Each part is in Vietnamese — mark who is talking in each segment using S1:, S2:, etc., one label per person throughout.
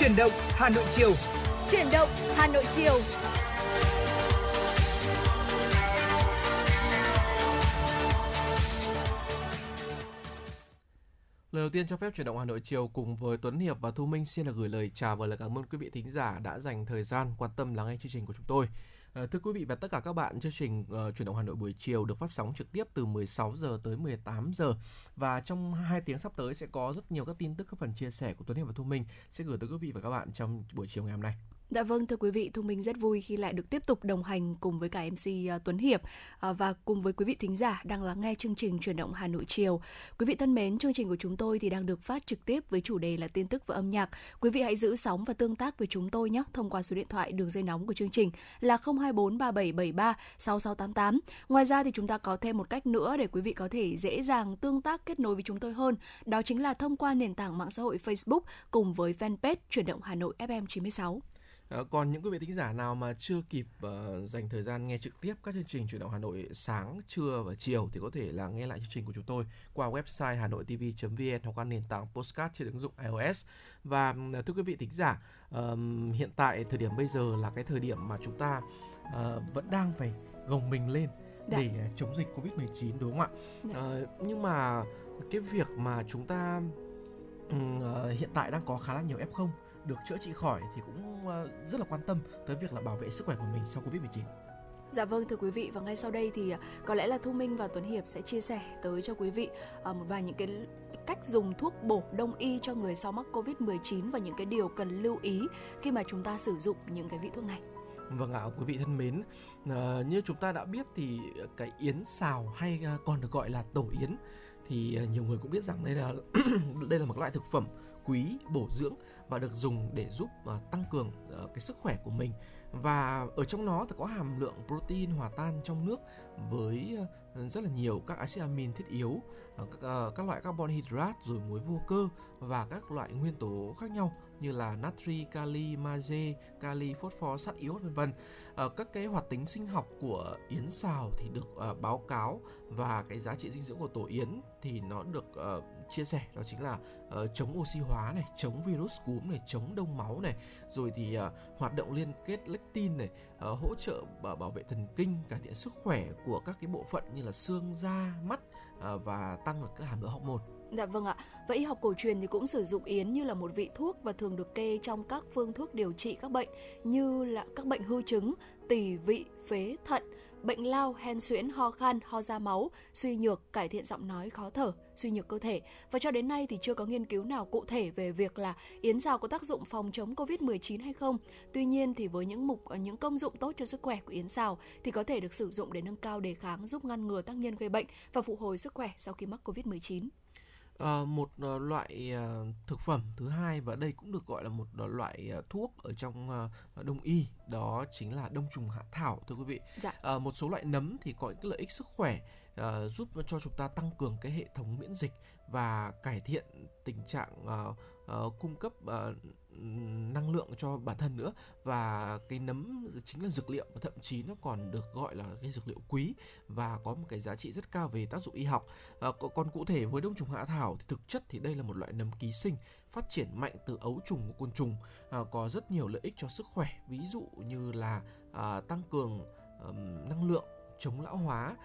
S1: Chuyển động Hà Nội chiều.
S2: Chuyển động Hà Nội chiều.
S3: Lời đầu tiên cho phép chuyển động Hà Nội chiều cùng với Tuấn Hiệp và Thu Minh xin được gửi lời chào và lời cảm ơn quý vị thính giả đã dành thời gian quan tâm lắng nghe chương trình của chúng tôi. À, thưa quý vị và tất cả các bạn, chương trình uh, chuyển động Hà Nội buổi chiều được phát sóng trực tiếp từ 16 giờ tới 18 giờ và trong hai tiếng sắp tới sẽ có rất nhiều các tin tức các phần chia sẻ của Tuấn Hiệp và Thu Minh sẽ gửi tới quý vị và các bạn trong buổi chiều ngày hôm nay.
S4: Dạ vâng thưa quý vị, Thu Minh rất vui khi lại được tiếp tục đồng hành cùng với cả MC à, Tuấn Hiệp à, và cùng với quý vị thính giả đang lắng nghe chương trình chuyển động Hà Nội chiều. Quý vị thân mến, chương trình của chúng tôi thì đang được phát trực tiếp với chủ đề là tin tức và âm nhạc. Quý vị hãy giữ sóng và tương tác với chúng tôi nhé thông qua số điện thoại đường dây nóng của chương trình là 024 3773 6688. Ngoài ra thì chúng ta có thêm một cách nữa để quý vị có thể dễ dàng tương tác kết nối với chúng tôi hơn, đó chính là thông qua nền tảng mạng xã hội Facebook cùng với fanpage chuyển động Hà Nội FM 96.
S3: Ờ, còn những quý vị thính giả nào mà chưa kịp uh, dành thời gian nghe trực tiếp các chương trình chuyển động Hà Nội sáng, trưa và chiều thì có thể là nghe lại chương trình của chúng tôi qua website hà nội tv.vn hoặc qua nền tảng postcard trên ứng dụng iOS. Và uh, thưa quý vị thính giả, uh, hiện tại thời điểm bây giờ là cái thời điểm mà chúng ta uh, vẫn đang phải gồng mình lên dạ. để uh, chống dịch Covid-19 đúng không ạ? Uh, nhưng mà cái việc mà chúng ta uh, hiện tại đang có khá là nhiều F0 được chữa trị khỏi thì cũng ờ, rất là quan tâm tới việc là bảo vệ sức khỏe của mình sau Covid-19.
S4: Dạ vâng thưa quý vị và ngay sau đây thì ờ, có lẽ là Thu Minh và Tuấn Hiệp sẽ chia sẻ tới cho quý vị ờ, một vài những cái cách dùng thuốc bổ đông y cho người sau mắc Covid-19 và những cái điều cần lưu ý khi mà chúng ta sử dụng những cái vị thuốc này.
S3: Vâng ạ, quý vị thân mến, à, như chúng ta đã biết thì cái yến xào hay còn được gọi là tổ yến thì nhiều người cũng biết rằng đây là đây là một loại thực phẩm quý bổ dưỡng và được dùng để giúp uh, tăng cường uh, cái sức khỏe của mình và ở trong nó thì có hàm lượng protein hòa tan trong nước với uh, rất là nhiều các axit amin thiết yếu uh, các, uh, các loại carbon hydrate rồi muối vô cơ và các loại nguyên tố khác nhau như là natri, kali, magie, kali, phosphor, sắt iốt vân vân. À, các cái hoạt tính sinh học của yến xào thì được uh, báo cáo và cái giá trị dinh dưỡng của tổ yến thì nó được uh, chia sẻ đó chính là uh, chống oxy hóa này, chống virus cúm này, chống đông máu này, rồi thì uh, hoạt động liên kết lectin này, uh, hỗ trợ bảo, bảo vệ thần kinh, cải thiện sức khỏe của các cái bộ phận như là xương, da, mắt uh, và tăng được cái hàm lượng hormone.
S4: Dạ vâng ạ. Và y học cổ truyền thì cũng sử dụng yến như là một vị thuốc và thường được kê trong các phương thuốc điều trị các bệnh như là các bệnh hư chứng, tỳ vị, phế, thận, bệnh lao, hen suyễn, ho khan, ho ra máu, suy nhược, cải thiện giọng nói, khó thở, suy nhược cơ thể. Và cho đến nay thì chưa có nghiên cứu nào cụ thể về việc là yến rào có tác dụng phòng chống Covid-19 hay không. Tuy nhiên thì với những mục những công dụng tốt cho sức khỏe của yến rào thì có thể được sử dụng để nâng cao đề kháng, giúp ngăn ngừa tác nhân gây bệnh và phục hồi sức khỏe sau khi mắc Covid-19.
S3: À, một uh, loại uh, thực phẩm thứ hai và đây cũng được gọi là một loại thuốc ở trong đông y đó chính là đông trùng hạ thảo thưa quý vị. Dạ. Một số loại nấm thì có những lợi ích sức khỏe giúp cho chúng ta tăng cường cái hệ thống miễn dịch và cải thiện tình trạng cung cấp năng lượng cho bản thân nữa. Và cái nấm chính là dược liệu và thậm chí nó còn được gọi là cái dược liệu quý và có một cái giá trị rất cao về tác dụng y học. À, còn cụ thể với đông trùng hạ thảo thì thực chất thì đây là một loại nấm ký sinh phát triển mạnh từ ấu trùng của côn trùng à, có rất nhiều lợi ích cho sức khỏe. Ví dụ như là à, tăng cường um, năng lượng chống lão hóa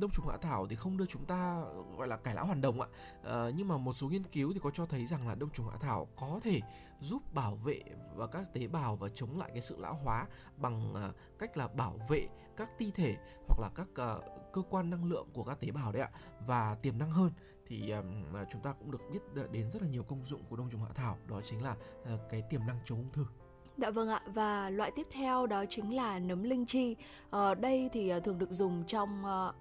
S3: đông trùng hạ thảo thì không đưa chúng ta gọi là cải lão hoàn đồng ạ. À, nhưng mà một số nghiên cứu thì có cho thấy rằng là đông trùng hạ thảo có thể giúp bảo vệ và các tế bào và chống lại cái sự lão hóa bằng ờ, cách là bảo vệ các ti thể hoặc là các ờ, cơ quan năng lượng của các tế bào đấy ạ. Và tiềm năng hơn thì um, chúng ta cũng được biết đến rất là nhiều công dụng của đông trùng hạ thảo đó chính là uh, cái tiềm năng chống ung thư.
S4: Dạ vâng ạ và loại tiếp theo đó chính là nấm linh chi. Ở ờ, đây thì ờ, thường được dùng trong uh,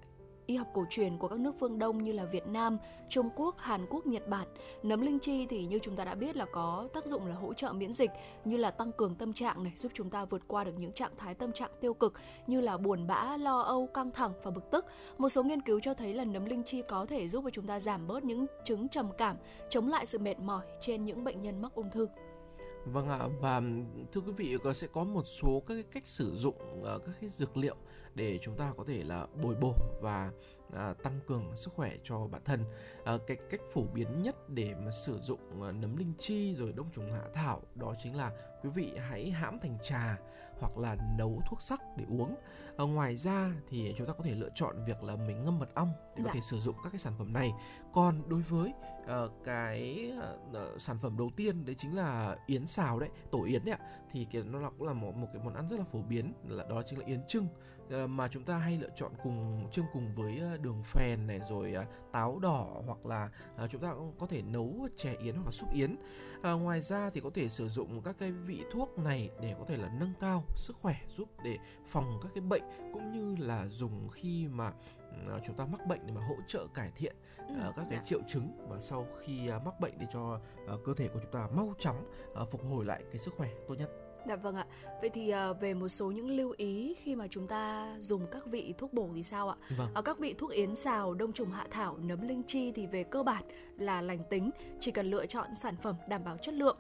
S4: y học cổ truyền của các nước phương Đông như là Việt Nam, Trung Quốc, Hàn Quốc, Nhật Bản. Nấm linh chi thì như chúng ta đã biết là có tác dụng là hỗ trợ miễn dịch như là tăng cường tâm trạng này, giúp chúng ta vượt qua được những trạng thái tâm trạng tiêu cực như là buồn bã, lo âu, căng thẳng và bực tức. Một số nghiên cứu cho thấy là nấm linh chi có thể giúp cho chúng ta giảm bớt những chứng trầm cảm, chống lại sự mệt mỏi trên những bệnh nhân mắc ung thư.
S3: Vâng ạ, và thưa quý vị sẽ có một số các cái cách sử dụng ờ, các cái dược liệu để chúng ta có thể là bồi bổ và à, tăng cường sức khỏe cho bản thân. À, cái cách phổ biến nhất để mà sử dụng à, nấm linh chi rồi đông trùng hạ thảo đó chính là quý vị hãy hãm thành trà hoặc là nấu thuốc sắc để uống. À, ngoài ra thì chúng ta có thể lựa chọn việc là mình ngâm mật ong để dạ. có thể sử dụng các cái sản phẩm này. Còn đối với cái uh, sản phẩm đầu tiên đấy chính là yến xào đấy tổ yến đấy ạ thì cái nó là cũng là một một cái món ăn rất là phổ biến là đó chính là yến trưng mà chúng ta hay lựa chọn cùng trưng cùng với đường phèn này rồi uh, táo đỏ hoặc là chúng ta cũng có thể nấu chè yến hoặc là súp yến uh, ngoài ra thì có thể sử dụng các cái vị thuốc này để có thể là nâng cao sức khỏe giúp để phòng các cái bệnh cũng như là dùng khi mà Ờ, chúng ta mắc bệnh để mà hỗ trợ cải thiện ừ, uh, các cái dạ. triệu chứng và sau khi uh, mắc bệnh để cho uh, cơ thể của chúng ta mau chóng uh, phục hồi lại cái sức khỏe tốt nhất.
S4: Dạ vâng ạ. Vậy thì uh, về một số những lưu ý khi mà chúng ta dùng các vị thuốc bổ thì sao ạ? Vâng. Uh, các vị thuốc yến xào, đông trùng hạ thảo, nấm linh chi thì về cơ bản là lành tính, chỉ cần lựa chọn sản phẩm đảm bảo chất lượng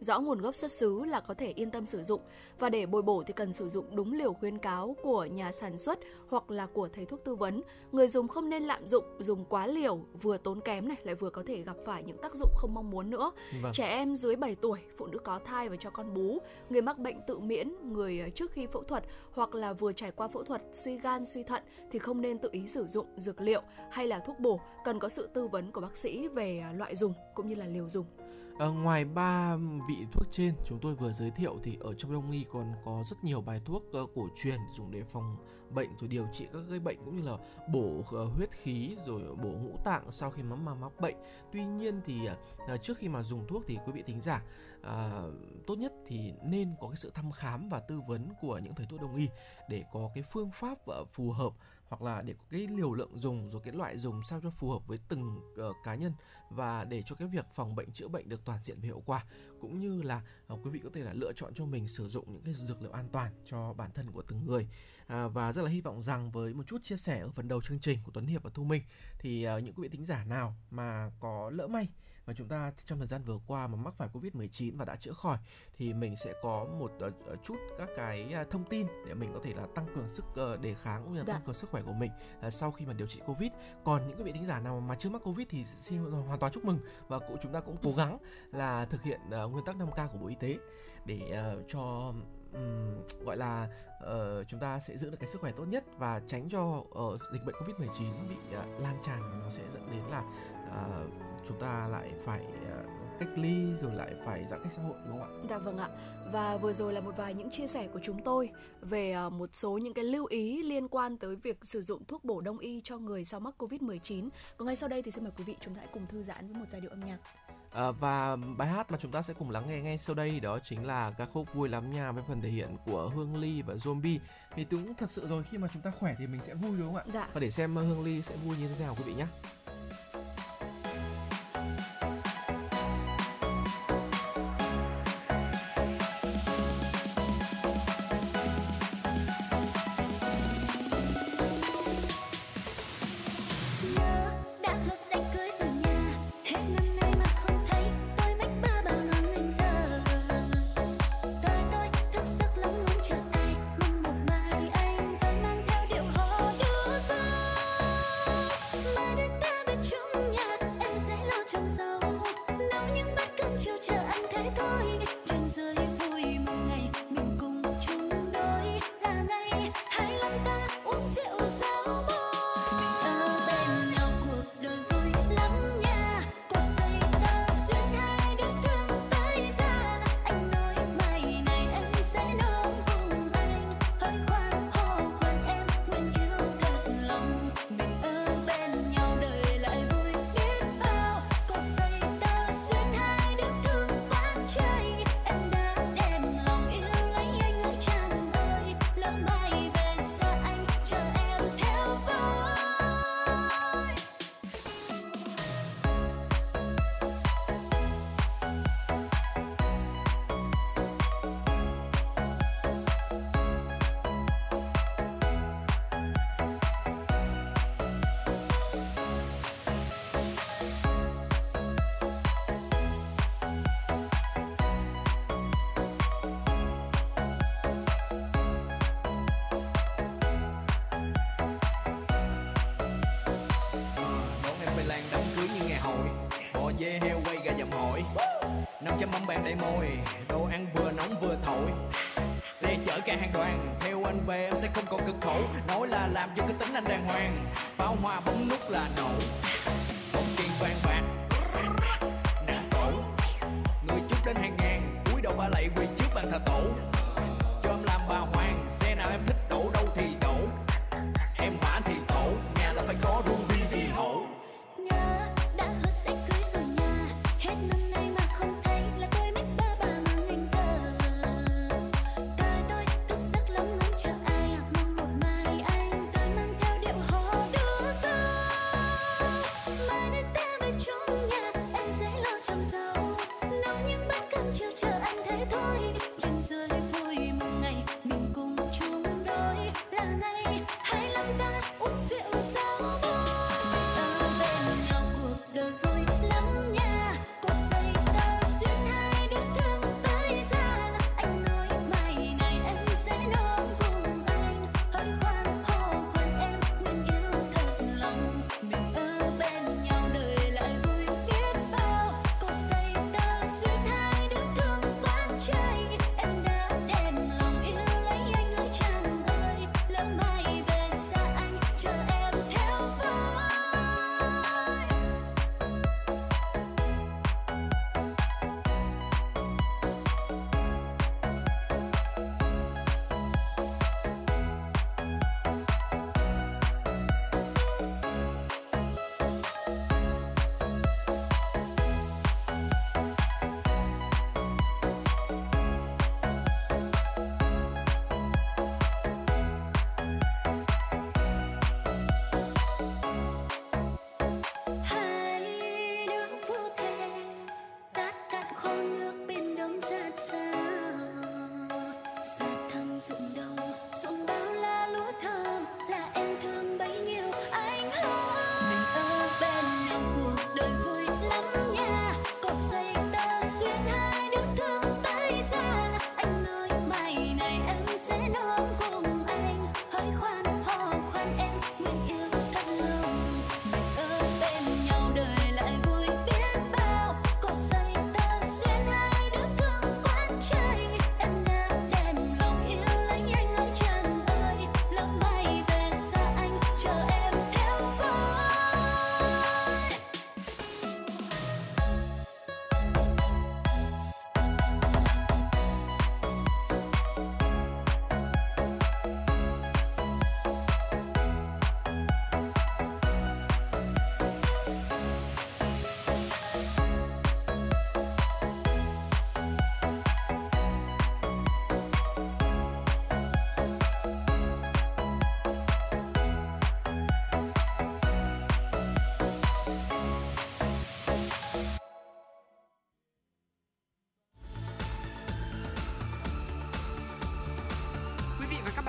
S4: rõ nguồn gốc xuất xứ là có thể yên tâm sử dụng và để bồi bổ thì cần sử dụng đúng liều khuyến cáo của nhà sản xuất hoặc là của thầy thuốc tư vấn. Người dùng không nên lạm dụng, dùng quá liều vừa tốn kém này lại vừa có thể gặp phải những tác dụng không mong muốn nữa. Vâng. Trẻ em dưới 7 tuổi, phụ nữ có thai và cho con bú, người mắc bệnh tự miễn, người trước khi phẫu thuật hoặc là vừa trải qua phẫu thuật suy gan suy thận thì không nên tự ý sử dụng dược liệu hay là thuốc bổ, cần có sự tư vấn của bác sĩ về loại dùng cũng như là liều dùng.
S3: À, ngoài ba vị thuốc trên chúng tôi vừa giới thiệu thì ở trong đông y còn có rất nhiều bài thuốc uh, cổ truyền dùng để phòng bệnh rồi điều trị các gây bệnh cũng như là bổ uh, huyết khí rồi bổ ngũ tạng sau khi mà mắc bệnh. Tuy nhiên thì uh, trước khi mà dùng thuốc thì quý vị thính giả uh, tốt nhất thì nên có cái sự thăm khám và tư vấn của những thầy thuốc đông y để có cái phương pháp uh, phù hợp hoặc là để có cái liều lượng dùng rồi cái loại dùng sao cho phù hợp với từng uh, cá nhân và để cho cái việc phòng bệnh chữa bệnh được toàn diện và hiệu quả. Cũng như là uh, quý vị có thể là lựa chọn cho mình sử dụng những cái dược liệu an toàn cho bản thân của từng người. À, và rất là hy vọng rằng với một chút chia sẻ ở phần đầu chương trình của Tuấn Hiệp và Thu Minh thì uh, những quý vị thính giả nào mà có lỡ may mà chúng ta trong thời gian vừa qua mà mắc phải Covid-19 và đã chữa khỏi thì mình sẽ có một uh, chút các cái uh, thông tin để mình có thể là tăng cường sức uh, đề kháng cũng như là dạ. tăng cường sức khỏe của mình uh, sau khi mà điều trị Covid. Còn những cái vị thính giả nào mà chưa mắc Covid thì xin hoàn toàn chúc mừng và cũng chúng ta cũng cố gắng là thực hiện uh, nguyên tắc 5K của Bộ Y tế để uh, cho um, gọi là uh, chúng ta sẽ giữ được cái sức khỏe tốt nhất và tránh cho uh, dịch bệnh Covid 19 bị uh, lan tràn nó sẽ dẫn đến là uh, chúng ta lại phải uh, cách ly rồi lại phải giãn cách xã hội đúng không ạ?
S4: Dạ vâng ạ. Và vừa rồi là một vài những chia sẻ của chúng tôi về một số những cái lưu ý liên quan tới việc sử dụng thuốc bổ đông y cho người sau mắc Covid-19. Còn ngay sau đây thì xin mời quý vị chúng ta hãy cùng thư giãn với một giai điệu âm nhạc.
S3: À, và bài hát mà chúng ta sẽ cùng lắng nghe ngay sau đây đó chính là ca khúc vui lắm nha với phần thể hiện của Hương Ly và Zombie. Thì cũng thật sự rồi khi mà chúng ta khỏe thì mình sẽ vui đúng không ạ? Dạ. Và để xem Hương Ly sẽ vui như thế nào quý vị nhé.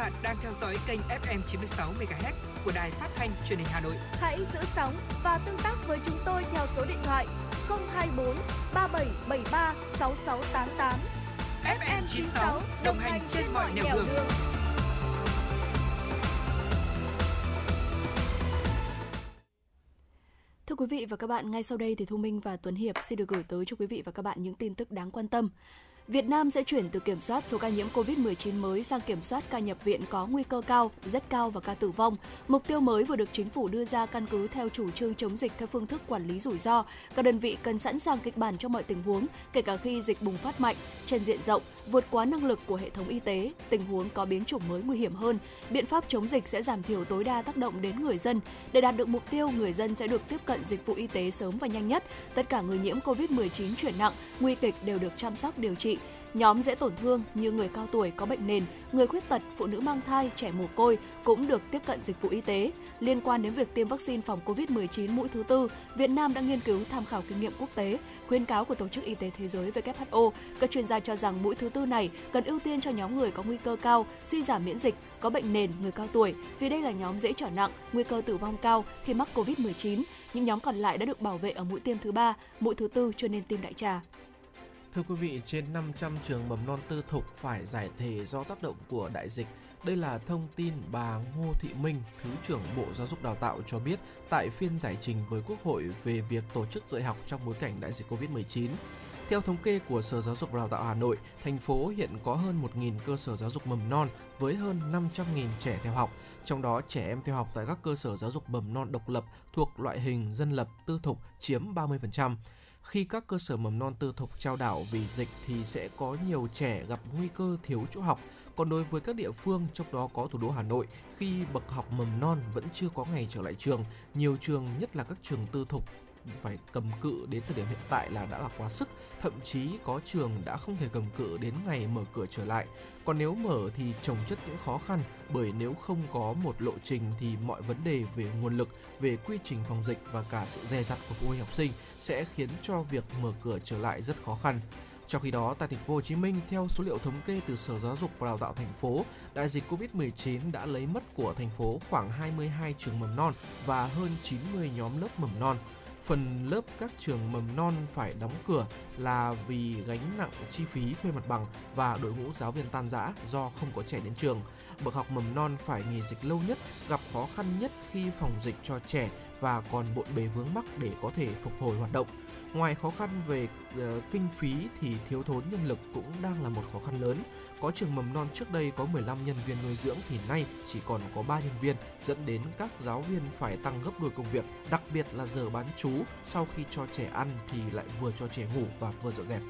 S5: Bạn đang theo dõi kênh FM 96 MHz của đài phát thanh truyền hình Hà Nội.
S2: Hãy giữ sóng và tương tác với chúng tôi theo số điện thoại 024 3773 6688.
S5: FM 96 đồng hành trên mọi nẻo đường.
S4: Thưa quý vị và các bạn, ngay sau đây thì Thu Minh và Tuấn Hiệp xin được gửi tới cho quý vị và các bạn những tin tức đáng quan tâm. Việt Nam sẽ chuyển từ kiểm soát số ca nhiễm COVID-19 mới sang kiểm soát ca nhập viện có nguy cơ cao, rất cao và ca tử vong. Mục tiêu mới vừa được chính phủ đưa ra căn cứ theo chủ trương chống dịch theo phương thức quản lý rủi ro. Các đơn vị cần sẵn sàng kịch bản cho mọi tình huống, kể cả khi dịch bùng phát mạnh, trên diện rộng, vượt quá năng lực của hệ thống y tế, tình huống có biến chủng mới nguy hiểm hơn. Biện pháp chống dịch sẽ giảm thiểu tối đa tác động đến người dân. Để đạt được mục tiêu, người dân sẽ được tiếp cận dịch vụ y tế sớm và nhanh nhất. Tất cả người nhiễm COVID-19 chuyển nặng, nguy kịch đều được chăm sóc điều trị. Nhóm dễ tổn thương như người cao tuổi có bệnh nền, người khuyết tật, phụ nữ mang thai, trẻ mồ côi cũng được tiếp cận dịch vụ y tế. Liên quan đến việc tiêm vaccine phòng COVID-19 mũi thứ tư, Việt Nam đã nghiên cứu tham khảo kinh nghiệm quốc tế, khuyến cáo của Tổ chức Y tế Thế giới WHO. Các chuyên gia cho rằng mũi thứ tư này cần ưu tiên cho nhóm người có nguy cơ cao, suy giảm miễn dịch, có bệnh nền, người cao tuổi, vì đây là nhóm dễ trở nặng, nguy cơ tử vong cao khi mắc COVID-19. Những nhóm còn lại đã được bảo vệ ở mũi tiêm thứ ba, mũi thứ tư chưa nên tiêm đại trà.
S3: Thưa quý vị, trên 500 trường mầm non tư thục phải giải thể do tác động của đại dịch. Đây là thông tin bà Ngô Thị Minh, Thứ trưởng Bộ Giáo dục Đào tạo cho biết tại phiên giải trình với Quốc hội về việc tổ chức dạy học trong bối cảnh đại dịch Covid-19. Theo thống kê của Sở Giáo dục và Đào tạo Hà Nội, thành phố hiện có hơn 1.000 cơ sở giáo dục mầm non với hơn 500.000 trẻ theo học. Trong đó, trẻ em theo học tại các cơ sở giáo dục mầm non độc lập thuộc loại hình dân lập, tư thục chiếm 30%. Khi các cơ sở mầm non tư thục trao đảo vì dịch thì sẽ có nhiều trẻ gặp nguy cơ thiếu chỗ học. Còn đối với các địa phương, trong đó có thủ đô Hà Nội, khi bậc học mầm non vẫn chưa có ngày trở lại trường, nhiều trường nhất là các trường tư thục phải cầm cự đến thời điểm hiện tại là đã là quá sức, thậm chí có trường đã không thể cầm cự đến ngày mở cửa trở lại. Còn nếu mở thì trồng chất những khó khăn bởi nếu không có một lộ trình thì mọi vấn đề về nguồn lực, về quy trình phòng dịch và cả sự dè dặt của phụ huynh học sinh sẽ khiến cho việc mở cửa trở lại rất khó khăn. Trong khi đó, tại thành phố Hồ Chí Minh, theo số liệu thống kê từ Sở Giáo dục và Đào tạo thành phố, đại dịch Covid-19 đã lấy mất của thành phố khoảng 22 trường mầm non và hơn 90 nhóm lớp mầm non phần lớp các trường mầm non phải đóng cửa là vì gánh nặng chi phí thuê mặt bằng và đội ngũ giáo viên tan rã do không có trẻ đến trường. Bậc học mầm non phải nghỉ dịch lâu nhất, gặp khó khăn nhất khi phòng dịch cho trẻ và còn bộn bề vướng mắc để có thể phục hồi hoạt động. Ngoài khó khăn về uh, kinh phí thì thiếu thốn nhân lực cũng đang là một khó khăn lớn. Có trường mầm non trước đây có 15 nhân viên nuôi dưỡng thì nay chỉ còn có 3 nhân viên, dẫn đến các giáo viên phải tăng gấp đôi công việc, đặc biệt là giờ bán chú, sau khi cho trẻ ăn thì lại vừa cho trẻ ngủ và vừa dọn dẹp.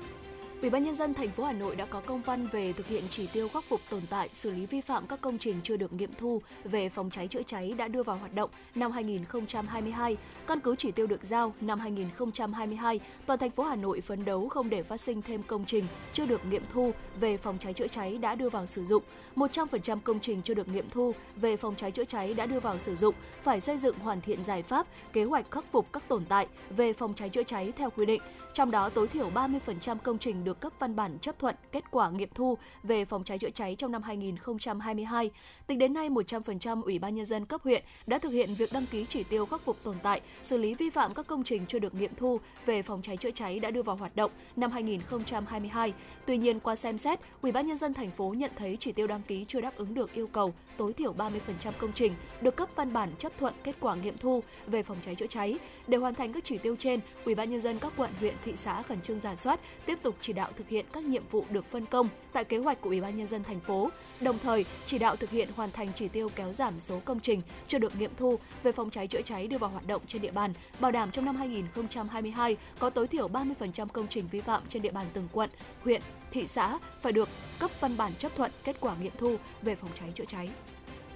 S4: Ủy ban nhân dân thành phố Hà Nội đã có công văn về thực hiện chỉ tiêu khắc phục tồn tại, xử lý vi phạm các công trình chưa được nghiệm thu về phòng cháy chữa cháy đã đưa vào hoạt động năm 2022. Căn cứ chỉ tiêu được giao năm 2022, toàn thành phố Hà Nội phấn đấu không để phát sinh thêm công trình chưa được nghiệm thu về phòng cháy chữa cháy đã đưa vào sử dụng. 100% công trình chưa được nghiệm thu về phòng cháy chữa cháy đã đưa vào sử dụng phải xây dựng hoàn thiện giải pháp, kế hoạch khắc phục các tồn tại về phòng cháy chữa cháy theo quy định. Trong đó tối thiểu 30% công trình được cấp văn bản chấp thuận kết quả nghiệm thu về phòng cháy chữa cháy trong năm 2022. Tính đến nay, 100% Ủy ban nhân dân cấp huyện đã thực hiện việc đăng ký chỉ tiêu khắc phục tồn tại, xử lý vi phạm các công trình chưa được nghiệm thu về phòng cháy chữa cháy đã đưa vào hoạt động năm 2022. Tuy nhiên, qua xem xét, Ủy ban nhân dân thành phố nhận thấy chỉ tiêu đăng ký chưa đáp ứng được yêu cầu tối thiểu 30% công trình được cấp văn bản chấp thuận kết quả nghiệm thu về phòng cháy chữa cháy. Để hoàn thành các chỉ tiêu trên, Ủy ban nhân dân các quận, huyện, thị xã khẩn trương giả soát, tiếp tục chỉ đạo thực hiện các nhiệm vụ được phân công tại kế hoạch của Ủy ban nhân dân thành phố, đồng thời chỉ đạo thực hiện hoàn thành chỉ tiêu kéo giảm số công trình chưa được nghiệm thu về phòng cháy chữa cháy đưa vào hoạt động trên địa bàn, bảo đảm trong năm 2022 có tối thiểu 30% công trình vi phạm trên địa bàn từng quận, huyện, thị xã phải được cấp văn bản chấp thuận kết quả nghiệm thu về phòng cháy chữa cháy.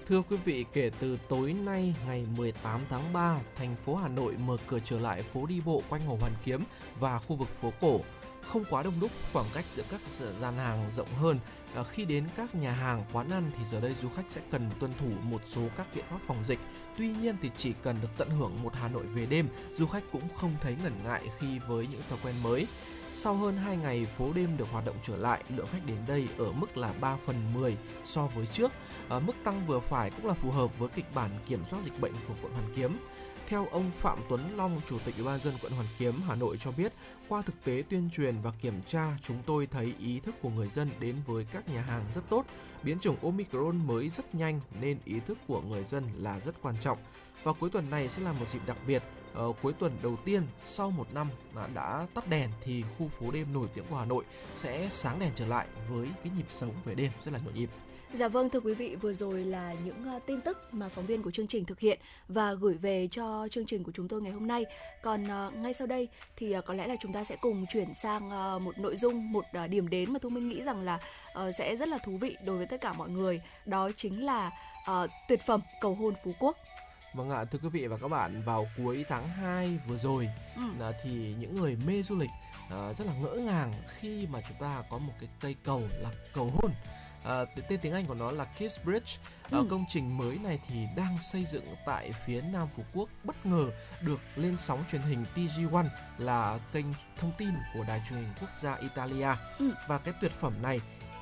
S3: Thưa quý vị, kể từ tối nay ngày 18 tháng 3, thành phố Hà Nội mở cửa trở lại phố đi bộ quanh Hồ Hoàn Kiếm và khu vực phố cổ. Không quá đông đúc, khoảng cách giữa các gian hàng rộng hơn. À, khi đến các nhà hàng, quán ăn thì giờ đây du khách sẽ cần tuân thủ một số các biện pháp phòng dịch. Tuy nhiên thì chỉ cần được tận hưởng một Hà Nội về đêm, du khách cũng không thấy ngần ngại khi với những thói quen mới. Sau hơn 2 ngày phố đêm được hoạt động trở lại, lượng khách đến đây ở mức là 3 phần 10 so với trước. À, mức tăng vừa phải cũng là phù hợp với kịch bản kiểm soát dịch bệnh của quận Hoàn Kiếm. Theo ông Phạm Tuấn Long, Chủ tịch Ủy ban dân quận Hoàn Kiếm, Hà Nội cho biết, qua thực tế tuyên truyền và kiểm tra, chúng tôi thấy ý thức của người dân đến với các nhà hàng rất tốt. Biến chủng Omicron mới rất nhanh nên ý thức của người dân là rất quan trọng. Và cuối tuần này sẽ là một dịp đặc biệt. Ở cuối tuần đầu tiên sau một năm đã tắt đèn thì khu phố đêm nổi tiếng của Hà Nội sẽ sáng đèn trở lại với cái nhịp sống về đêm rất là nhộn nhịp.
S4: Dạ vâng thưa quý vị, vừa rồi là những uh, tin tức mà phóng viên của chương trình thực hiện và gửi về cho chương trình của chúng tôi ngày hôm nay. Còn uh, ngay sau đây thì uh, có lẽ là chúng ta sẽ cùng chuyển sang một nội dung, một điểm đến mà Thu Minh nghĩ rằng là sẽ rất là thú vị đối với tất cả mọi người. Đó chính là tuyệt phẩm cầu hôn Phú Quốc.
S3: Vâng ạ, thưa quý vị và các bạn, vào cuối tháng 2 vừa rồi ừ. thì những người mê du lịch rất là ngỡ ngàng khi mà chúng ta có một cái cây cầu là cầu hôn À, tên tiếng Anh của nó là Kiss Bridge. À, ừ. Công trình mới này thì đang xây dựng tại phía Nam Phú Quốc bất ngờ được lên sóng truyền hình TG1 là kênh thông tin của đài truyền hình quốc gia Italia. Ừ. Và cái tuyệt phẩm này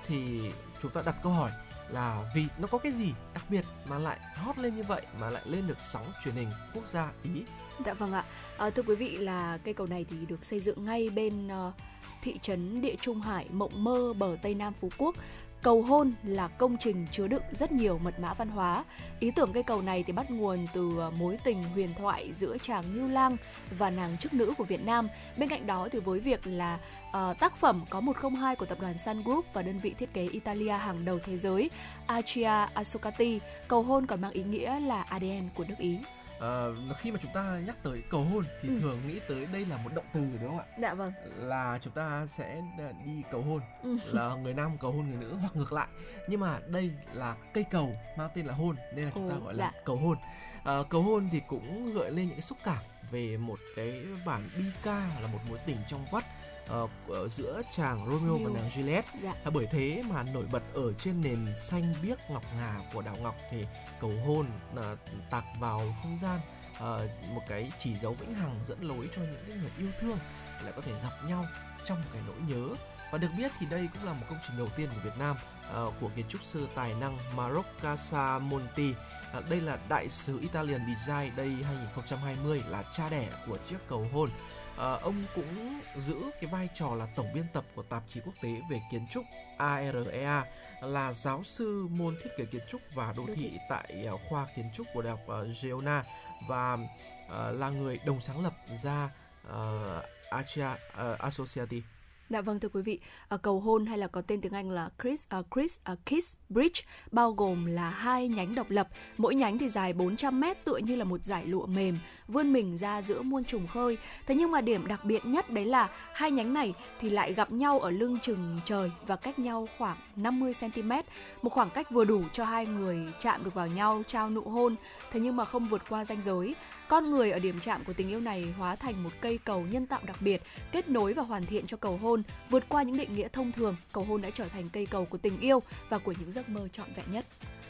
S3: thì chúng ta đặt câu hỏi là vì nó có cái gì đặc biệt mà lại hot lên như vậy mà lại lên được sóng truyền hình quốc gia Ý.
S4: Dạ vâng ạ. À, thưa quý vị là cây cầu này thì được xây dựng ngay bên uh, thị trấn Địa Trung Hải, Mộng Mơ, bờ Tây Nam Phú Quốc cầu hôn là công trình chứa đựng rất nhiều mật mã văn hóa. Ý tưởng cây cầu này thì bắt nguồn từ ờ, mối tình huyền thoại giữa chàng Ngưu Lang và nàng chức nữ của Việt Nam. Bên cạnh đó thì với việc là uh, tác phẩm có 102 của tập đoàn Sun Group và đơn vị thiết kế Italia hàng đầu thế giới Accia Asocati, cầu hôn còn mang ý nghĩa là ADN của nước Ý.
S3: Uh, khi mà chúng ta nhắc tới cầu hôn thì ừ. thường nghĩ tới đây là một động từ đúng không ạ?
S4: Dạ vâng.
S3: Là chúng ta sẽ đi cầu hôn, ừ. là người nam cầu hôn người nữ hoặc ngược lại. Nhưng mà đây là cây cầu mang tên là hôn nên là chúng ta gọi là dạ. cầu hôn. Uh, cầu hôn thì cũng gợi lên những cái xúc cảm về một cái bản bi ca là một mối tình trong vắt uh, giữa chàng Romeo và nàng Juliet. Dạ. Bởi thế mà nổi bật ở trên nền xanh biếc ngọc ngà của đảo ngọc thì cầu hôn uh, tạc vào không gian uh, một cái chỉ dấu vĩnh hằng dẫn lối cho những người yêu thương lại có thể gặp nhau trong một cái nỗi nhớ và được biết thì đây cũng là một công trình đầu tiên của Việt Nam uh, của kiến trúc sư tài năng Marocco Casamonti. Uh, đây là đại sứ Italian Design Day 2020 là cha đẻ của chiếc cầu hôn à, ông cũng giữ cái vai trò là tổng biên tập của tạp chí quốc tế về kiến trúc AREA là giáo sư môn thiết kế kiến trúc và đô thị tại uh, khoa kiến trúc của đại học uh, Geona và là người đồng sáng lập ra uh, Asia uh, Associati.
S4: Dạ vâng thưa quý vị, à, cầu hôn hay là có tên tiếng Anh là Chris uh, Chris uh, Kiss Bridge bao gồm là hai nhánh độc lập, mỗi nhánh thì dài 400 mét tựa như là một dải lụa mềm vươn mình ra giữa muôn trùng khơi. Thế nhưng mà điểm đặc biệt nhất đấy là hai nhánh này thì lại gặp nhau ở lưng chừng trời và cách nhau khoảng 50 cm, một khoảng cách vừa đủ cho hai người chạm được vào nhau trao nụ hôn, thế nhưng mà không vượt qua ranh giới. Con người ở điểm chạm của tình yêu này hóa thành một cây cầu nhân tạo đặc biệt, kết nối và hoàn thiện cho cầu hôn, vượt qua những định nghĩa thông thường, cầu hôn đã trở thành cây cầu của tình yêu và của những giấc mơ trọn vẹn nhất.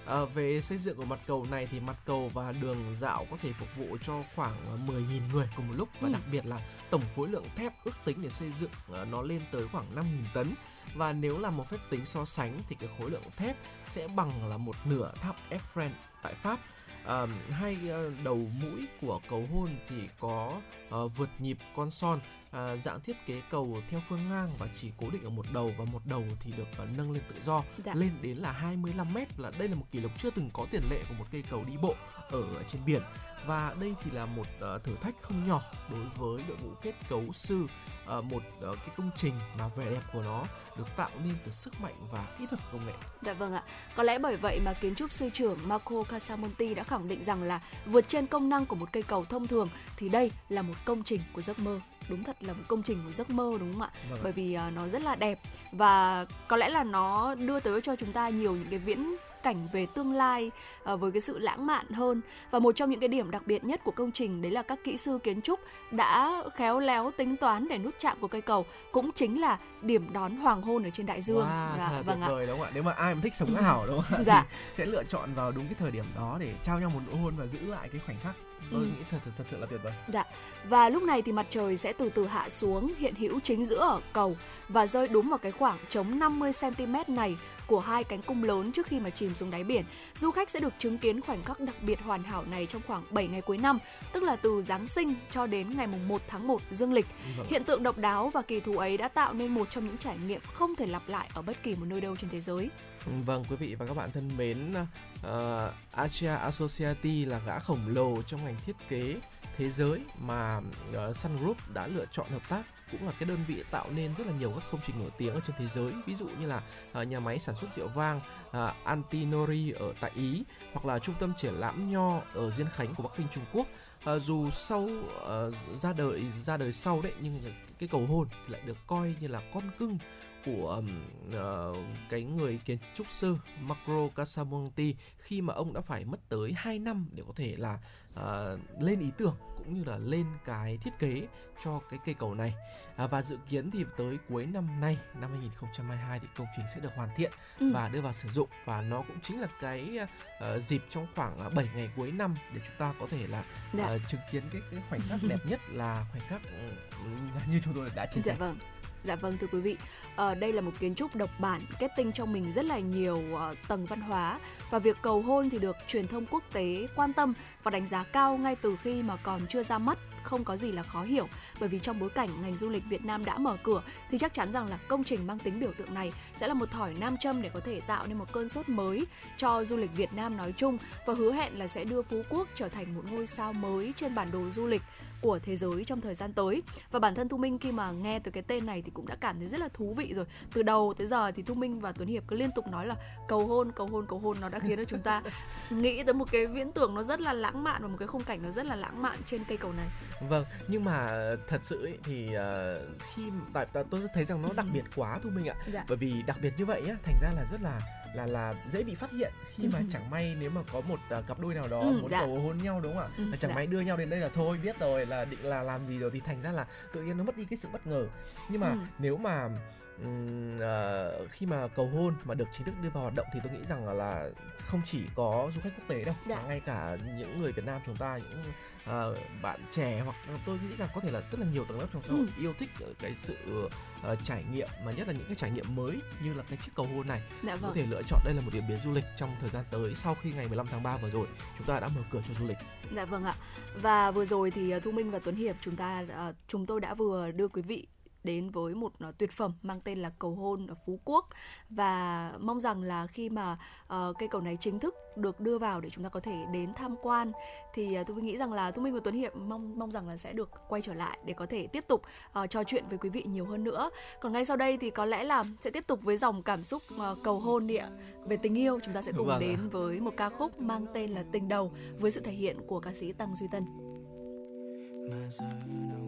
S3: À, về xây dựng của mặt cầu này thì mặt cầu và đường dạo có thể phục vụ cho khoảng 10.000 người cùng một lúc và ừ. đặc biệt là tổng khối lượng thép ước tính để xây dựng uh, nó lên tới khoảng 5.000 tấn và nếu là một phép tính so sánh thì cái khối lượng thép sẽ bằng là một nửa tháp Eiffel tại Pháp à, hai uh, đầu mũi của cầu hôn thì có uh, vượt nhịp con son. À, dạng thiết kế cầu theo phương ngang và chỉ cố định ở một đầu và một đầu thì được nâng lên tự do. Dạ. lên đến là 25 mét là đây là một kỷ lục chưa từng có tiền lệ của một cây cầu đi bộ ở trên biển và đây thì là một uh, thử thách không nhỏ đối với đội ngũ kết cấu sư uh, một uh, cái công trình mà vẻ đẹp của nó được tạo nên từ sức mạnh và kỹ thuật công nghệ.
S4: Dạ vâng ạ. Có lẽ bởi vậy mà kiến trúc sư trưởng Marco Casamonti đã khẳng định rằng là vượt trên công năng của một cây cầu thông thường thì đây là một công trình của giấc mơ đúng thật là một công trình của giấc mơ đúng không ạ vâng. bởi vì uh, nó rất là đẹp và có lẽ là nó đưa tới cho chúng ta nhiều những cái viễn cảnh về tương lai uh, với cái sự lãng mạn hơn và một trong những cái điểm đặc biệt nhất của công trình đấy là các kỹ sư kiến trúc đã khéo léo tính toán để nút chạm của cây cầu cũng chính là điểm đón hoàng hôn ở trên đại dương.
S3: Wow, dạ, vâng tuyệt vời đúng không ạ? Nếu mà ai mà thích sống ảo đúng không ạ? dạ. Sẽ lựa chọn vào đúng cái thời điểm đó để trao nhau một nụ hôn và giữ lại cái khoảnh khắc tôi ừ. nghĩ thật, thật thật sự là tuyệt vời.
S4: Dạ. Và lúc này thì mặt trời sẽ từ từ hạ xuống hiện hữu chính giữa ở cầu và rơi đúng vào cái khoảng trống 50 cm này của hai cánh cung lớn trước khi mà chìm xuống đáy biển. Du khách sẽ được chứng kiến khoảnh khắc đặc biệt hoàn hảo này trong khoảng 7 ngày cuối năm, tức là từ Giáng sinh cho đến ngày mùng 1 tháng 1 dương lịch. Vâng. Hiện tượng độc đáo và kỳ thú ấy đã tạo nên một trong những trải nghiệm không thể lặp lại ở bất kỳ một nơi đâu trên thế giới.
S3: Vâng quý vị và các bạn thân mến, uh, Asia Associati là gã khổng lồ trong ngành thiết kế thế giới mà uh, Sun Group đã lựa chọn hợp tác cũng là cái đơn vị tạo nên rất là nhiều các công trình nổi tiếng ở trên thế giới. Ví dụ như là uh, nhà máy sản xuất rượu vang uh, Antinori ở tại Ý hoặc là trung tâm triển lãm nho ở Diên Khánh của Bắc Kinh Trung Quốc. Uh, dù sau uh, ra đời ra đời sau đấy nhưng cái cầu hôn lại được coi như là con cưng của uh, cái người kiến trúc sư Macro Casamonti khi mà ông đã phải mất tới 2 năm để có thể là uh, lên ý tưởng cũng như là lên cái thiết kế cho cái cây cầu này à, và dự kiến thì tới cuối năm nay năm 2022 thì công trình sẽ được hoàn thiện ừ. và đưa vào sử dụng và nó cũng chính là cái uh, dịp trong khoảng uh, 7 ngày cuối năm để chúng ta có thể là uh, chứng kiến cái, cái khoảnh khắc đẹp nhất là khoảnh khắc uh, như chúng tôi đã chia
S4: sẻ. Dạ vâng. Dạ vâng thưa quý vị, à, đây là một kiến trúc độc bản kết tinh trong mình rất là nhiều uh, tầng văn hóa. Và việc cầu hôn thì được truyền thông quốc tế quan tâm và đánh giá cao ngay từ khi mà còn chưa ra mắt
S6: không có gì là khó hiểu. Bởi vì trong bối cảnh ngành du lịch Việt Nam đã mở cửa thì chắc chắn rằng là công trình mang tính biểu tượng này sẽ là một thỏi nam châm để có thể tạo nên một cơn sốt mới cho du lịch Việt Nam nói chung và hứa hẹn là sẽ đưa Phú Quốc trở thành một ngôi sao mới trên bản đồ du lịch của thế giới trong thời gian tới. Và bản thân Thu Minh khi mà nghe từ cái tên này thì cũng đã cảm thấy rất là thú vị rồi. Từ đầu tới giờ thì Thu Minh và Tuấn Hiệp cứ liên tục nói là cầu hôn cầu hôn cầu hôn. Nó đã khiến cho chúng ta nghĩ tới một cái viễn tưởng nó rất là lãng mạn và một cái khung cảnh nó rất là lãng mạn trên cây cầu này.
S3: Vâng nhưng mà thật sự ấy, thì uh, khi tại tôi thấy rằng nó đặc biệt quá Thu Minh ạ. Dạ. bởi vì đặc biệt như vậy nhá thành ra là rất là là là dễ bị phát hiện khi mà chẳng may nếu mà có một uh, cặp đôi nào đó ừ, muốn dạ. cầu hôn nhau đúng không ạ ừ, chẳng dạ. may đưa nhau đến đây là thôi biết rồi là định là làm gì rồi thì thành ra là tự nhiên nó mất đi cái sự bất ngờ nhưng mà ừ. nếu mà um, uh, khi mà cầu hôn mà được chính thức đưa vào hoạt động thì tôi nghĩ rằng là, là không chỉ có du khách quốc tế đâu dạ. mà ngay cả những người Việt Nam chúng ta những uh, bạn trẻ hoặc tôi nghĩ rằng có thể là rất là nhiều tầng lớp trong xã hội ừ. yêu thích cái sự uh, trải nghiệm mà nhất là những cái trải nghiệm mới như là cái chiếc cầu hôn này dạ, vâng. có thể lựa chọn đây là một điểm đến du lịch trong thời gian tới sau khi ngày 15 tháng 3 vừa rồi chúng ta đã mở cửa cho du lịch.
S6: Dạ vâng ạ. Và vừa rồi thì Thu Minh và Tuấn Hiệp chúng ta uh, chúng tôi đã vừa đưa quý vị đến với một uh, tuyệt phẩm mang tên là cầu hôn ở Phú Quốc và mong rằng là khi mà uh, cây cầu này chính thức được đưa vào để chúng ta có thể đến tham quan thì uh, tôi nghĩ rằng là Thu Minh và Tuấn Hiệp mong mong rằng là sẽ được quay trở lại để có thể tiếp tục uh, trò chuyện với quý vị nhiều hơn nữa. Còn ngay sau đây thì có lẽ là sẽ tiếp tục với dòng cảm xúc uh, cầu hôn đi ạ. Về tình yêu chúng ta sẽ cùng vâng đến à. với một ca khúc mang tên là Tình đầu với sự thể hiện của ca sĩ Tăng Duy Tân. Mà giờ nào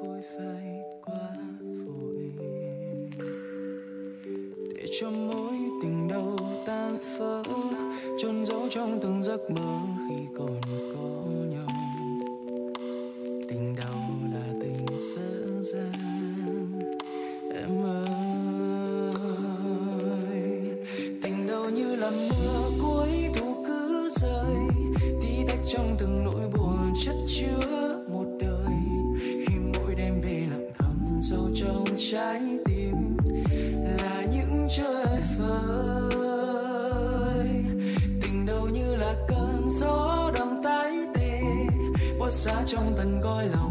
S6: phôi phai quá vội để cho mối tình đầu tan vỡ chôn giấu trong từng giấc mơ khi còn có. Bớt xa trong tầng coi lòng.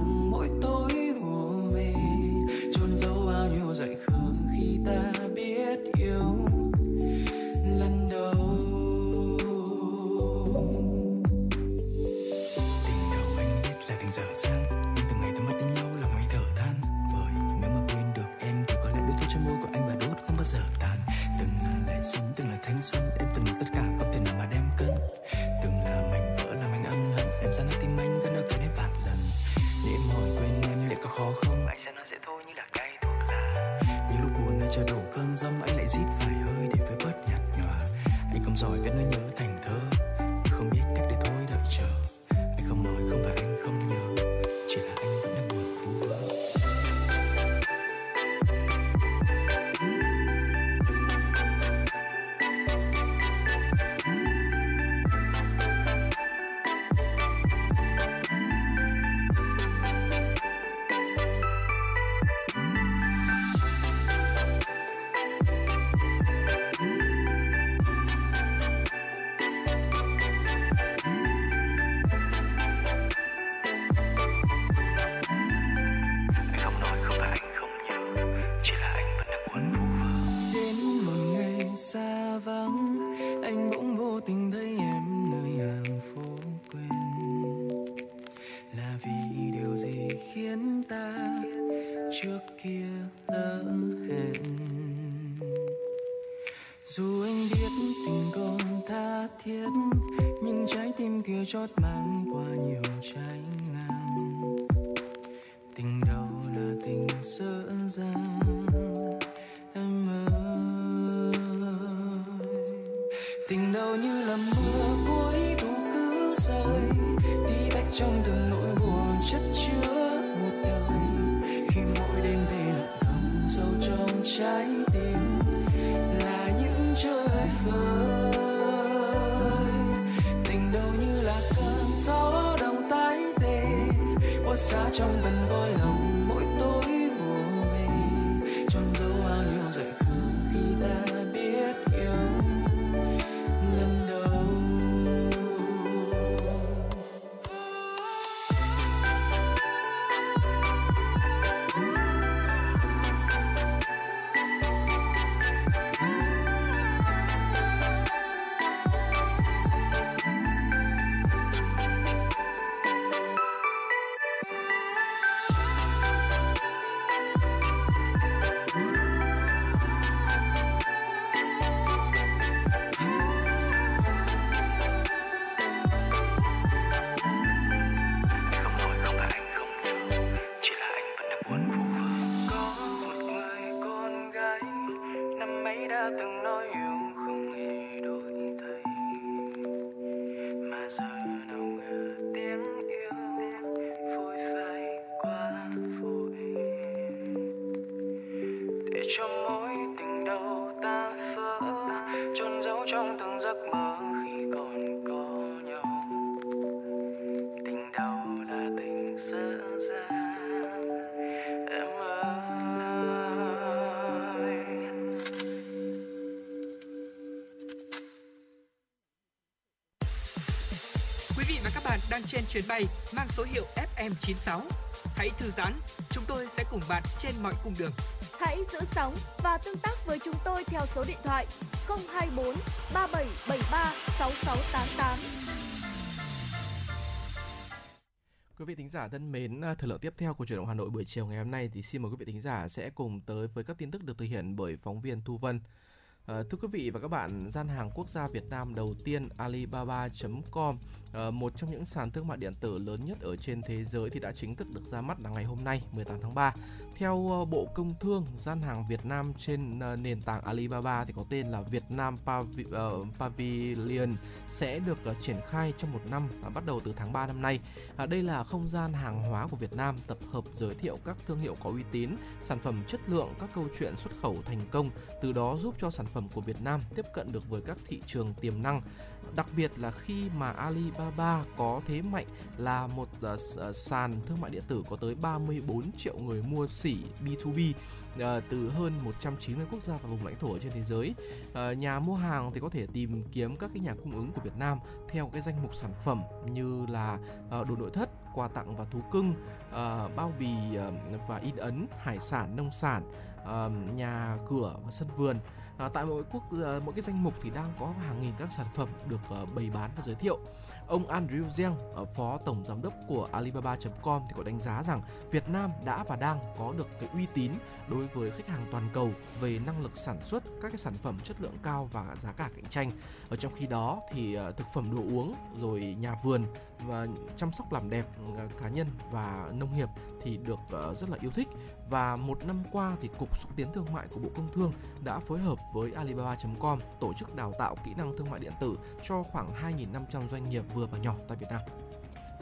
S5: Đang trên chuyến bay mang số hiệu FM96. Hãy thư giãn, chúng tôi sẽ cùng bạn trên mọi cung đường.
S2: Hãy giữ sóng và tương tác với chúng tôi theo số điện thoại 024 3773 6688.
S3: Quý vị thính giả thân mến, à, thời lượng tiếp theo của chuyển động Hà Nội buổi chiều ngày hôm nay thì xin mời quý vị thính giả sẽ cùng tới với các tin tức được thực hiện bởi phóng viên Thu Vân. À, thưa quý vị và các bạn, gian hàng quốc gia Việt Nam đầu tiên Alibaba.com, à, một trong những sàn thương mại điện tử lớn nhất ở trên thế giới thì đã chính thức được ra mắt là ngày hôm nay 18 tháng 3. Theo ờ, Bộ Công Thương, gian hàng Việt Nam trên ờ, nền tảng Alibaba thì có tên là Việt Nam ờ, Pavilion sẽ được triển khai trong một năm bắt đầu từ tháng 3 năm nay. À, đây là không gian hàng hóa của Việt Nam tập hợp giới thiệu các thương hiệu có uy tín, sản phẩm chất lượng, các câu chuyện xuất khẩu thành công, từ đó giúp cho sản phẩm của Việt Nam tiếp cận được với các thị trường tiềm năng đặc biệt là khi mà Alibaba có thế mạnh là một uh, sàn thương mại điện tử có tới 34 triệu người mua sỉ B2B uh, ờ, từ hơn 190 quốc gia và vùng lãnh thổ trên thế giới. Uh, nhà mua hàng thì có thể tìm kiếm các cái nhà cung ứng của Việt Nam theo cái danh mục sản phẩm như là uh, đồ nội thất, quà tặng và thú cưng, uh, bao bì uh, và in ấn, hải sản, nông sản, uh, nhà cửa và sân vườn à, tại mỗi quốc à, mỗi cái danh mục thì đang có hàng nghìn các sản phẩm được à, bày bán và giới thiệu. Ông Andrew Zhang à, phó tổng giám đốc của Alibaba.com thì có đánh giá rằng Việt Nam đã và đang có được cái uy tín đối với khách hàng toàn cầu về năng lực sản xuất các cái sản phẩm chất lượng cao và giá cả cạnh tranh. Ở trong khi đó thì à, thực phẩm đồ uống rồi nhà vườn và chăm sóc làm đẹp à, cá nhân và nông nghiệp thì được à, rất là yêu thích và một năm qua thì cục xúc tiến thương mại của Bộ Công Thương đã phối hợp với Alibaba.com tổ chức đào tạo kỹ năng thương mại điện tử cho khoảng 2.500 doanh nghiệp vừa và nhỏ tại Việt Nam.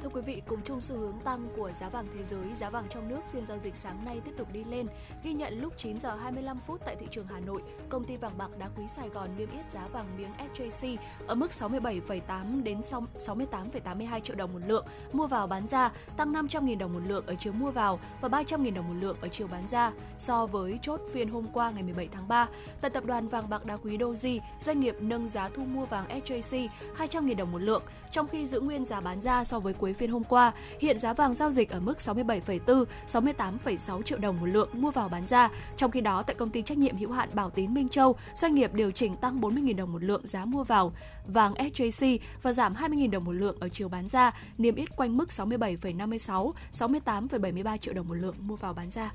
S4: Thưa quý vị, cùng chung xu hướng tăng của giá vàng thế giới, giá vàng trong nước phiên giao dịch sáng nay tiếp tục đi lên. Ghi nhận lúc 9 giờ 25 phút tại thị trường Hà Nội, công ty vàng bạc đá quý Sài Gòn niêm yết giá vàng miếng SJC ở mức 67,8 đến 68,82 triệu đồng một lượng mua vào bán ra, tăng 500.000 đồng một lượng ở chiều mua vào và 300.000 đồng một lượng ở chiều bán ra so với chốt phiên hôm qua ngày 17 tháng 3. Tại tập đoàn vàng bạc đá quý Doji, doanh nghiệp nâng giá thu mua vàng SJC 200.000 đồng một lượng, trong khi giữ nguyên giá bán ra so với cuối phiên hôm qua. Hiện giá vàng giao dịch ở mức 67,4, 68,6 triệu đồng một lượng mua vào bán ra. Trong khi đó, tại công ty trách nhiệm hữu hạn Bảo Tín Minh Châu, doanh nghiệp điều chỉnh tăng 40.000 đồng một lượng giá mua vào vàng SJC và giảm 20.000 đồng một lượng ở chiều bán ra, niêm yết quanh mức 67,56, 68,73 triệu đồng một lượng mua vào bán ra.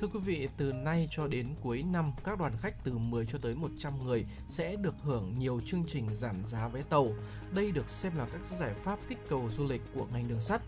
S3: Thưa quý vị, từ nay cho đến cuối năm, các đoàn khách từ 10 cho tới 100 người sẽ được hưởng nhiều chương trình giảm giá vé tàu. Đây được xem là các giải pháp kích cầu du lịch của ngành đường sắt.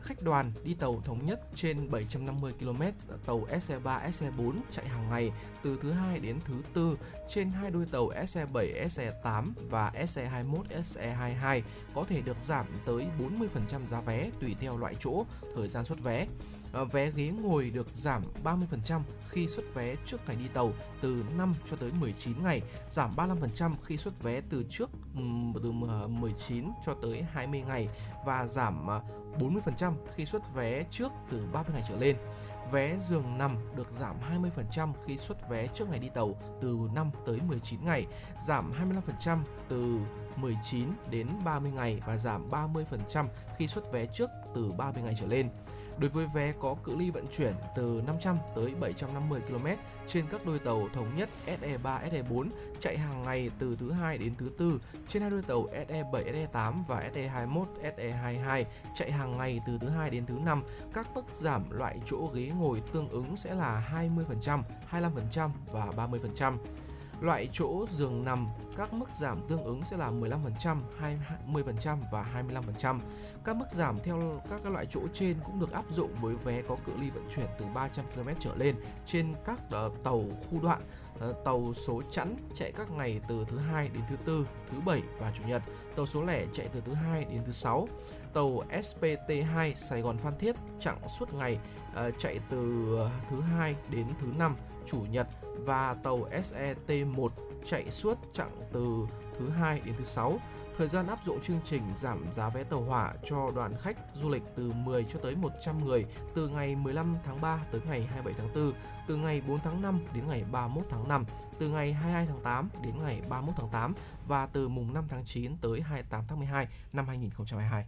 S3: Khách đoàn đi tàu thống nhất trên 750 km, tàu SE3, SE4 chạy hàng ngày từ thứ hai đến thứ tư trên hai đôi tàu SE7, SE8 và SE21, SE22 có thể được giảm tới 40% giá vé tùy theo loại chỗ, thời gian xuất vé. Ờ, vé ghế ngồi được giảm 30% khi xuất vé trước ngày đi tàu từ 5 cho tới 19 ngày, giảm 35% khi xuất vé từ trước từ ờ, 19 cho tới 20 ngày và giảm ờ, 40% khi xuất vé trước từ 30 ngày trở lên. Vé giường nằm được giảm 20% khi xuất vé trước ngày đi tàu từ 5 tới 19 ngày, giảm 25% từ 19 đến 30 ngày và giảm 30% khi xuất vé trước từ 30 ngày trở lên. Đối với vé có cự ly vận chuyển từ 500 tới 750 km trên các đôi tàu thống nhất SE3, SE4 chạy hàng ngày từ thứ hai đến thứ tư trên hai đôi tàu SE7, SE8 và SE21, SE22 chạy hàng ngày từ thứ hai đến thứ năm, các mức giảm loại chỗ ghế ngồi tương ứng sẽ là 20%, 25% và 30%. Loại chỗ giường nằm, các mức giảm tương ứng sẽ là 15%, 20% và 25%. Các mức giảm theo các loại chỗ trên cũng được áp dụng với vé có cự ly vận chuyển từ 300 km trở lên trên các ờ, tàu khu đoạn ờ, tàu số chẵn chạy các ngày từ thứ hai đến thứ tư, thứ bảy và chủ nhật, tàu số lẻ chạy từ thứ hai đến thứ sáu. Tàu SPT2 Sài Gòn Phan Thiết chặng suốt ngày ờ, chạy từ thứ hai đến thứ năm, chủ nhật và tàu SET1 chạy suốt chặng từ thứ hai đến thứ sáu. Thời gian áp dụng chương trình giảm giá vé tàu hỏa cho đoàn khách du lịch từ 10 cho tới 100 người từ ngày 15 tháng 3 tới ngày 27 tháng 4, từ ngày 4 tháng 5 đến ngày 31 tháng 5, từ ngày 22 tháng 8 đến ngày 31 tháng 8 và từ mùng 5 tháng 9 tới 28 tháng 12 năm 2022.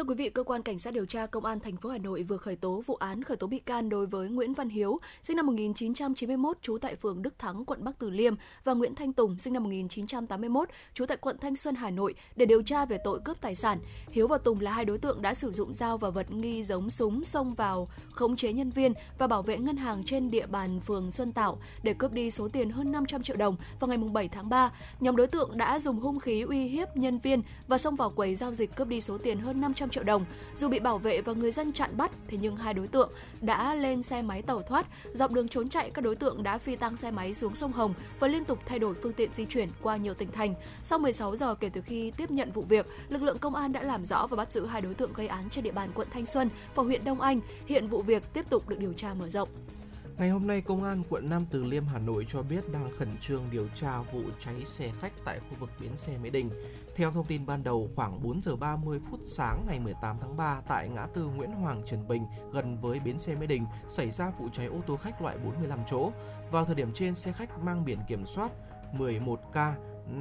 S4: Thưa quý vị, cơ quan cảnh sát điều tra công an thành phố Hà Nội vừa khởi tố vụ án khởi tố bị can đối với Nguyễn Văn Hiếu, sinh năm 1991, trú tại phường Đức Thắng, quận Bắc Từ Liêm và Nguyễn Thanh Tùng, sinh năm 1981, trú tại quận Thanh Xuân, Hà Nội để điều tra về tội cướp tài sản. Hiếu và Tùng là hai đối tượng đã sử dụng dao và vật nghi giống súng xông vào khống chế nhân viên và bảo vệ ngân hàng trên địa bàn phường Xuân Tạo để cướp đi số tiền hơn 500 triệu đồng vào ngày 7 tháng 3. Nhóm đối tượng đã dùng hung khí uy hiếp nhân viên và xông vào quầy giao dịch cướp đi số tiền hơn 500 triệu đồng. Dù bị bảo vệ và người dân chặn bắt, thế nhưng hai đối tượng đã lên xe máy tẩu thoát. Dọc đường trốn chạy, các đối tượng đã phi tăng xe máy xuống sông Hồng và liên tục thay đổi phương tiện di chuyển qua nhiều tỉnh thành. Sau 16 giờ kể từ khi tiếp nhận vụ việc, lực lượng công an đã làm rõ và bắt giữ hai đối tượng gây án trên địa bàn quận Thanh Xuân và huyện Đông Anh. Hiện vụ việc tiếp tục được điều tra mở rộng.
S3: Ngày hôm nay, Công an quận Nam Từ Liêm, Hà Nội cho biết đang khẩn trương điều tra vụ cháy xe khách tại khu vực bến xe Mỹ Đình. Theo thông tin ban đầu, khoảng 4 giờ 30 phút sáng ngày 18 tháng 3 tại ngã tư Nguyễn Hoàng Trần Bình gần với bến xe Mỹ Đình xảy ra vụ cháy ô tô khách loại 45 chỗ. Vào thời điểm trên, xe khách mang biển kiểm soát 11K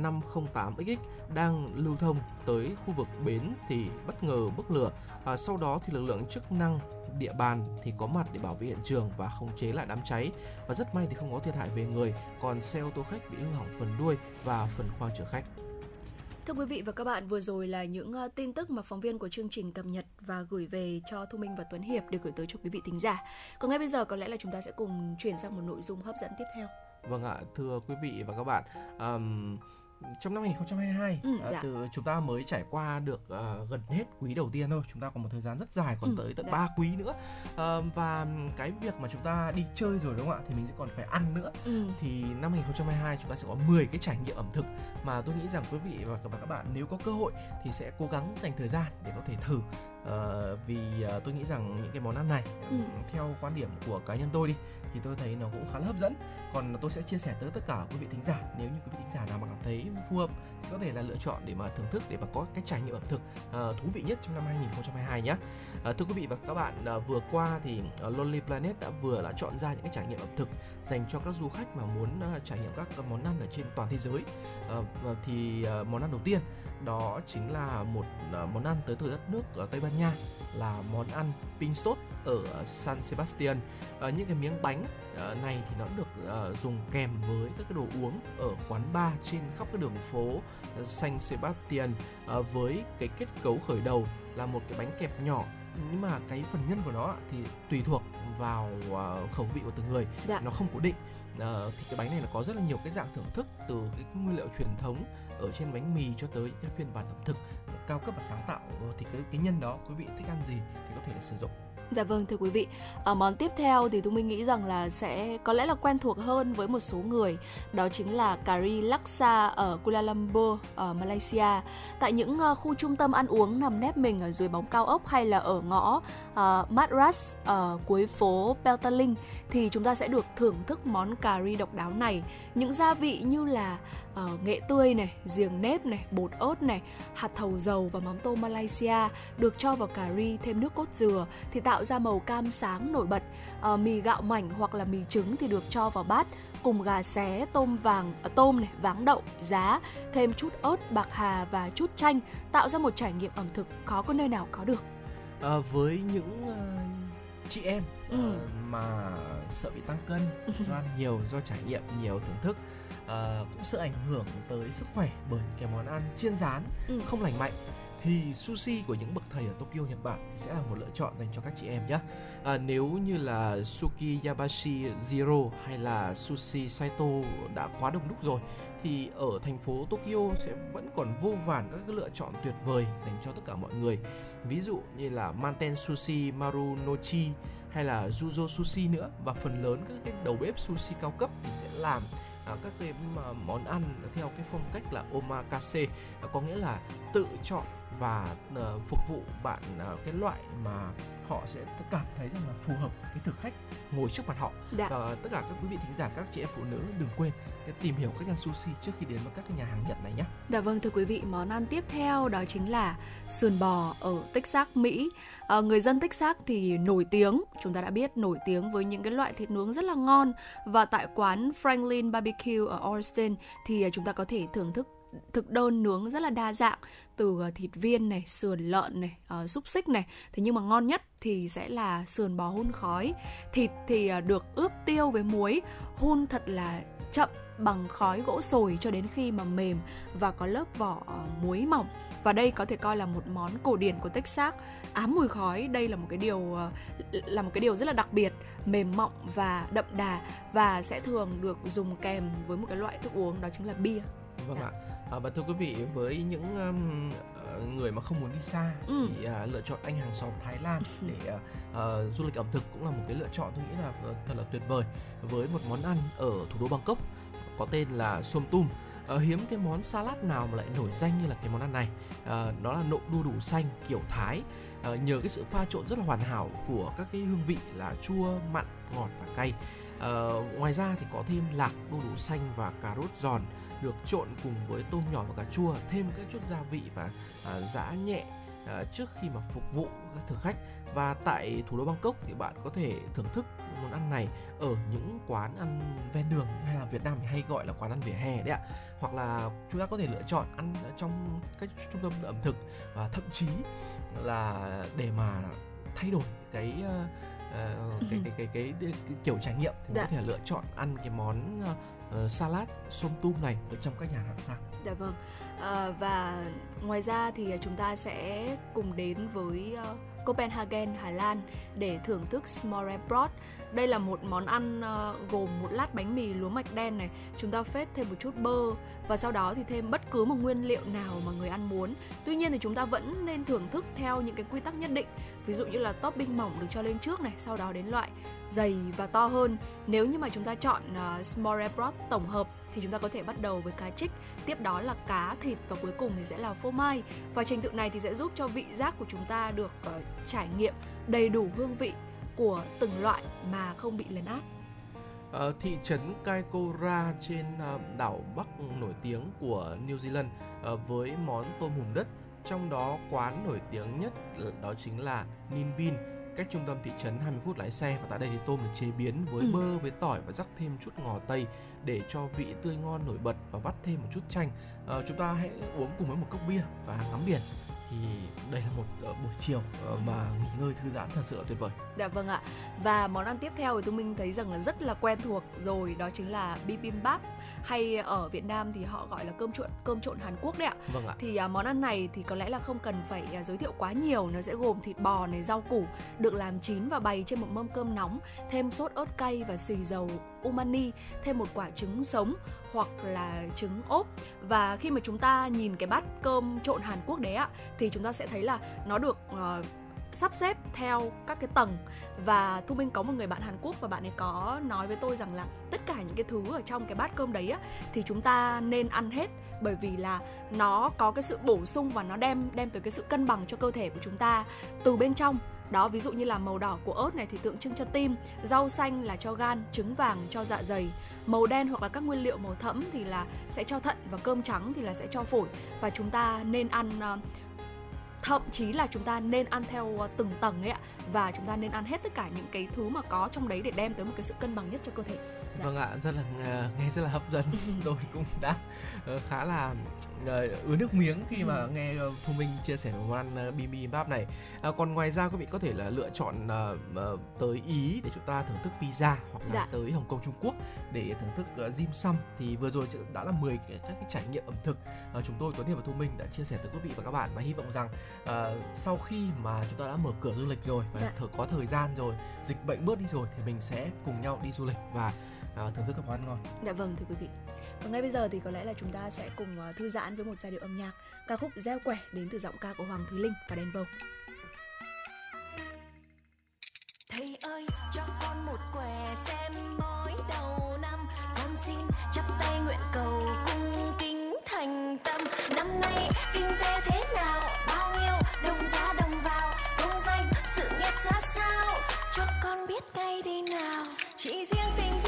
S3: 508XX đang lưu thông tới khu vực bến thì bất ngờ bốc lửa. À, sau đó thì lực lượng chức năng địa bàn thì có mặt để bảo vệ hiện trường và khống chế lại đám cháy và rất may thì không có thiệt hại về người, còn xe ô tô khách bị hư hỏng phần đuôi và phần khoang chở khách.
S4: Thưa quý vị và các bạn, vừa rồi là những uh, tin tức mà phóng viên của chương trình cập nhật và gửi về cho Thu Minh và Tuấn Hiệp để gửi tới cho quý vị thính giả. Còn ngay bây giờ có lẽ là chúng ta sẽ cùng chuyển sang một nội dung hấp dẫn tiếp theo.
S3: Vâng ạ, thưa quý vị và các bạn, um, trong năm 2022 ừ, dạ. từ chúng ta mới trải qua được uh, gần hết quý đầu tiên thôi chúng ta còn một thời gian rất dài còn ừ, tới tận dạ. 3 quý nữa uh, và cái việc mà chúng ta đi chơi rồi đúng không ạ thì mình sẽ còn phải ăn nữa ừ. thì năm 2022 chúng ta sẽ có 10 cái trải nghiệm ẩm thực mà tôi nghĩ rằng quý vị và các bạn nếu có cơ hội thì sẽ cố gắng dành thời gian để có thể thử Uh, vì uh, tôi nghĩ rằng những cái món ăn này ừ. theo quan điểm của cá nhân tôi đi thì tôi thấy nó cũng khá là hấp dẫn. Còn tôi sẽ chia sẻ tới tất cả quý vị thính giả nếu như quý vị thính giả nào mà cảm thấy phù hợp thì có thể là lựa chọn để mà thưởng thức để mà có cái trải nghiệm ẩm thực uh, thú vị nhất trong năm 2022 nhé uh, thưa quý vị và các bạn uh, vừa qua thì uh, Lonely Planet đã vừa đã chọn ra những cái trải nghiệm ẩm thực dành cho các du khách mà muốn uh, trải nghiệm các món ăn ở trên toàn thế giới. Uh, thì uh, món ăn đầu tiên đó chính là một uh, món ăn tới từ đất nước ở Tây Ban Nha là món ăn pinstot ở San Sebastian. Uh, những cái miếng bánh uh, này thì nó được dùng kèm với các cái đồ uống ở quán bar trên khắp các đường phố San Sebastian. Với cái kết cấu khởi đầu là một cái bánh kẹp nhỏ nhưng mà cái phần nhân của nó thì tùy thuộc vào khẩu vị của từng người. Dạ. nó không cố định. Thì cái bánh này nó có rất là nhiều cái dạng thưởng thức từ cái nguyên liệu truyền thống ở trên bánh mì cho tới những cái phiên bản ẩm thực cao cấp và sáng tạo ờ, thì cái cái nhân đó quý vị thích ăn gì thì có thể là sử dụng
S4: Dạ vâng thưa quý vị, ở món tiếp theo thì Thu Minh nghĩ rằng là sẽ có lẽ là quen thuộc hơn với một số người, đó chính là cà ri laksa ở Kuala Lumpur ở Malaysia. Tại những khu trung tâm ăn uống nằm nép mình ở dưới bóng cao ốc hay là ở ngõ uh, Madras ở cuối phố Peltaling thì chúng ta sẽ được thưởng thức món cà ri độc đáo này. Những gia vị như là uh, nghệ tươi này, giềng nếp này, bột ớt này, hạt thầu dầu và mắm tôm Malaysia được cho vào cà ri thêm nước cốt dừa thì tạo ra màu cam sáng nổi bật. Uh, mì gạo mảnh hoặc là mì trứng thì được cho vào bát cùng gà xé, tôm vàng, uh, tôm này, váng đậu, giá, thêm chút ớt, bạc hà và chút chanh, tạo ra một trải nghiệm ẩm thực khó có nơi nào có được.
S3: À, với những uh, chị em ừ. uh, mà sợ bị tăng cân do ăn nhiều, do trải nghiệm nhiều thưởng thức uh, cũng sợ ảnh hưởng tới sức khỏe bởi cái món ăn chiên rán ừ. không lành mạnh thì sushi của những bậc thầy ở Tokyo Nhật Bản thì sẽ là một lựa chọn dành cho các chị em nhé. À, nếu như là Suki Yabashi Zero hay là Sushi Saito đã quá đông đúc rồi thì ở thành phố Tokyo sẽ vẫn còn vô vàn các lựa chọn tuyệt vời dành cho tất cả mọi người. Ví dụ như là Manten Sushi Marunochi hay là Juzo Sushi nữa và phần lớn các cái đầu bếp sushi cao cấp thì sẽ làm À, các cái món ăn theo cái phong cách là omakase có nghĩa là tự chọn và uh, phục vụ bạn cái loại mà họ sẽ cảm thấy rằng là phù hợp cái thực khách ngồi trước mặt họ. Dạ. và tất cả các quý vị thính giả các chị em phụ nữ đừng quên cái tìm hiểu cách ăn sushi trước khi đến với các cái nhà hàng Nhật này nhé.
S4: Dạ vâng thưa quý vị món ăn tiếp theo đó chính là sườn bò ở Texas Mỹ. À, người dân Texas thì nổi tiếng chúng ta đã biết nổi tiếng với những cái loại thịt nướng rất là ngon. Và tại quán Franklin Barbecue ở Austin thì chúng ta có thể thưởng thức thực đơn nướng rất là đa dạng. Từ à, thịt viên này sườn lợn này uh, xúc xích này. Thế nhưng mà ngon nhất thì sẽ là sườn bò hun khói. Thịt thì à, được ướp tiêu với muối hun thật là chậm bằng khói gỗ sồi cho đến khi mà mềm và có lớp vỏ muối mỏng. Và đây có thể coi là một món cổ điển của Texas. Ám mùi khói, đây là một cái điều ờ, là một cái điều rất là đặc biệt. Mềm mọng và đậm đà và sẽ thường được dùng kèm với một cái loại thức uống, đó chính là bia
S3: vâng dạ. ạ. À, và thưa quý vị với những um, người mà không muốn đi xa ừ. thì uh, lựa chọn anh hàng xóm Thái Lan để uh, uh, du lịch ẩm thực cũng là một cái lựa chọn tôi nghĩ là uh, thật là tuyệt vời. Với một món ăn ở thủ đô Bangkok có tên là Som Tum. Uh, hiếm cái món salad nào mà lại nổi danh như là cái món ăn này? Uh, đó là nộm đu đủ xanh kiểu Thái. Uh, nhờ cái sự pha trộn rất là hoàn hảo của các cái hương vị là chua mặn ngọt và cay. Uh, ngoài ra thì có thêm lạc đu đủ xanh và cà rốt giòn được trộn cùng với tôm nhỏ và cà chua thêm các chút gia vị và uh, giã nhẹ uh, trước khi mà phục vụ các thực khách và tại thủ đô Bangkok thì bạn có thể thưởng thức món ăn này ở những quán ăn ven đường hay là Việt Nam thì hay gọi là quán ăn vỉa hè đấy ạ hoặc là chúng ta có thể lựa chọn ăn trong các trung tâm ẩm thực và thậm chí là để mà thay đổi cái uh, cái, cái, cái, cái cái cái kiểu trải nghiệm thì dạ. có thể lựa chọn ăn cái món uh, Ờ, salad sôm tum này ở trong các nhà hàng sang.
S4: Dạ vâng. À, và ngoài ra thì ờ, chúng ta sẽ cùng đến với uh, Copenhagen, Hà Lan để thưởng thức smørrebrød. Đây là một món ăn uh, gồm một lát bánh mì lúa mạch đen này, chúng ta phết thêm một chút bơ và sau đó thì thêm bất cứ một nguyên liệu nào mà người ăn muốn. Tuy nhiên thì chúng ta vẫn nên thưởng thức theo những cái quy tắc nhất định. Ví dụ như là topping mỏng được cho lên trước này, sau đó đến loại dày và to hơn. Nếu như mà chúng ta chọn ờ, uh, smørrebrød tổng hợp thì chúng ta có thể bắt đầu với cá trích, tiếp đó là cá, thịt và cuối cùng thì sẽ là phô mai. Và trình tự này thì sẽ giúp cho vị giác của chúng ta được uh, trải nghiệm đầy đủ hương vị của từng loại mà không bị lấn át.
S3: Ở thị trấn Kaikoura trên uh, đảo Bắc nổi tiếng của New Zealand uh, với món tôm hùm đất, trong đó quán nổi tiếng nhất đó chính là Ninh Bin cách trung tâm thị trấn 20 phút lái xe và tại đây thì tôm được chế biến với ừ. bơ với tỏi và rắc thêm chút ngò tây để cho vị tươi ngon nổi bật và vắt thêm một chút chanh. À, chúng ta hãy uống cùng với một cốc bia và ngắm biển thì đây là một uh, buổi chiều uh, mà nghỉ ngơi thư giãn thật sự là tuyệt vời.
S4: Dạ vâng ạ. Và món ăn tiếp theo thì tôi minh thấy rằng là rất là quen thuộc rồi, đó chính là bibimbap hay ở Việt Nam thì họ gọi là cơm trộn cơm trộn Hàn Quốc đấy ạ.
S3: Vâng ạ.
S4: Thì uh, món ăn này thì có lẽ là không cần phải uh, giới thiệu quá nhiều, nó sẽ gồm thịt bò này, rau củ được làm chín và bày trên một mâm cơm nóng, thêm sốt ớt cay và xì dầu umani, thêm một quả trứng sống hoặc là trứng ốp. Và khi mà chúng ta nhìn cái bát cơm trộn Hàn Quốc đấy ạ thì chúng ta sẽ thấy là nó được uh, sắp xếp theo các cái tầng. Và thu minh có một người bạn hàn quốc và bạn ấy có nói với tôi rằng là tất cả những cái thứ ở trong cái bát cơm đấy á thì chúng ta nên ăn hết. Bởi vì là nó có cái sự bổ sung và nó đem đem tới cái sự cân bằng cho cơ thể của chúng ta từ bên trong đó ví dụ như là màu đỏ của ớt này thì tượng trưng cho tim rau xanh là cho gan trứng vàng cho dạ dày. Màu đen hoặc là các nguyên liệu màu thẫm thì là sẽ cho thận và cơm trắng thì là sẽ cho phổi. Và chúng ta nên ăn uh, thậm chí là chúng ta nên ăn theo ờ, từng tầng ấy ạ. Và chúng ta nên ăn hết tất cả những cái thứ mà có trong đấy để đem tới một cái sự cân bằng nhất cho cơ thể.
S3: Dạ. Vâng ạ, rất là nghe rất là hấp dẫn. Tôi cũng đã ờ, khá là ứa nước miếng khi mà ừ. nghe Thu Minh chia sẻ về món ăn bibimbap này. À, còn ngoài ra quý vị có thể là lựa chọn uh, tới Ý để chúng ta thưởng thức pizza hoặc là dạ. tới Hồng Kông Trung Quốc để thưởng thức uh, dim sum thì vừa rồi đã là 10 cái, các cái trải nghiệm ẩm thực uh, chúng tôi Tuấn Hiệp và Thu Minh đã chia sẻ tới quý vị và các bạn và hy vọng rằng uh, sau khi mà chúng ta đã mở cửa du lịch rồi và dạ. có thời gian rồi dịch bệnh bớt đi rồi thì mình sẽ cùng nhau đi du lịch và uh, thưởng thức các món ăn ngon.
S4: Dạ vâng thưa quý vị. Và ngay bây giờ thì có lẽ là chúng ta sẽ cùng uh, thư giãn với một giai điệu âm nhạc. Ca khúc Gieo quẻ đến từ giọng ca của Hoàng Thúy Linh và Đen Vâu.
S7: Thầy ơi cho con một quẻ xem mỗi đầu năm. Con xin chắp tay nguyện cầu cung kính thành tâm. Năm nay kinh tế thế nào? Bao nhiêu đồng giá đồng vào? Công danh sự nghiệp ra sao? Cho con biết ngay đi nào. Chỉ riêng tình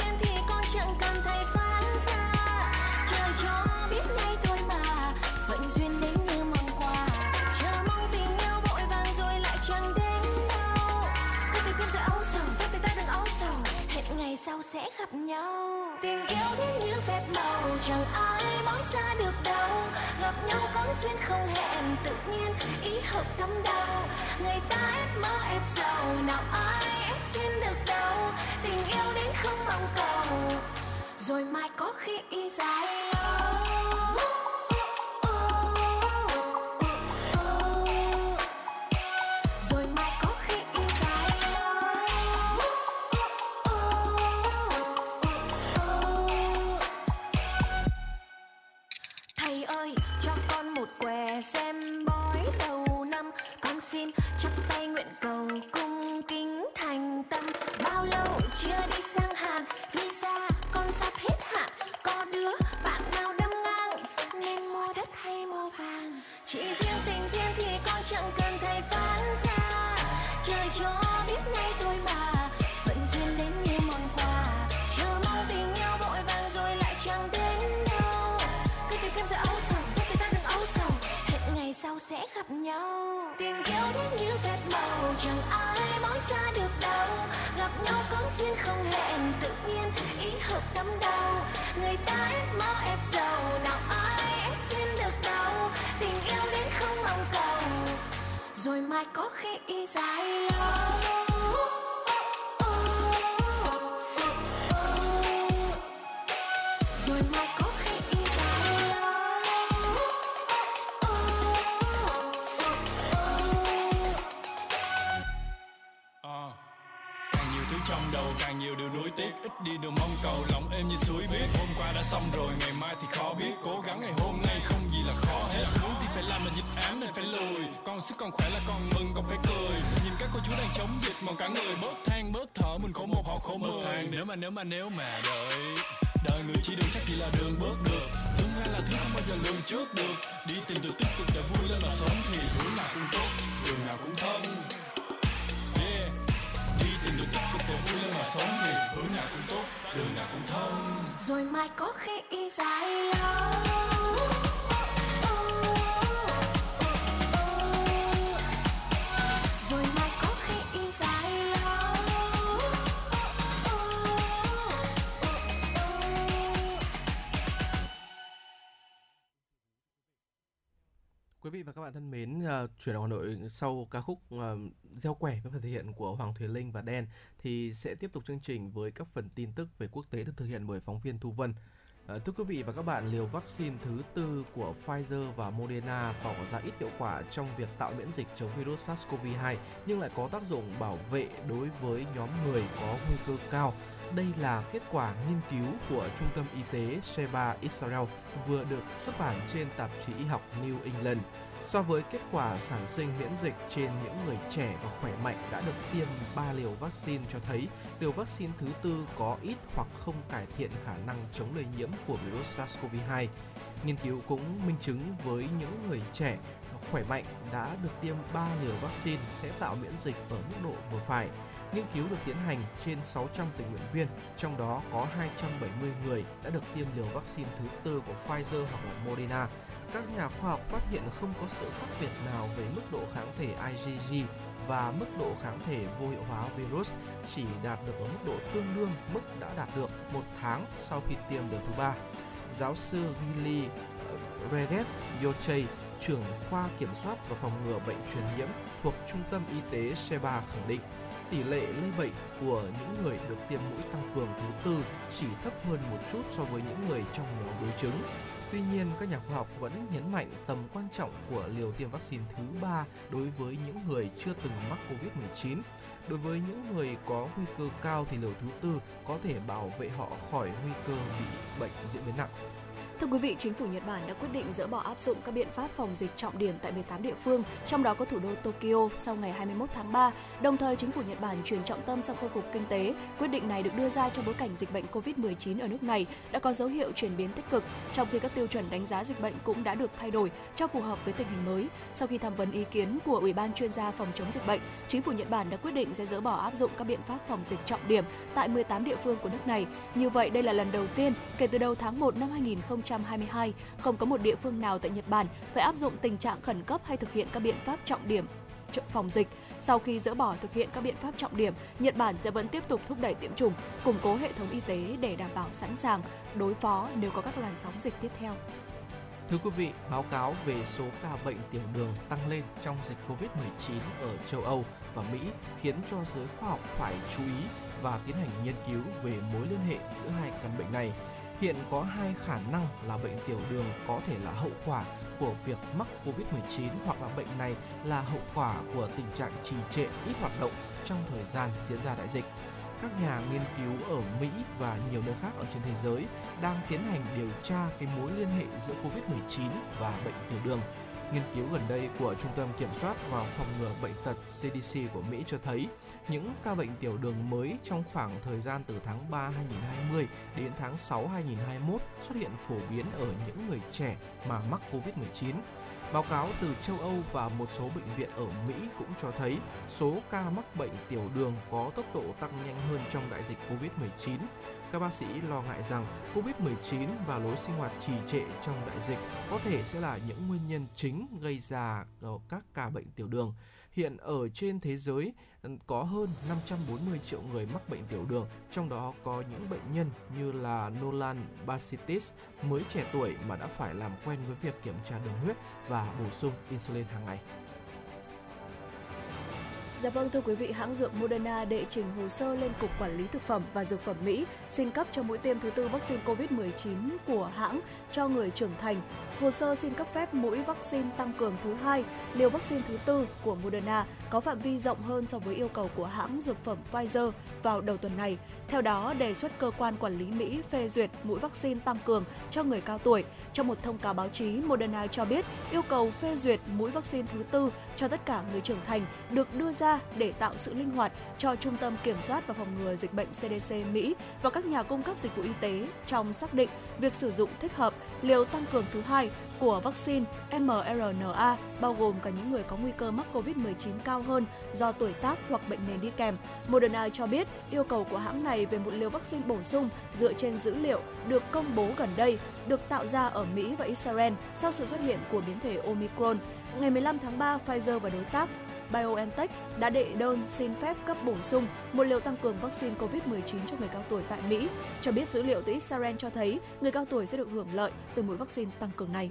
S7: sẽ gặp nhau. Tình yêu đến như phép màu, chẳng ai nói ra được đâu. Gặp nhau có duyên không hẹn, tự nhiên ý hợp tâm đau. Người ta ép mơ ép giàu, nào ai ép duyên được đâu tình yêu đến không mong cầu, rồi mai có khi y dài lâu. Con sắp hết hạn. Có đứa bạn nào đâm ngang, Nên mua đất hay mua vàng? Chỉ riêng tình riêng thì con chẳng cần thầy phán ra. Trời cho biết ngay thôi mà Phận duyên đến như món quà. Chờ mong tình yêu vội vàng rồi lại chẳng đến đâu. Cứ tìm kiếm sự âu sầu, cứ cả ta đừng âu sầu. Hẹn ngày sau sẽ gặp nhau. Tình yêu đến như phép màu, chẳng ai ra được đâu gặp nhau có duyên không hẹn tự nhiên. Ý hợp tâm đầu người ta ép mơ ép giàu nào ai ép duyên được đâu tình yêu đến không mong cầu. Rồi mai có khi ý dài lâu.
S8: Nhiều điều nuối tiếc. Ít đi đường mong cầu lòng êm như suối biết Hôm qua đã xong rồi ngày mai thì khó biết. Cố gắng ngày hôm nay không gì là khó hết. Muốn thì phải làm mà dịch án nên phải lùi. Con sức còn khỏe là con mừng còn phải cười. Nhìn các cô chú đang chống dịch mong cả người bớt than bớt thở. Mình khổ một họ khổ mười. Nếu mà nếu mà nếu mà đợi. Đời người chỉ đường chắc chỉ là đường bước được. Tương lai là thứ không bao giờ lường trước được. Đi tìm điều tích cực để vui lên mà sống Thì sống Thì hướng nào cũng tốt, đường nào cũng thông.
S7: Rồi mai có khi dài lâu.
S3: Quý vị và các bạn thân mến, uh, chuyển động Hà Nội sau ca khúc uh, Gieo quẻ với phần thể hiện của Hoàng Thùy Linh và Đen thì sẽ tiếp tục chương trình với các phần tin tức về quốc tế được thực hiện bởi phóng viên Thu Vân. Uh, thưa quý vị và các bạn, liều vaccine thứ tư của Pfizer và Moderna tỏ ra ít hiệu quả trong việc tạo miễn dịch chống virus SARS-CoV-2 nhưng lại có tác dụng bảo vệ đối với nhóm người có nguy cơ cao. Đây là kết quả nghiên cứu của Trung tâm Y tế Sheba Israel, vừa được xuất bản trên tạp chí y học New England. So với kết quả sản sinh miễn dịch trên những người trẻ và khỏe mạnh đã được tiêm 3 liều vaccine cho thấy, liều vaccine thứ tư có ít hoặc không cải thiện khả năng chống lây nhiễm của virus SARS-CoV-2. Nghiên cứu cũng minh chứng với những người trẻ khỏe mạnh đã được tiêm 3 liều vaccine sẽ tạo miễn dịch ở mức độ vừa phải. Nghiên cứu được tiến hành trên 600 tình nguyện viên, trong đó có 270 người đã được tiêm liều vaccine thứ tư của Pfizer hoặc là Moderna. Các nhà khoa học phát hiện không có sự khác biệt nào về mức độ kháng thể IgG và mức độ kháng thể vô hiệu hóa virus chỉ đạt được ở mức độ tương đương mức đã đạt được một tháng sau khi tiêm liều thứ ba. Giáo sư Gili ờ, Regev Yochei, trưởng khoa kiểm soát và phòng ngừa bệnh truyền nhiễm thuộc Trung tâm Y tế Sheba khẳng định tỷ lệ lây bệnh của những người được tiêm mũi tăng cường thứ tư chỉ thấp hơn một chút so với những người trong nhóm đối chứng. Tuy nhiên, các nhà khoa học vẫn nhấn mạnh tầm quan trọng của liều tiêm vaccine thứ ba đối với những người chưa từng mắc COVID-19. Đối với những người có nguy cơ cao thì liều thứ tư có thể bảo vệ họ khỏi nguy cơ bị bệnh diễn biến nặng.
S4: Thưa quý vị, chính phủ Nhật Bản đã quyết định dỡ bỏ áp dụng các biện pháp phòng dịch trọng điểm tại 18 địa phương, trong đó có thủ đô Tokyo sau ngày 21 tháng 3. Đồng thời, chính phủ Nhật Bản chuyển trọng tâm sang khôi phục kinh tế. Quyết định này được đưa ra trong bối cảnh dịch bệnh COVID-19 ở nước này đã có dấu hiệu chuyển biến tích cực, trong khi các tiêu chuẩn đánh giá dịch bệnh cũng đã được thay đổi cho phù hợp với tình hình mới. Sau khi tham vấn ý kiến của Ủy ban chuyên gia phòng chống dịch bệnh, chính phủ Nhật Bản đã quyết định sẽ dỡ bỏ áp dụng các biện pháp phòng dịch trọng điểm tại 18 địa phương của nước này. Như vậy, đây là lần đầu tiên kể từ đầu tháng 1 năm 2022, không có một địa phương nào tại Nhật Bản phải áp dụng tình trạng khẩn cấp hay thực hiện các biện pháp trọng điểm phòng dịch. Sau khi dỡ bỏ thực hiện các biện pháp trọng điểm, Nhật Bản sẽ vẫn tiếp tục thúc đẩy tiêm chủng, củng cố hệ thống y tế để đảm bảo sẵn sàng đối phó nếu có các làn sóng dịch tiếp theo.
S3: Thưa quý vị, báo cáo về số ca bệnh tiểu đường tăng lên trong dịch Covid-19 ở châu Âu và Mỹ khiến cho giới khoa học phải chú ý và tiến hành nghiên cứu về mối liên hệ giữa hai căn bệnh này. Hiện có hai khả năng là bệnh tiểu đường có thể là hậu quả của việc mắc Covid-19 hoặc là bệnh này là hậu quả của tình trạng trì trệ ít hoạt động trong thời gian diễn ra đại dịch. Các nhà nghiên cứu ở Mỹ và nhiều nơi khác ở trên thế giới đang tiến hành điều tra cái mối liên hệ giữa Covid-19 và bệnh tiểu đường. Nghiên cứu gần đây của Trung tâm Kiểm soát và Phòng ngừa Bệnh tật CDC của Mỹ cho thấy những ca bệnh tiểu đường mới trong khoảng thời gian từ tháng 3 2020 đến tháng 6 2021 xuất hiện phổ biến ở những người trẻ mà mắc COVID-19. Báo cáo từ châu Âu và một số bệnh viện ở Mỹ cũng cho thấy số ca mắc bệnh tiểu đường có tốc độ tăng nhanh hơn trong đại dịch COVID-19. Các bác sĩ lo ngại rằng COVID-19 và lối sinh hoạt trì trệ trong đại dịch có thể sẽ là những nguyên nhân chính gây ra ờ, các ca bệnh tiểu đường. Hiện ở trên thế giới có hơn 540 triệu người mắc bệnh tiểu đường, trong đó có những bệnh nhân như là Nolan Basitis mới trẻ tuổi mà đã phải làm quen với việc kiểm tra đường huyết và bổ sung insulin hàng ngày.
S4: Dạ vâng thưa quý vị, hãng dược Moderna đệ trình hồ sơ lên Cục Quản lý Thực phẩm và Dược phẩm Mỹ xin cấp cho mũi tiêm thứ tư vaccine COVID-19 của hãng cho người trưởng thành. Hồ sơ xin cấp phép mũi vaccine tăng cường thứ hai, liều vaccine thứ tư của Moderna có phạm vi rộng hơn so với yêu cầu của hãng dược phẩm Pfizer vào đầu tuần này. Theo đó, đề xuất cơ quan quản lý Mỹ phê duyệt mũi vaccine tăng cường cho người cao tuổi. Trong một thông cáo báo chí, Moderna cho biết yêu cầu phê duyệt mũi vaccine thứ tư cho tất cả người trưởng thành được đưa ra để tạo sự linh hoạt cho Trung tâm Kiểm soát và Phòng ngừa Dịch bệnh CDC Mỹ và các nhà cung cấp dịch vụ y tế trong xác định việc sử dụng thích hợp liều tăng cường thứ hai của vaccine mRNA bao gồm cả những người có nguy cơ mắc COVID-19 cao hơn do tuổi tác hoặc bệnh nền đi kèm. Moderna cho biết yêu cầu của hãng này về một liều vaccine bổ sung dựa trên dữ liệu được công bố gần đây, được tạo ra ở Mỹ và Israel sau sự xuất hiện của biến thể Omicron. Ngày 15 tháng 3, Pfizer và đối tác BioNTech đã đệ đơn xin phép cấp bổ sung một liều tăng cường vaccine COVID-19 cho người cao tuổi tại Mỹ, cho biết dữ liệu từ Israel cho thấy người cao tuổi sẽ được hưởng lợi từ mũi vaccine tăng cường này.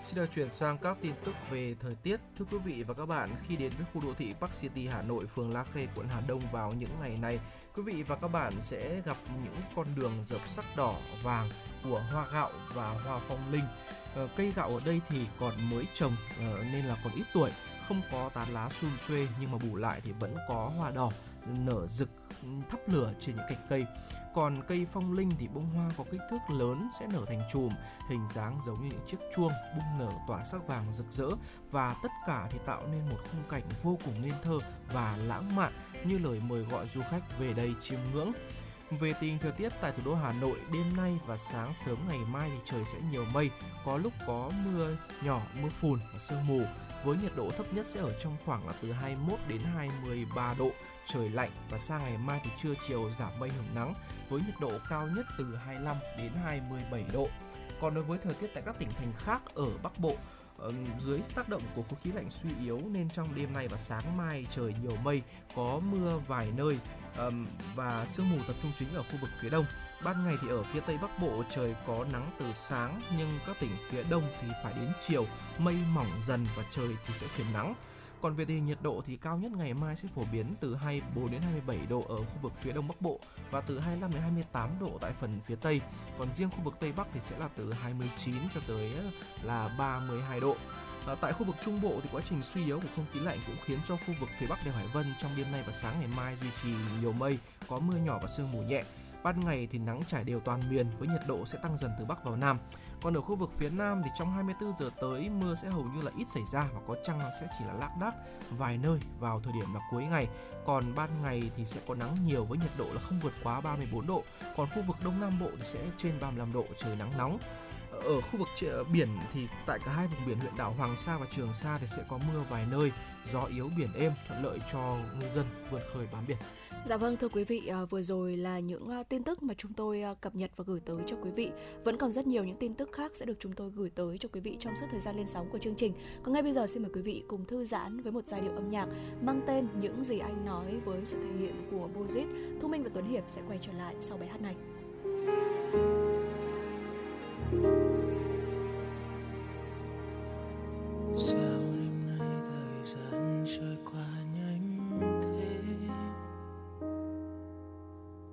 S3: Xin được chuyển sang các tin tức về thời tiết. Thưa quý vị và các bạn, khi đến với khu đô thị Park City Hà Nội, phường La Khê, quận Hà Đông vào những ngày này, quý vị và các bạn sẽ gặp những con đường dập sắc đỏ, vàng của hoa gạo và hoa phong linh. Ờ, cây gạo ở đây thì còn mới trồng ờ, nên là còn ít tuổi, không có tán lá xum xuê nhưng mà bù lại thì vẫn có hoa đỏ nở rực thắp lửa trên những cành cây còn cây phong linh thì bông hoa có kích thước lớn sẽ nở thành chùm hình dáng giống như những chiếc chuông bung nở tỏa sắc vàng rực rỡ. Và tất cả thì tạo nên một khung cảnh vô cùng nên thơ và lãng mạn như lời mời gọi du khách về đây chiêm ngưỡng. Về tình thời tiết tại thủ đô Hà Nội, đêm nay và sáng sớm ngày mai thì trời sẽ nhiều mây, có lúc có mưa nhỏ, mưa phùn và sương mù. Với nhiệt độ thấp nhất sẽ ở trong khoảng là từ 21 đến 23 độ, trời lạnh và sang ngày mai thì trưa chiều giảm mây hưởng nắng với nhiệt độ cao nhất từ 25 đến 27 độ. Còn đối với thời tiết tại các tỉnh thành khác ở Bắc Bộ, ờ, dưới tác động của khối khí lạnh suy yếu nên trong đêm nay và sáng mai trời nhiều mây, có mưa vài nơi và sương mù tập trung chính ở khu vực phía đông. Ban ngày thì ở phía Tây Bắc Bộ trời có nắng từ sáng nhưng các tỉnh phía Đông thì phải đến chiều mây mỏng dần và trời thì sẽ chuyển nắng. Còn về tình hình nhiệt độ thì cao nhất ngày mai sẽ phổ biến từ 24 đến 27 độ ở khu vực phía Đông Bắc Bộ và từ 25 đến 28 độ tại phần phía Tây. Còn riêng khu vực Tây Bắc thì sẽ là từ 29 cho tới ờ, là 32 độ. À, tại khu vực Trung Bộ thì quá trình suy yếu của không khí lạnh cũng khiến cho khu vực phía Bắc đèo Hải Vân trong đêm nay và sáng ngày mai duy trì nhiều mây, có mưa nhỏ và sương mù nhẹ. Ban ngày thì nắng trải đều toàn miền với nhiệt độ sẽ tăng dần từ Bắc vào Nam. Còn ở khu vực phía Nam thì trong 24 giờ tới mưa sẽ hầu như là ít xảy ra và có chăng sẽ chỉ là lác đác vài nơi vào thời điểm là cuối ngày. Còn ban ngày thì sẽ có nắng nhiều với nhiệt độ là không vượt quá 34 độ. Còn khu vực Đông Nam Bộ thì sẽ trên 35 độ trời nắng nóng ở khu vực biển thì tại cả hai vùng biển huyện đảo Hoàng Sa và Trường Sa thì sẽ có mưa vài nơi, gió yếu biển êm thuận lợi cho ngư dân vượt khơi bám biển.
S4: Dạ vâng thưa quý vị, à, vừa rồi là những à, tin tức mà chúng tôi à, cập nhật và gửi tới cho quý vị. Vẫn còn rất nhiều những tin tức khác sẽ được chúng tôi gửi tới cho quý vị trong suốt thời gian lên sóng của chương trình. Còn ngay bây giờ xin mời quý vị cùng thư giãn với một giai điệu âm nhạc mang tên Những gì anh nói với sự thể hiện của Bozit. Thu Minh và Tuấn Hiệp sẽ quay trở lại sau bài hát này.
S9: Sao đêm nay thời gian trôi qua nhanh thế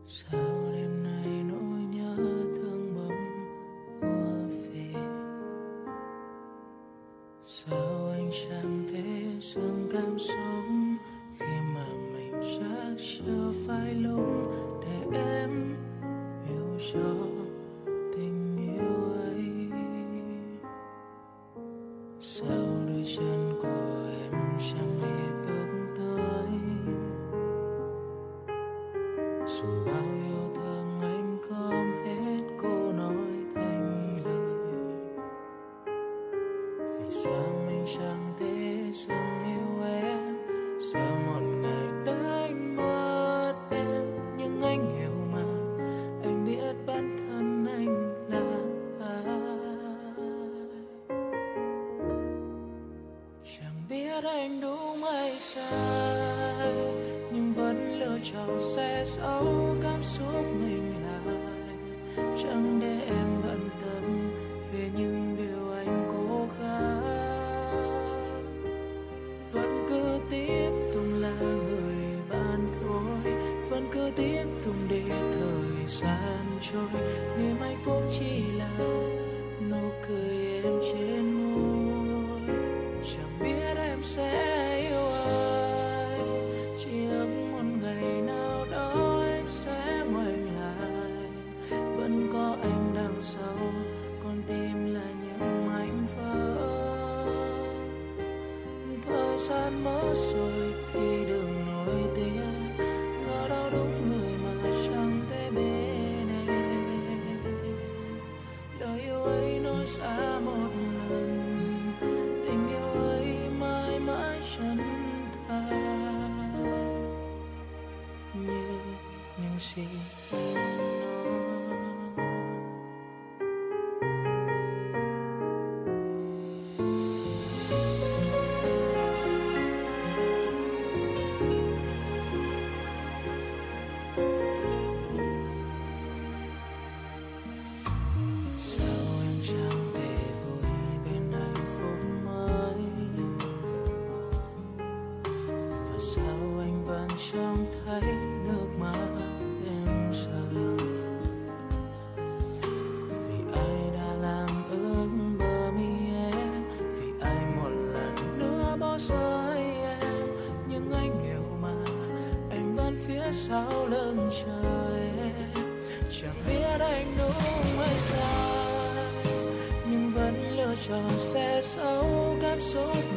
S9: sao đêm nay nỗi nhớ thương bỗng ùa về? Sao anh chẳng thể dừng cảm xúc khi mà mình chắc chưa phải lúc để em hiểu rõ tròn xe sâu cảm xúc.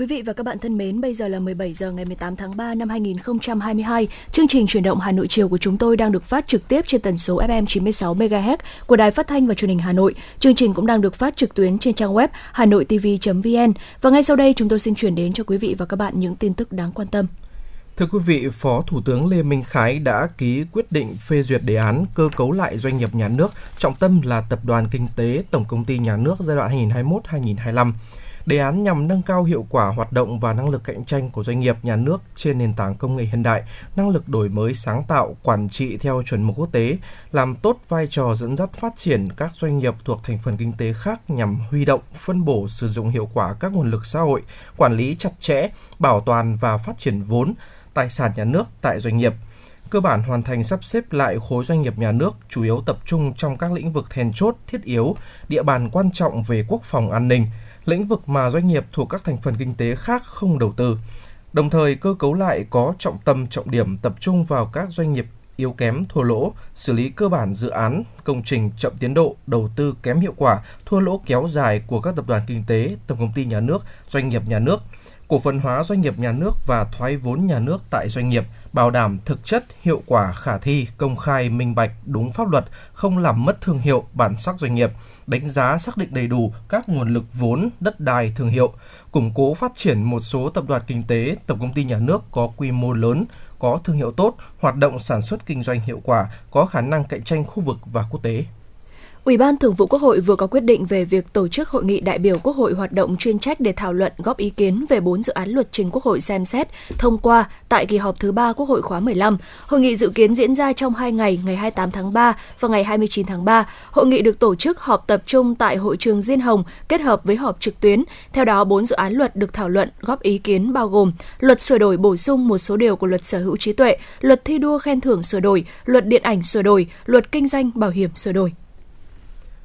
S4: Quý vị và các bạn thân mến, bây giờ là 17 giờ ngày 18 tháng 3 năm 2022. Chương trình chuyển động Hà Nội chiều của chúng tôi đang được phát trực tiếp trên tần số FM 96 MHz của Đài Phát thanh và Truyền hình Hà Nội. Chương trình cũng đang được phát trực tuyến trên trang web hanoitv.vn. Và ngay sau đây chúng tôi xin chuyển đến cho quý vị và các bạn những tin tức đáng quan tâm.
S3: Thưa quý vị, Phó Thủ tướng Lê Minh Khái đã ký quyết định phê duyệt đề án cơ cấu lại doanh nghiệp nhà nước, trọng tâm là Tập đoàn Kinh tế Tổng Công ty Nhà nước giai đoạn 2021-2025. Đề án nhằm nâng cao hiệu quả hoạt động và năng lực cạnh tranh của doanh nghiệp nhà nước trên nền tảng công nghệ hiện đại, năng lực đổi mới sáng tạo, quản trị theo chuẩn mực quốc tế, làm tốt vai trò dẫn dắt phát triển các doanh nghiệp thuộc thành phần kinh tế khác nhằm huy động, phân bổ sử dụng hiệu quả các nguồn lực xã hội, quản lý chặt chẽ, bảo toàn và phát triển vốn, tài sản nhà nước tại doanh nghiệp. Cơ bản hoàn thành sắp xếp lại khối doanh nghiệp nhà nước, chủ yếu tập trung trong các lĩnh vực then chốt, thiết yếu, địa bàn quan trọng về quốc phòng an ninh, lĩnh vực mà doanh nghiệp thuộc các thành phần kinh tế khác không đầu tư. Đồng thời, cơ cấu lại có trọng tâm trọng điểm tập trung vào các doanh nghiệp yếu kém, thua lỗ, xử lý cơ bản dự án, công trình chậm tiến độ, đầu tư kém hiệu quả, thua lỗ kéo dài của các tập đoàn kinh tế, tổng công ty nhà nước, doanh nghiệp nhà nước, cổ phần hóa doanh nghiệp nhà nước và thoái vốn nhà nước tại doanh nghiệp, bảo đảm thực chất, hiệu quả, khả thi, công khai, minh bạch, đúng pháp luật, không làm mất thương hiệu, bản sắc doanh nghiệp, đánh giá xác định đầy đủ các nguồn lực vốn, đất đai, thương hiệu, củng cố phát triển một số tập đoàn kinh tế, tổng công ty nhà nước có quy mô lớn, có thương hiệu tốt, hoạt động sản xuất kinh doanh hiệu quả, có khả năng cạnh tranh khu vực và quốc tế.
S4: Ủy ban Thường vụ Quốc hội vừa có quyết định về việc tổ chức hội nghị đại biểu Quốc hội hoạt động chuyên trách để thảo luận góp ý kiến về 4 dự án luật trình Quốc hội xem xét thông qua tại kỳ họp thứ 3 Quốc hội khóa 15. Hội nghị dự kiến diễn ra trong 2 ngày, ngày 28 tháng 3 và ngày 29 tháng 3. Hội nghị được tổ chức họp tập trung tại hội trường Diên Hồng kết hợp với họp trực tuyến. Theo đó, 4 dự án luật được thảo luận góp ý kiến bao gồm luật sửa đổi bổ sung một số điều của luật sở hữu trí tuệ, luật thi đua khen thưởng sửa đổi, luật điện ảnh sửa đổi, luật kinh doanh bảo hiểm sửa đổi.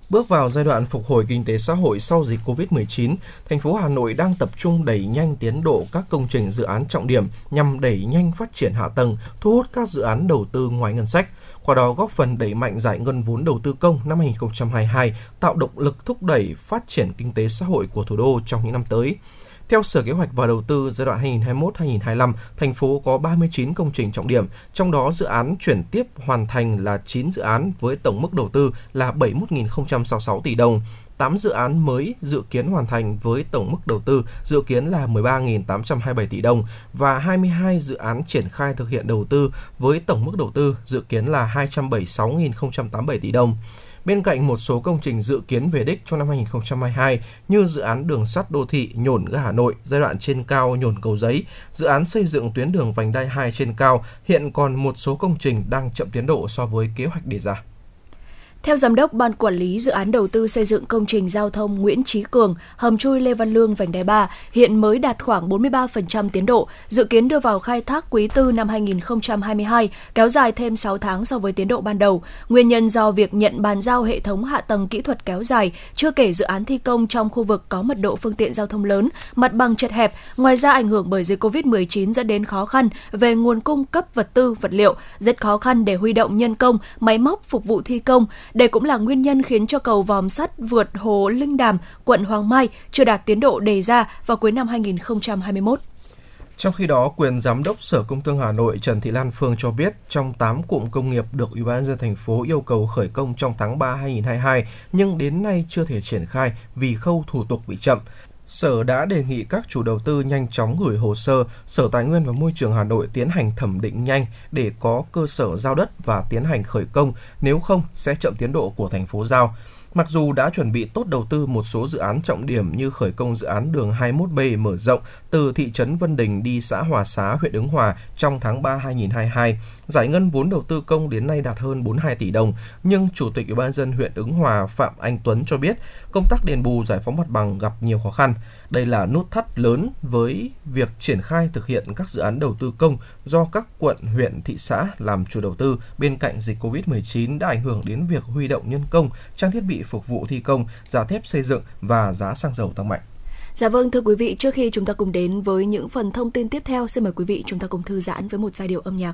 S3: Bước vào giai đoạn phục hồi kinh tế xã hội sau dịch Covid-19, thành phố Hà Nội đang tập trung đẩy nhanh tiến độ các công trình dự án trọng điểm nhằm đẩy nhanh phát triển hạ tầng, thu hút các dự án đầu tư ngoài ngân sách, qua đó góp phần đẩy mạnh giải ngân vốn đầu tư công năm 2022, tạo động lực thúc đẩy phát triển kinh tế xã hội của thủ đô trong những năm tới. Theo Sở Kế hoạch và Đầu tư giai đoạn 2021-2025, thành phố có 39 công trình trọng điểm, trong đó dự án chuyển tiếp hoàn thành là 9 dự án với tổng mức đầu tư là 71.066 tỷ đồng. 8 dự án mới dự kiến hoàn thành với tổng mức đầu tư dự kiến là 13.827 tỷ đồng và 22 dự án triển khai thực hiện đầu tư với tổng mức đầu tư dự kiến là 276.087 tỷ đồng. Bên cạnh một số công trình dự kiến về đích trong năm 2022 như dự án đường sắt đô thị Nhổn ga Hà Nội giai đoạn trên cao Nhổn Cầu Giấy, dự án xây dựng tuyến đường vành đai 2 trên cao, hiện còn một số công trình đang chậm tiến độ so với kế hoạch đề ra.
S4: Theo Giám đốc Ban Quản lý Dự án Đầu tư xây dựng công trình giao thông Nguyễn Trí Cường, hầm chui Lê Văn Lương vành đai 3 hiện mới đạt khoảng 43% tiến độ, dự kiến đưa vào khai thác quý tư năm 2022, kéo dài thêm 6 tháng so với tiến độ ban đầu. Nguyên nhân do việc nhận bàn giao hệ thống hạ tầng kỹ thuật kéo dài, chưa kể dự án thi công trong khu vực có mật độ phương tiện giao thông lớn, mặt bằng chật hẹp, ngoài ra ảnh hưởng bởi dịch Covid-19 dẫn đến khó khăn về nguồn cung cấp vật tư, vật liệu, rất khó khăn để huy động nhân công, máy móc phục vụ thi công. Đây cũng là nguyên nhân khiến cho cầu vòm sắt vượt hồ Linh Đàm, quận Hoàng Mai chưa đạt tiến độ đề ra vào cuối năm 2021.
S3: Trong khi đó, quyền giám đốc Sở Công Thương Hà Nội Trần Thị Lan Phương cho biết, trong 8 cụm công nghiệp được Ủy ban dân thành phố yêu cầu khởi công trong tháng 3 2022 nhưng đến nay chưa thể triển khai vì khâu thủ tục bị chậm. Sở đã đề nghị các chủ đầu tư nhanh chóng gửi hồ sơ, Sở Tài nguyên và Môi trường Hà Nội tiến hành thẩm định nhanh để có cơ sở giao đất và tiến hành khởi công, nếu không sẽ chậm tiến độ của thành phố giao. Mặc dù đã chuẩn bị tốt đầu tư một số dự án trọng điểm như khởi công dự án đường 21B mở rộng từ thị trấn Vân Đình đi xã Hòa Xá, huyện Ứng Hòa trong tháng 3 2022, giải ngân vốn đầu tư công đến nay đạt hơn 42 tỷ đồng, nhưng Chủ tịch Ủy ban dân huyện Ứng Hòa Phạm Anh Tuấn cho biết công tác đền bù giải phóng mặt bằng gặp nhiều khó khăn. Đây là nút thắt lớn với việc triển khai thực hiện các dự án đầu tư công do các quận, huyện, thị xã làm chủ đầu tư bên cạnh dịch COVID-19 đã ảnh hưởng đến việc huy động nhân công, trang thiết bị phục vụ thi công, giá thép xây dựng và giá xăng dầu tăng mạnh.
S4: Dạ vâng, thưa quý vị, trước khi chúng ta cùng đến với những phần thông tin tiếp theo, xin mời quý vị chúng ta cùng thư giãn với một giai điệu âm nhạc.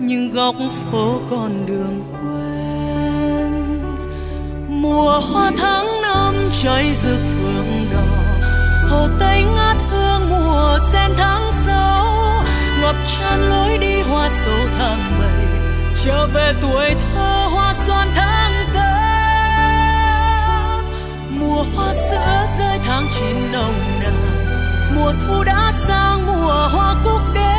S10: những góc phố con đường quen. Mùa hoa tháng năm cháy rực phượng đỏ, hồ tây ngát hương mùa sen tháng sáu. Ngập tràn lối đi hoa sầu tháng bảy, trở về tuổi thơ hoa xoan tháng tám. Mùa hoa sữa rơi tháng chín nồng nàn, mùa thu đã sang mùa hoa cúc đến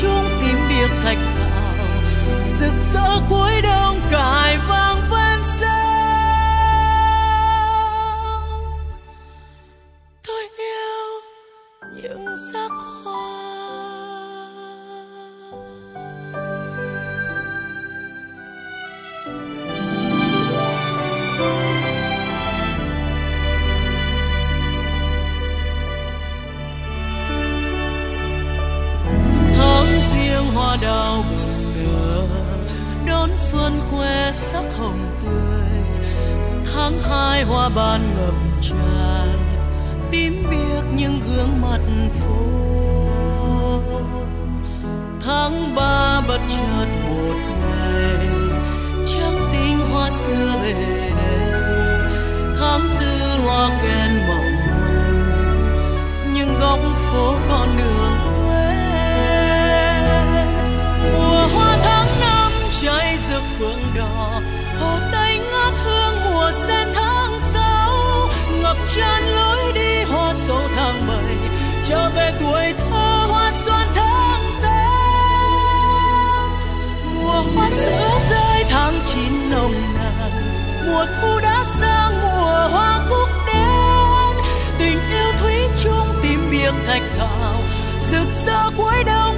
S10: chung tím biệt thạch thảo. Rực rỡ cuối đông cài vang ven sông tôi yêu những sắc hoa riêng hoa đào bừng nở đón xuân khoe sắc hồng tươi. Tháng hai hoa ban ngập tràn. Tím biếc những gương mặt phố tháng ba bất chợt một ngày. Trắng tinh hoa xưa về. Tháng tư hoa kèn mỏng trở về tuổi thơ hoa xuân tháng tám mùa hoa sữa rơi tháng chín nồng nàn, mùa thu đã sang, mùa hoa cúc đến tình yêu thủy chung tìm biệt thạch thảo, rực rỡ cuối đông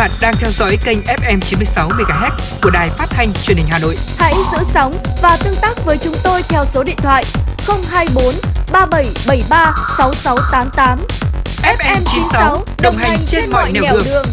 S5: bạn đang theo dõi kênh FM 96 MHz của đài phát thanh truyền hình Hà Nội.
S2: Hãy giữ sóng và tương tác với chúng tôi theo số điện thoại 024 3773 6688.
S5: FM 96 đồng hành trên mọi nẻo đường.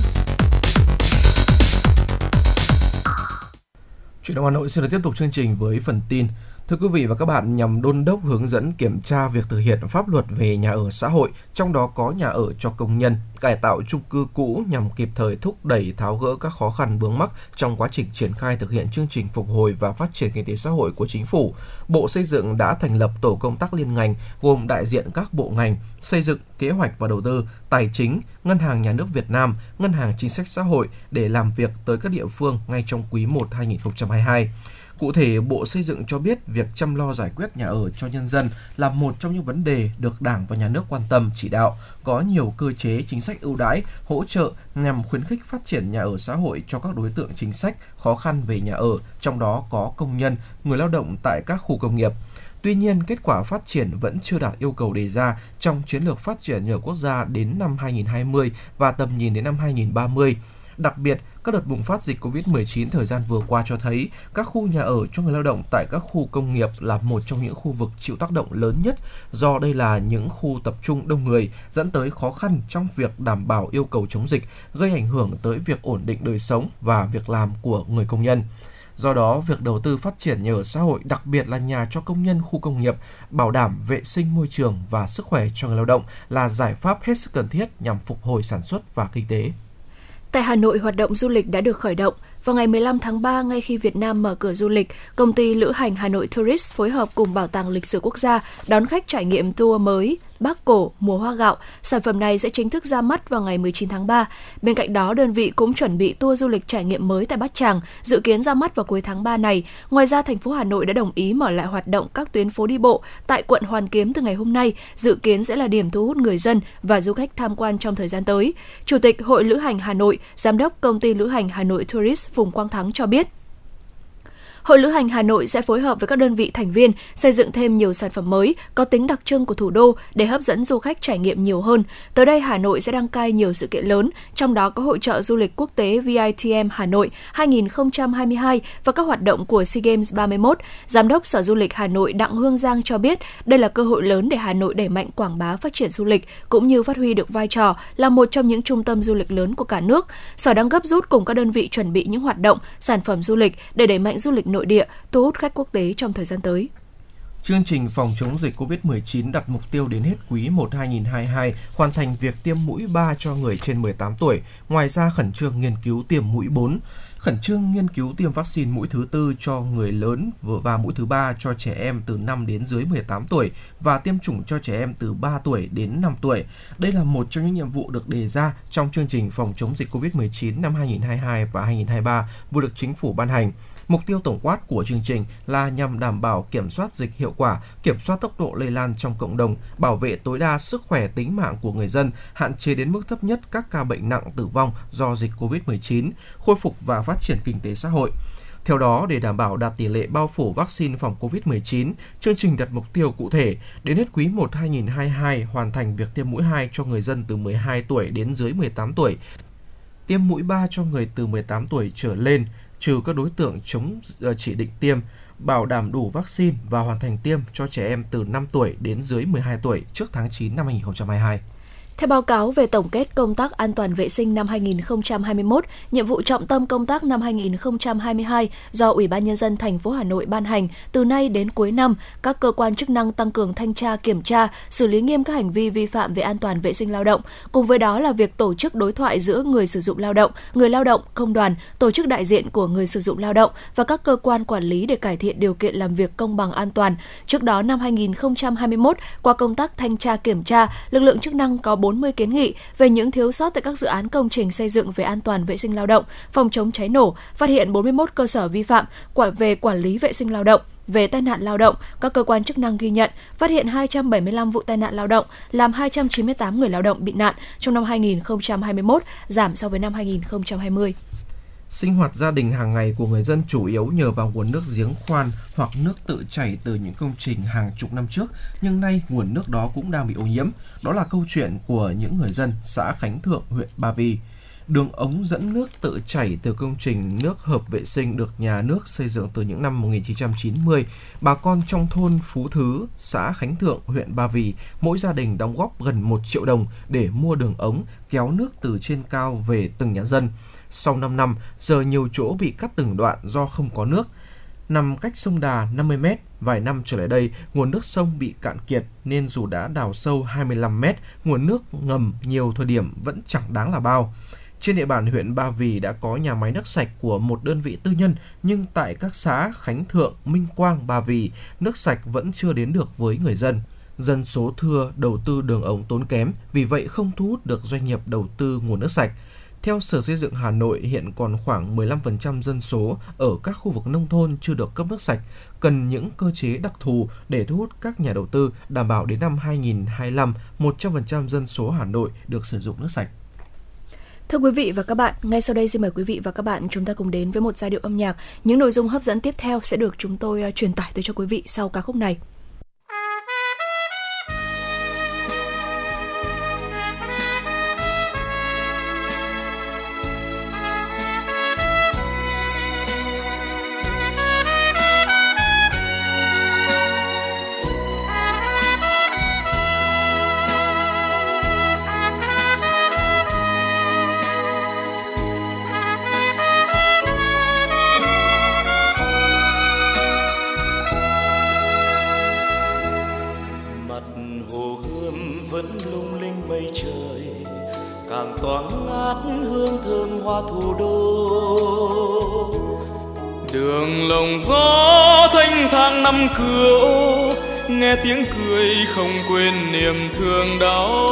S3: Chuyển động Hà Nội xin được tiếp tục chương trình với phần tin. Thưa quý vị và các bạn, nhằm đôn đốc hướng dẫn kiểm tra việc thực hiện pháp luật về nhà ở xã hội, trong đó có nhà ở cho công nhân, cải tạo chung cư cũ nhằm kịp thời thúc đẩy tháo gỡ các khó khăn vướng mắc trong quá trình triển khai thực hiện chương trình phục hồi và phát triển kinh tế xã hội của chính phủ. Bộ Xây dựng đã thành lập tổ công tác liên ngành gồm đại diện các bộ ngành, xây dựng, kế hoạch và đầu tư, tài chính, Ngân hàng Nhà nước Việt Nam, Ngân hàng Chính sách Xã hội để làm việc tới các địa phương ngay trong quý 1 2022. Cụ thể, Bộ Xây dựng cho biết việc chăm lo giải quyết nhà ở cho nhân dân là một trong những vấn đề được Đảng và Nhà nước quan tâm chỉ đạo, có nhiều cơ chế chính sách ưu đãi, hỗ trợ nhằm khuyến khích phát triển nhà ở xã hội cho các đối tượng chính sách khó khăn về nhà ở, trong đó có công nhân, người lao động tại các khu công nghiệp. Tuy nhiên, kết quả phát triển vẫn chưa đạt yêu cầu đề ra trong chiến lược phát triển nhà ở quốc gia đến năm 2020 và tầm nhìn đến năm 2030. Đặc biệt, các đợt bùng phát dịch COVID-19 thời gian vừa qua cho thấy các khu nhà ở cho người lao động tại các khu công nghiệp là một trong những khu vực chịu tác động lớn nhất do đây là những khu tập trung đông người dẫn tới khó khăn trong việc đảm bảo yêu cầu chống dịch, gây ảnh hưởng tới việc ổn định đời sống và việc làm của người công nhân. Do đó, việc đầu tư phát triển nhà ở xã hội, đặc biệt là nhà cho công nhân khu công nghiệp, bảo đảm vệ sinh môi trường và sức khỏe cho người lao động là giải pháp hết sức cần thiết nhằm phục hồi sản xuất và kinh tế.
S4: Tại Hà Nội, hoạt động du lịch đã được khởi động. Vào ngày 15 tháng 3, ngay khi Việt Nam mở cửa du lịch, công ty lữ hành Hà Nội Tourist phối hợp cùng Bảo tàng Lịch sử Quốc gia đón khách trải nghiệm tour mới Bác Cổ mùa hoa gạo. Sản phẩm này sẽ chính thức ra mắt vào ngày 19 tháng 3. Bên cạnh đó, đơn vị cũng chuẩn bị tour du lịch trải nghiệm mới tại Bát Tràng, dự kiến ra mắt vào cuối tháng 3 này. Ngoài ra, thành phố Hà Nội đã đồng ý mở lại hoạt động các tuyến phố đi bộ tại quận Hoàn Kiếm từ ngày hôm nay, dự kiến sẽ là điểm thu hút người dân và du khách tham quan trong thời gian tới. Chủ tịch Hội Lữ hành Hà Nội, Giám đốc Công ty Lữ hành Hà Nội Tourist Phùng Quang Thắng cho biết, Hội Lữ hành Hà Nội sẽ phối hợp với các đơn vị thành viên xây dựng thêm nhiều sản phẩm mới có tính đặc trưng của thủ đô để hấp dẫn du khách trải nghiệm nhiều hơn. Tới đây Hà Nội sẽ đăng cai nhiều sự kiện lớn, trong đó có hội trợ du lịch quốc tế VITM Hà Nội 2022 và các hoạt động của SEA Games 31. Giám đốc Sở Du lịch Hà Nội Đặng Hương Giang cho biết đây là cơ hội lớn để Hà Nội đẩy mạnh quảng bá phát triển du lịch cũng như phát huy được vai trò là một trong những trung tâm du lịch lớn của cả nước. Sở đang gấp rút cùng các đơn vị chuẩn bị những hoạt động, sản phẩm du lịch để đẩy mạnh du lịch nội nội địa, thu hút khách quốc tế trong thời gian tới.
S3: Chương trình phòng chống dịch COVID-19 đặt mục tiêu đến hết quý 1 2022 hoàn thành việc tiêm mũi 3 cho người trên 18 tuổi, ngoài ra khẩn trương nghiên cứu tiêm mũi 4 khẩn trương nghiên cứu tiêm vaccine mũi thứ tư cho người lớn và mũi thứ ba cho trẻ em từ 5 đến dưới 18 tuổi và tiêm chủng cho trẻ em từ 3 tuổi đến 5 tuổi. Đây là một trong những nhiệm vụ được đề ra trong chương trình phòng chống dịch COVID-19 năm 2022 và 2023 vừa được chính phủ ban hành. Mục tiêu tổng quát của chương trình là nhằm đảm bảo kiểm soát dịch hiệu quả, kiểm soát tốc độ lây lan trong cộng đồng, bảo vệ tối đa sức khỏe tính mạng của người dân, hạn chế đến mức thấp nhất các ca bệnh nặng tử vong do dịch COVID-19, khôi phục và phát triển kinh tế xã hội. Theo đó, để đảm bảo đạt tỷ lệ bao phủ vaccine phòng COVID-19, chương trình đặt mục tiêu cụ thể đến hết quý 1 2022 hoàn thành việc tiêm mũi 2 cho người dân từ 12 tuổi đến dưới 18 tuổi, tiêm mũi 3 cho người từ 18 tuổi trở lên, trừ các đối tượng chống ờ, chỉ định tiêm, bảo đảm đủ vaccine và hoàn thành tiêm cho trẻ em từ 5 tuổi đến dưới 12 tuổi trước tháng 9 năm 2022.
S4: Theo báo cáo về tổng kết công tác an toàn vệ sinh năm 2021, nhiệm vụ trọng tâm công tác năm 2022 do Ủy ban nhân dân thành phố Hà Nội ban hành, từ nay đến cuối năm, các cơ quan chức năng tăng cường thanh tra, kiểm tra, xử lý nghiêm các hành vi vi phạm về an toàn vệ sinh lao động. Cùng với đó là việc tổ chức đối thoại giữa người sử dụng lao động, người lao động, công đoàn, tổ chức đại diện của người sử dụng lao động và các cơ quan quản lý để cải thiện điều kiện làm việc công bằng an toàn. Trước đó năm 2021, qua công tác thanh tra kiểm tra, lực lượng chức năng có 40 kiến nghị về những thiếu sót tại các dự án công trình xây dựng về an toàn vệ sinh lao động, phòng chống cháy nổ, phát hiện 41 cơ sở vi phạm về quản lý vệ sinh lao động, về tai nạn lao động, các cơ quan chức năng ghi nhận phát hiện 275 vụ tai nạn lao động, làm 298 người lao động bị nạn trong năm 2021, giảm so với năm 2020.
S3: Sinh hoạt gia đình hàng ngày của người dân chủ yếu nhờ vào nguồn nước giếng khoan hoặc nước tự chảy từ những công trình hàng chục năm trước, nhưng nay nguồn nước đó cũng đang bị ô nhiễm. Đó là câu chuyện của những người dân xã Khánh Thượng, huyện Ba Vì. Đường ống dẫn nước tự chảy từ công trình nước hợp vệ sinh được nhà nước xây dựng từ những năm 1990. Bà con trong thôn Phú Thứ, xã Khánh Thượng, huyện Ba Vì, mỗi gia đình đóng góp gần 1 triệu đồng để mua đường ống kéo nước từ trên cao về từng nhà dân. Sau 5 năm, giờ nhiều chỗ bị cắt từng đoạn do không có nước. Nằm cách sông Đà 50 mét, vài năm trở lại đây, nguồn nước sông bị cạn kiệt nên dù đã đào sâu 25 mét, nguồn nước ngầm nhiều thời điểm vẫn chẳng đáng là bao. Trên địa bàn huyện Ba Vì đã có nhà máy nước sạch của một đơn vị tư nhân, nhưng tại các xã Khánh Thượng, Minh Quang, Ba Vì, nước sạch vẫn chưa đến được với người dân. Dân số thưa, đầu tư đường ống tốn kém, vì vậy không thu hút được doanh nghiệp đầu tư nguồn nước sạch. Theo Sở Xây dựng Hà Nội, hiện còn khoảng 15% dân số ở các khu vực nông thôn chưa được cấp nước sạch, cần những cơ chế đặc thù để thu hút các nhà đầu tư đảm bảo đến năm 2025 100% dân số Hà Nội được sử dụng nước sạch.
S4: Thưa quý vị và các bạn, ngay sau đây xin mời quý vị và các bạn chúng ta cùng đến với một giai điệu âm nhạc. Những nội dung hấp dẫn tiếp theo sẽ được chúng tôi à, truyền tải tới cho quý vị sau ca khúc này.
S8: Toàn ngát hương thơm hoa thủ đô. Đường lồng gió thanh thang năm cửu nghe tiếng cười không quên niềm thương đau.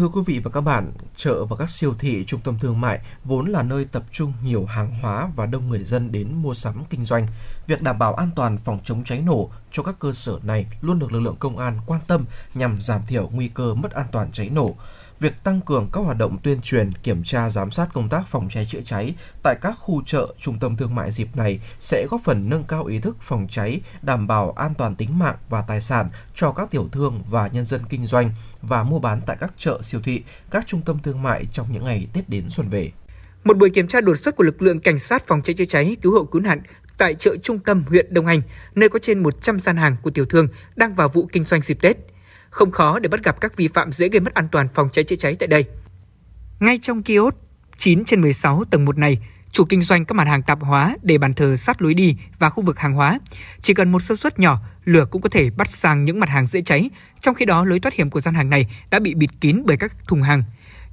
S3: Thưa quý vị và các bạn, chợ và các siêu thị, trung tâm thương mại vốn là nơi tập trung nhiều hàng hóa và đông người dân đến mua sắm kinh doanh. Việc đảm bảo an toàn phòng chống cháy nổ cho các cơ sở này luôn được lực lượng công an quan tâm nhằm giảm thiểu nguy cơ mất an toàn cháy nổ. Việc tăng cường các hoạt động tuyên truyền, kiểm tra giám sát công tác phòng cháy chữa cháy tại các khu chợ, trung tâm thương mại dịp này sẽ góp phần nâng cao ý thức phòng cháy, đảm bảo an toàn tính mạng và tài sản cho các tiểu thương và nhân dân kinh doanh và mua bán tại các chợ, siêu thị, các trung tâm thương mại trong những ngày Tết đến xuân về.
S5: Một buổi kiểm tra đột xuất của lực lượng cảnh sát phòng cháy chữa cháy, cứu hộ cứu nạn tại chợ trung tâm huyện Đông Anh, nơi có trên 100 gian hàng của tiểu thương đang vào vụ kinh doanh dịp Tết. Không khó để bắt gặp các vi phạm dễ gây mất an toàn phòng cháy chữa cháy tại đây. Ngay trong kiosk 9 trên 16 tầng 1 này, chủ kinh doanh các mặt hàng tạp hóa để bàn thờ sát lối đi và khu vực hàng hóa. Chỉ cần một sơ suất nhỏ, lửa cũng có thể bắt sang những mặt hàng dễ cháy, trong khi đó lối thoát hiểm của gian hàng này đã bị bịt kín bởi các thùng hàng.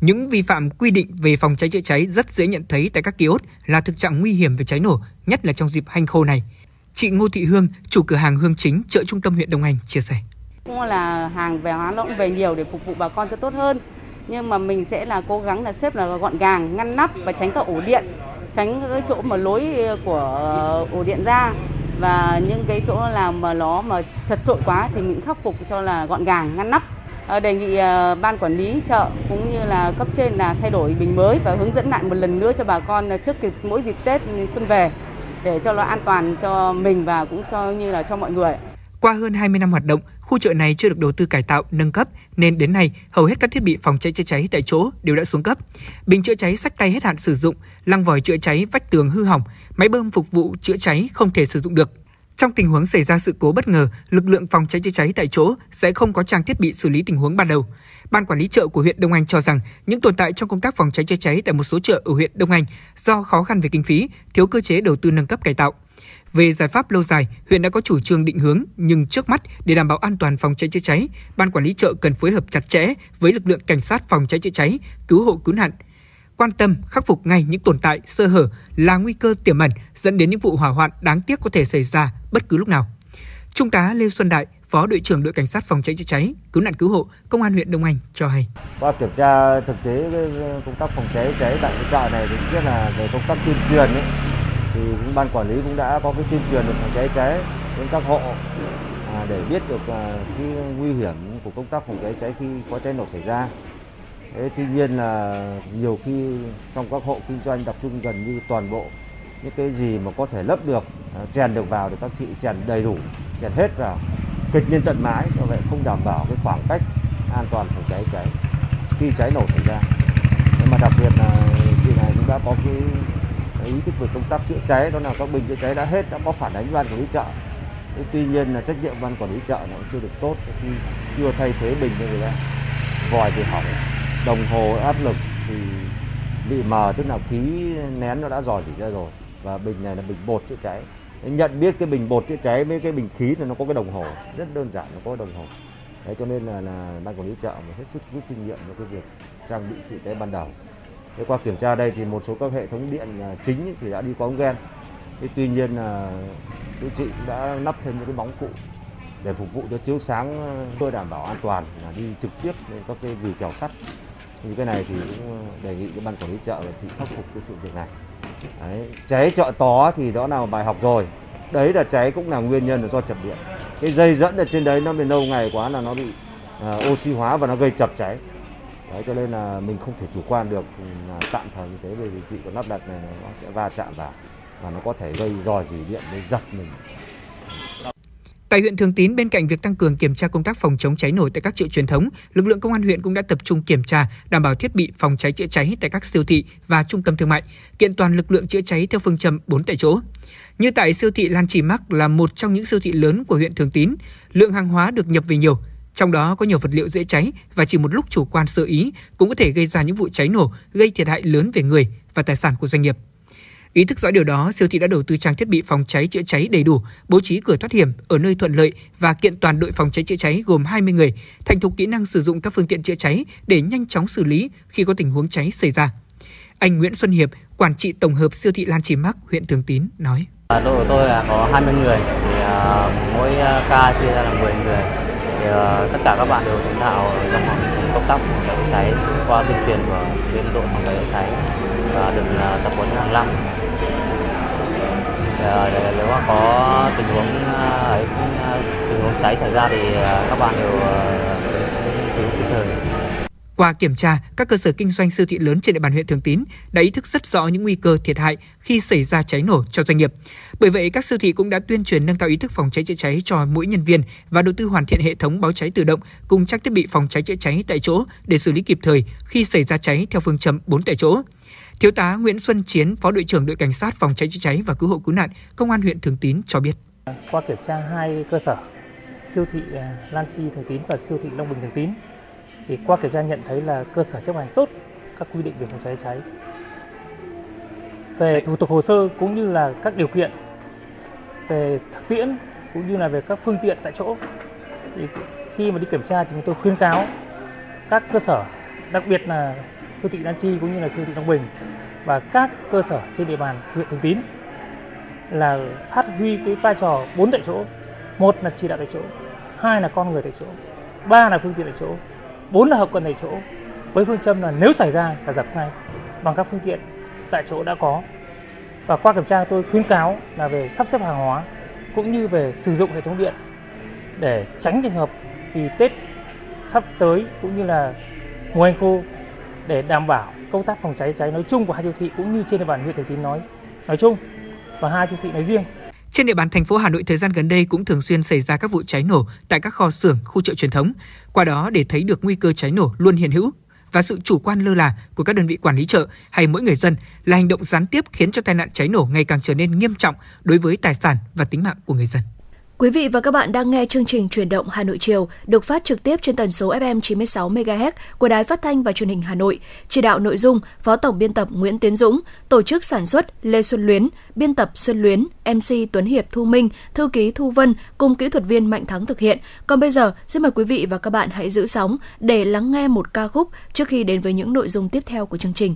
S5: Những vi phạm quy định về phòng cháy chữa cháy rất dễ nhận thấy tại các kiosk là thực trạng nguy hiểm về cháy nổ, nhất là trong dịp hanh khô này. Chị Ngô Thị Hương, chủ cửa hàng Hương Chính, chợ trung tâm huyện Đông Anh chia sẻ
S11: cũng là hàng về hóa nó cũng về nhiều để phục vụ bà con cho tốt hơn. Nhưng mà mình sẽ là cố gắng là xếp là gọn gàng, ngăn nắp và tránh các ổ điện, tránh cái chỗ mà lối của ờ, ổ điện ra. Và những cái chỗ làm mà nó mà chật trội quá thì mình khắc phục cho là gọn gàng, ngăn nắp. Ờ, đề nghị ờ, ban quản lý chợ cũng như là cấp trên là thay đổi bình mới và hướng dẫn lại một lần nữa cho bà con trước kịp mỗi dịp Tết ừ, xuân về để cho nó an toàn cho mình và cũng cho như là cho mọi người.
S5: Qua hơn 20 năm hoạt động, khu chợ này chưa được đầu tư cải tạo, nâng cấp nên đến nay hầu hết các thiết bị phòng cháy chữa cháy tại chỗ đều đã xuống cấp. Bình chữa cháy sách tay hết hạn sử dụng, lăng vòi chữa cháy vách tường hư hỏng, máy bơm phục vụ chữa cháy không thể sử dụng được. Trong tình huống xảy ra sự cố bất ngờ, lực lượng phòng cháy chữa cháy tại chỗ sẽ không có trang thiết bị xử lý tình huống ban đầu. Ban quản lý chợ của huyện Đông Anh cho rằng những tồn tại trong công tác phòng cháy chữa cháy tại một số chợ ở huyện Đông Anh do khó khăn về kinh phí, thiếu cơ chế đầu tư nâng cấp cải tạo. Về giải pháp lâu dài, huyện đã có chủ trương định hướng, nhưng trước mắt để đảm bảo an toàn phòng cháy chữa cháy, ban quản lý chợ cần phối hợp chặt chẽ với lực lượng cảnh sát phòng cháy chữa cháy, cứu hộ cứu nạn, quan tâm khắc phục ngay những tồn tại sơ hở là nguy cơ tiềm ẩn dẫn đến những vụ hỏa hoạn đáng tiếc có thể xảy ra bất cứ lúc nào. Trung tá Lê Xuân Đại, Phó đội trưởng đội cảnh sát phòng cháy chữa cháy, cứu nạn cứu hộ, công an huyện Đông Anh cho hay.
S12: Qua kiểm tra thực tế công tác phòng cháy cháy tại cái chợ này thì biết là về công tác tuyên truyền ấy, thì cũng ban quản lý cũng đã có cái tuyên truyền được phòng cháy cháy đến các hộ à, để biết được à, cái nguy hiểm của công tác phòng cháy cháy khi có cháy nổ xảy ra. Thế tuy nhiên là nhiều khi trong các hộ kinh doanh tập trung gần như toàn bộ những cái gì mà có thể lấp được à, chèn được vào thì các chị chèn đầy đủ chèn hết vào kịch lên tận mái do vậy không đảm bảo cái khoảng cách an toàn phòng cháy cháy khi cháy nổ xảy ra nhưng mà đặc biệt là chị này cũng đã có cái ý thức về công tác chữa cháy, đó là các bình chữa cháy đã hết, đã có phản ánh ban quản lý chợ. Thế tuy nhiên là trách nhiệm ban quản lý chợ nó cũng chưa được tốt khi chưa thay thế bình cho người ta. Vòi thì hỏng, đồng hồ áp lực thì bị mờ, tức là khí nén nó đã dò dỉ ra rồi, và bình này là bình bột chữa cháy. Nhận biết cái bình bột chữa cháy với cái bình khí thì nó có cái đồng hồ, rất đơn giản, nó có đồng hồ. Đấy, cho nên là là ban quản lý chợ phải hết sức rút kinh nghiệm cho cái việc trang bị chữa cháy ban đầu thế qua kiểm tra đây thì một số các hệ thống điện à, chính thì đã đi qua ống gen. Thế tuy nhiên là quý chị đã lắp thêm những cái bóng cụ để phục vụ cho chiếu sáng à, tôi đảm bảo an toàn là đi trực tiếp lên các cái vì kèo sắt. Như cái này thì cũng à, đề nghị cái ban quản lý chợ là chị khắc phục cái sự việc này. Đấy, cháy chợ tó thì đó là bài học rồi. Đấy là cháy cũng là nguyên nhân là do chập điện. Cái dây dẫn ở trên đấy nó bị lâu ngày quá là nó bị uh, oxy hóa và nó gây chập cháy đấy cho nên là mình không thể chủ quan được ừ, là tạm thời như thế bởi vì chị còn lắp đặt này nó sẽ va chạm vào và nó có thể gây rò rỉ điện gây giật mình
S5: Tại huyện Thường Tín, bên cạnh việc tăng cường kiểm tra công tác phòng chống cháy nổ tại các chợ truyền thống, lực lượng công an huyện cũng đã tập trung kiểm tra, đảm bảo thiết bị phòng cháy chữa cháy tại các siêu thị và trung tâm thương mại, kiện toàn lực lượng chữa cháy theo phương châm 4 tại chỗ. Như tại siêu thị Lan Chỉ Mắc là một trong những siêu thị lớn của huyện Thường Tín, lượng hàng hóa được nhập về nhiều, trong đó có nhiều vật liệu dễ cháy và chỉ một lúc chủ quan sơ ý cũng có thể gây ra những vụ cháy nổ, gây thiệt hại lớn về người và tài sản của doanh nghiệp. Ý thức rõ điều đó, siêu thị đã đầu tư trang thiết bị phòng cháy chữa cháy đầy đủ, bố trí cửa thoát hiểm ở nơi thuận lợi và kiện toàn đội phòng cháy chữa cháy gồm 20 người, thành thục kỹ năng sử dụng các phương tiện chữa cháy để nhanh chóng xử lý khi có tình huống cháy xảy ra. Anh Nguyễn Xuân Hiệp, quản trị tổng hợp siêu thị Lan Chi Mắc, huyện Thường Tín nói:
S13: Đội của tôi là có 20 người, thì à, mỗi à, ca chia ra là 10 người. Thì uh, tất cả các bạn đều thành thạo trong công tác phòng cháy chữa cháy qua tuyên truyền của bên đội phòng cháy chữa cháy và được uh, tập huấn hàng năm Ờ, để, nếu mà có tình huống ờ, ấy ờ, tình huống cháy xảy ra thì các bạn đều cứu kịp thời.
S5: Qua kiểm tra, các cơ sở kinh doanh siêu thị lớn trên địa bàn huyện Thường Tín đã ý thức rất rõ những nguy cơ thiệt hại khi xảy ra cháy nổ cho doanh nghiệp. Bởi vậy, các siêu thị cũng đã tuyên truyền nâng cao ý thức phòng cháy chữa cháy cho mỗi nhân viên và đầu tư hoàn thiện hệ thống báo cháy tự động cùng trang thiết bị phòng cháy chữa cháy tại chỗ để xử lý kịp thời khi xảy ra cháy theo phương châm 4 tại chỗ. Thiếu tá Nguyễn Xuân Chiến, Phó đội trưởng đội cảnh sát phòng cháy chữa cháy và cứu hộ cứu nạn, Công an huyện Thường Tín cho biết.
S14: Qua kiểm tra hai cơ sở, siêu thị à, Lan Chi Thường Tín và siêu thị Long Bình Thường Tín, thì qua kiểm tra nhận thấy là cơ sở chấp hành tốt các quy định về phòng cháy cháy. Về thủ tục hồ sơ cũng như là các điều kiện, về thực tiễn cũng như là về các phương tiện tại chỗ. Thì khi mà đi kiểm tra thì chúng tôi khuyên cáo các cơ sở, đặc biệt là siêu thị Đan Chi cũng như là siêu thị Long Bình và các cơ sở trên địa bàn huyện Thường Tín là phát huy cái vai trò bốn tại chỗ. Một là chỉ đạo tại chỗ, hai là con người tại chỗ, ba là phương tiện tại chỗ bốn là hợp quân tại chỗ. Với phương châm là nếu xảy ra là dập ngay, bằng các phương tiện tại chỗ đã có. Và qua kiểm tra tôi khuyến cáo là về sắp xếp hàng hóa cũng như về sử dụng hệ thống điện để tránh trường hợp vì Tết sắp tới cũng như là mùa hành khô, để đảm bảo công tác phòng cháy cháy nói chung của hai siêu thị cũng như trên địa bàn huyện Thường Tín nói nói chung. Và hai siêu thị nói riêng.
S5: Trên địa bàn thành phố Hà Nội thời gian gần đây cũng thường xuyên xảy ra các vụ cháy nổ tại các kho xưởng, khu chợ truyền thống. Qua đó để thấy được nguy cơ cháy nổ luôn hiện hữu và sự chủ quan lơ là của các đơn vị quản lý chợ hay mỗi người dân là hành động gián tiếp khiến cho tai nạn cháy nổ ngày càng trở nên nghiêm trọng đối với tài sản và tính mạng của người dân.
S4: Quý vị và các bạn đang nghe chương trình Truyền động Hà Nội chiều được phát trực tiếp trên tần số FM 96 MHz của Đài Phát thanh và Truyền hình Hà Nội. Chỉ đạo nội dung Phó tổng biên tập Nguyễn Tiến Dũng, tổ chức sản xuất Lê Xuân Luyến, biên tập Xuân Luyến, MC Tuấn Hiệp Thu Minh, thư ký Thu Vân cùng kỹ thuật viên Mạnh Thắng thực hiện. Còn bây giờ, xin mời quý vị và các bạn hãy giữ sóng để lắng nghe một ca khúc trước khi đến với những nội dung tiếp theo của chương trình.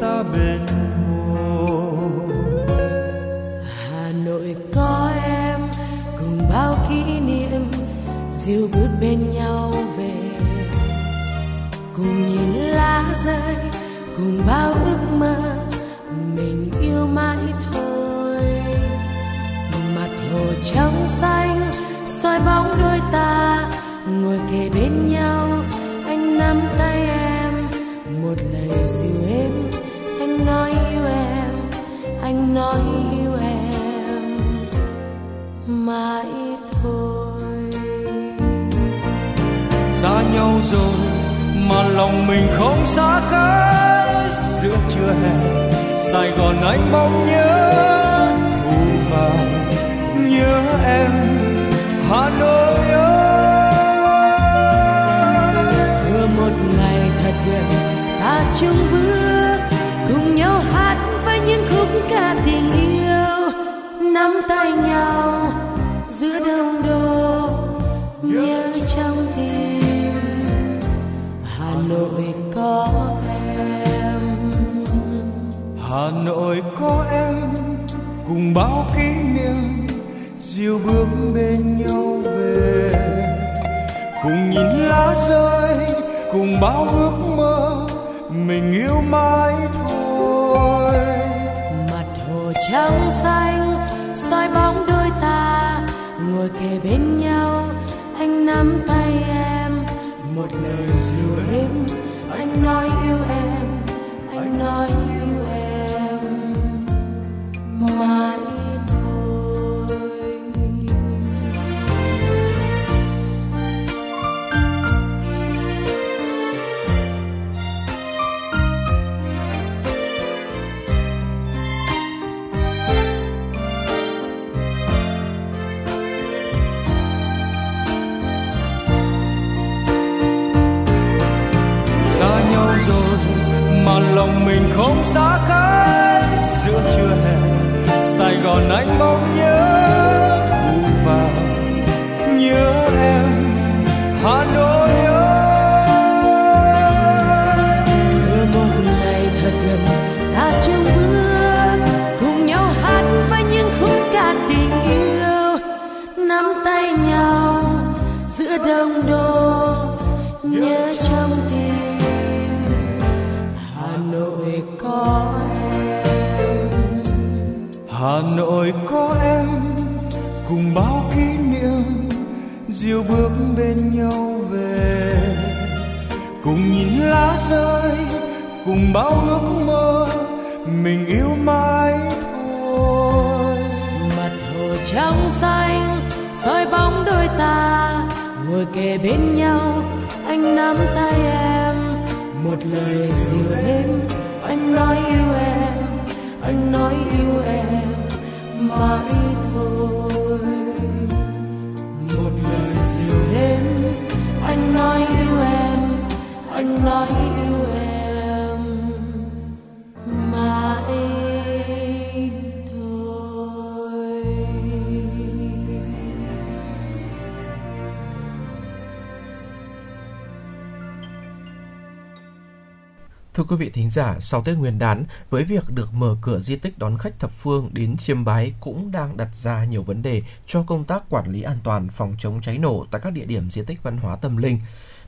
S15: ta bên hồ
S10: Hà Nội có em, cùng bao kỷ niệm, dìu bước bên nhau về. Cùng nhìn lá rơi, cùng bao ước mơ
S15: lòng mình không xa cách giữa trưa hè, sài gòn anh mong nhớ thu vào. Nhớ em, hà nội ơi.
S10: Vừa một ngày thật gần ta chung bước. Cùng nhau hát với những khúc ca tình yêu. Nắm tay nhau. Hà nội có em
S15: cùng bao kỷ niệm diều bước bên nhau về. Cùng nhìn lá rơi, cùng bao ước mơ, mình yêu mãi thôi.
S10: Mặt hồ trắng xanh, soi bóng đôi ta, ngồi kề bên nhau, anh nắm tay em, một lời
S15: hà nội
S10: có em
S15: cùng bao kỷ niệm diều bước bên nhau về. Cùng nhìn lá rơi, cùng bao ước mơ, mình yêu mãi thôi.
S16: Mặt hồ trong xanh, soi bóng đôi ta, ngồi kề bên nhau, anh nắm tay em. Một lời dịu êm anh nói yêu em, anh nói yêu em mãi thôi. Một lời dịu êm anh nói yêu em anh nói yêu em.
S3: Quý vị thính giả, sau Tết Nguyên đán, với việc được mở cửa di tích đón khách thập phương đến chiêm bái cũng đang đặt ra nhiều vấn đề cho công tác quản lý an toàn phòng chống cháy nổ tại các địa điểm di tích văn hóa tâm linh.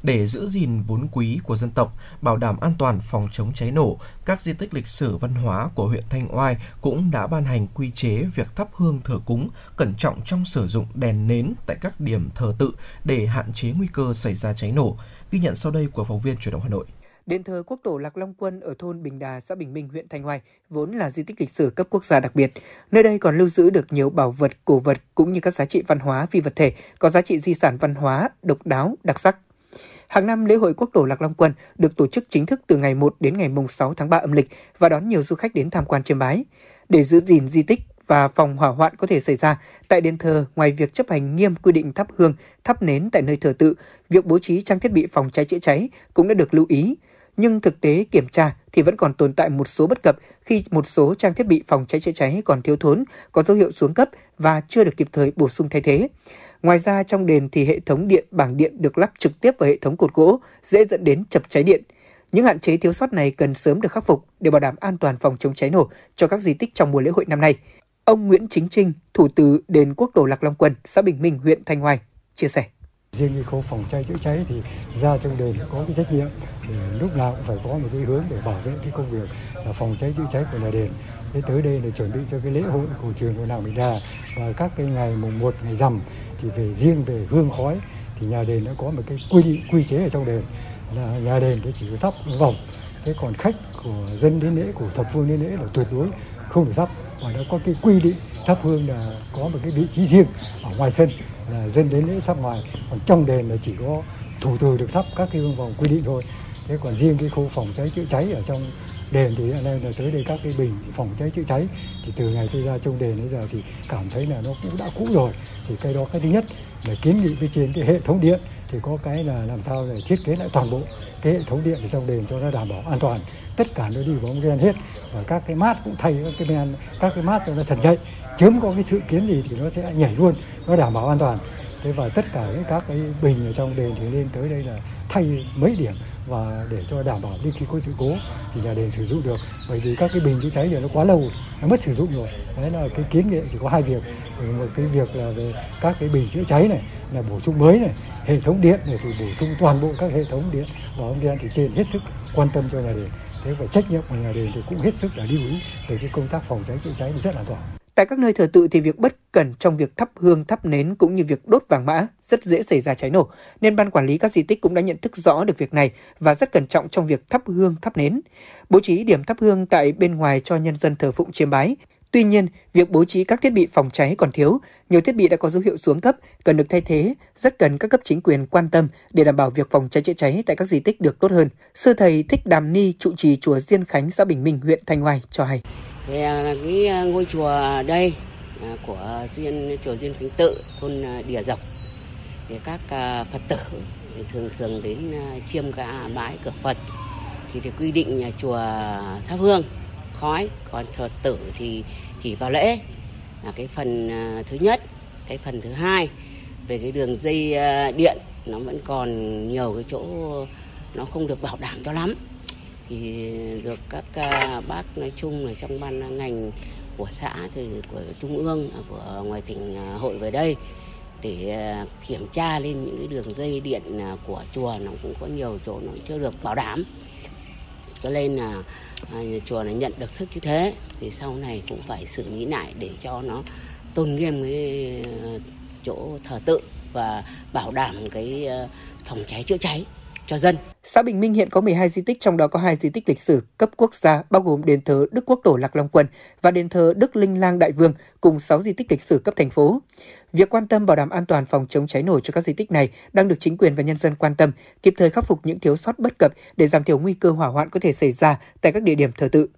S3: Để giữ gìn vốn quý của dân tộc, bảo đảm an toàn phòng chống cháy nổ, các di tích lịch sử văn hóa của huyện Thanh Oai cũng đã ban hành quy chế việc thắp hương thờ cúng, cẩn trọng trong sử dụng đèn nến tại các điểm thờ tự để hạn chế nguy cơ xảy ra cháy nổ. Ghi nhận sau đây của phóng viên Truyền động Hà Nội.
S5: Đền thờ Quốc tổ Lạc Long Quân ở thôn Bình Đà, xã Bình Minh, huyện Thanh Hoài vốn là di tích lịch sử cấp quốc gia đặc biệt. Nơi đây còn lưu giữ được nhiều bảo vật, cổ vật cũng như các giá trị văn hóa phi vật thể có giá trị di sản văn hóa độc đáo, đặc sắc. Hàng năm, lễ hội Quốc tổ Lạc Long Quân được tổ chức chính thức từ ngày 1 đến ngày 6 tháng 3 âm lịch và đón nhiều du khách đến tham quan chiêm bái. Để giữ gìn di tích và phòng hỏa hoạn có thể xảy ra tại đền thờ ngoài việc chấp hành nghiêm quy định thắp hương, thắp nến tại nơi thờ tự, việc bố trí trang thiết bị phòng cháy chữa cháy cũng đã được lưu ý nhưng thực tế kiểm tra thì vẫn còn tồn tại một số bất cập khi một số trang thiết bị phòng cháy chữa cháy còn thiếu thốn, có dấu hiệu xuống cấp và chưa được kịp thời bổ sung thay thế. Ngoài ra trong đền thì hệ thống điện bảng điện được lắp trực tiếp vào hệ thống cột gỗ, dễ dẫn đến chập cháy điện. Những hạn chế thiếu sót này cần sớm được khắc phục để bảo đảm an toàn phòng chống cháy nổ cho các di tích trong mùa lễ hội năm nay. Ông Nguyễn Chính Trinh, thủ từ đền Quốc tổ Lạc Long Quân, xã Bình Minh, huyện Thanh Hoài, chia sẻ
S17: riêng như khâu phòng cháy chữa cháy thì ra trong đền có cái trách nhiệm để lúc nào cũng phải có một cái hướng để bảo vệ cái công việc là phòng cháy chữa cháy của nhà đền. Thế tới đây là chuẩn bị cho cái lễ hội cổ truyền của làng Bình Đà và các cái ngày mùng 1 ngày rằm thì về riêng về hương khói thì nhà đền đã có một cái quy định, quy chế ở trong đền là nhà đền cái chỉ có thắp vòng. Thế còn khách của dân đến lễ, của thập phương đến lễ là tuyệt đối không được thắp. Và nó có cái quy định thắp hương là có một cái vị trí riêng ở ngoài sân là dân đến lễ thắp ngoài. Còn trong đền là chỉ có thủ từ được thắp các cái hương vòng quy định thôi. Thế còn riêng cái khu phòng cháy chữa cháy ở trong đền thì hiện nay là tới đây các cái bình phòng cháy chữa cháy. Thì từ ngày tôi ra trong đền đến giờ thì cảm thấy là nó cũng đã cũ rồi. Thì cái đó cái thứ nhất là kiến nghị với trên cái hệ thống điện. Thì có cái là làm sao để thiết kế lại toàn bộ cái hệ thống điện ở trong đền cho nó đảm bảo an toàn. Tất cả nó đi vào ống gen hết. Và các cái mát cũng thay các cái men, các cái mát cho nó thật nhạy chớm có cái sự kiến gì thì nó sẽ nhảy luôn, nó đảm bảo an toàn. Thế và tất cả những các cái bình ở trong đền thì lên tới đây là thay mấy điểm và để cho đảm bảo đi khi có sự cố thì nhà đền sử dụng được. Bởi vì các cái bình chữa cháy thì nó quá lâu, nó mất sử dụng rồi. Đấy là cái kiến nghị chỉ có hai việc. Một cái việc là về các cái bình chữa cháy này, là bổ sung mới này, hệ thống điện này thì bổ sung toàn bộ các hệ thống điện và ông đen thì trên hết sức quan tâm cho nhà đền. Thế và trách nhiệm của nhà đền thì cũng hết sức là lưu ý về cái công tác phòng cháy chữa cháy rất là an toàn.
S5: Tại các nơi thờ tự thì việc bất cẩn trong việc thắp hương thắp nến cũng như việc đốt vàng mã rất dễ xảy ra cháy nổ, nên ban quản lý các di tích cũng đã nhận thức rõ được việc này và rất cẩn trọng trong việc thắp hương thắp nến. Bố trí điểm thắp hương tại bên ngoài cho nhân dân thờ phụng chiêm bái. Tuy nhiên, việc bố trí các thiết bị phòng cháy còn thiếu, nhiều thiết bị đã có dấu hiệu xuống cấp, cần được thay thế, rất cần các cấp chính quyền quan tâm để đảm bảo việc phòng cháy chữa cháy tại các di tích được tốt hơn. Sư thầy Thích Đàm Ni, trụ trì chùa Diên Khánh, xã Bình Minh, huyện Thanh Hoài cho hay.
S18: Thì à, cái à, ngôi chùa đây à, của Diên chùa Diên Khánh Tự, thôn Đìa Dọc thì các Phật tử thì thường thường đến chiêm cả bái cửa Phật. Thì được quy định nhà chùa thắp hương, khói, còn thờ tử thì chỉ vào lễ. Là cái phần thứ nhất, cái phần thứ hai, về cái đường dây điện, nó vẫn còn nhiều cái chỗ nó không được bảo đảm cho lắm thì được các à, bác nói chung là trong ban ngành của xã thì của trung ương à, của ngoài tỉnh à, hội về đây để kiểm tra lên những cái đường dây điện của chùa nó cũng có nhiều chỗ nó chưa được bảo đảm. Cho nên là chùa này nhận được thức như thế thì sau này cũng phải xử lý lại để cho nó tôn nghiêm cái chỗ thờ tự và bảo đảm cái phòng cháy chữa cháy cho dân.
S5: Xã Bình Minh hiện có 12 di tích, trong đó có 2 di tích lịch sử cấp quốc gia, bao gồm đền thờ Đức Quốc Tổ Lạc Long Quân và đền thờ Đức Linh Lang Đại Vương, cùng 6 di tích lịch sử cấp thành phố. Việc quan tâm bảo đảm an toàn phòng chống cháy nổ cho các di tích này đang được chính quyền và nhân dân quan tâm, kịp thời khắc phục những thiếu sót bất cập để giảm thiểu nguy cơ hỏa hoạn có thể xảy ra tại các địa điểm thờ tự.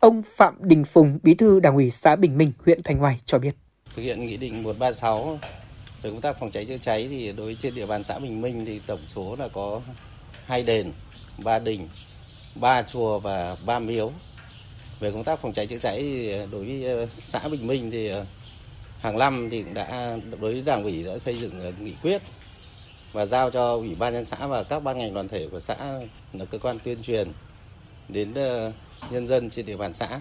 S5: Ông Phạm Đình Phùng, Bí thư Đảng ủy xã Bình Minh, huyện Thanh Hoài cho biết.
S19: Thực hiện nghị định 136 về công tác phòng cháy chữa cháy thì đối với trên địa bàn xã Bình Minh thì tổng số là có hai đền, ba đình, ba chùa và ba miếu. Về công tác phòng cháy chữa cháy thì đối với ờ, xã Bình Minh thì ờ, hàng năm thì cũng đã đối với đảng ủy đã xây dựng ờ, nghị quyết và giao cho ủy ban nhân xã và các ban ngành đoàn thể của xã là cơ quan tuyên truyền đến nhân dân trên địa bàn xã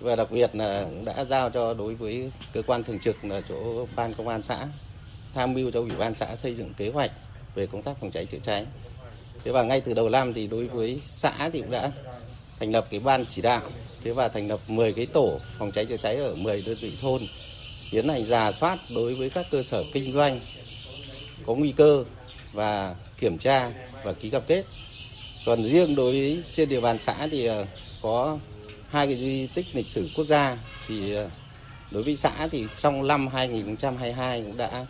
S19: và đặc biệt là cũng đã giao cho đối với cơ quan thường trực là chỗ ban công an xã tham mưu cho ủy ban xã xây dựng kế hoạch về công tác phòng cháy chữa cháy thế và ngay từ đầu năm thì đối với xã thì cũng đã thành lập cái ban chỉ đạo, thế và thành lập 10 cái tổ phòng cháy chữa cháy ở 10 đơn vị thôn, tiến hành giả soát đối với các cơ sở kinh doanh có nguy cơ và kiểm tra và ký cam kết. Còn riêng đối với trên địa bàn xã thì ờ, có hai cái di tích lịch sử quốc gia thì ờ, đối với xã thì trong năm 2022 cũng đã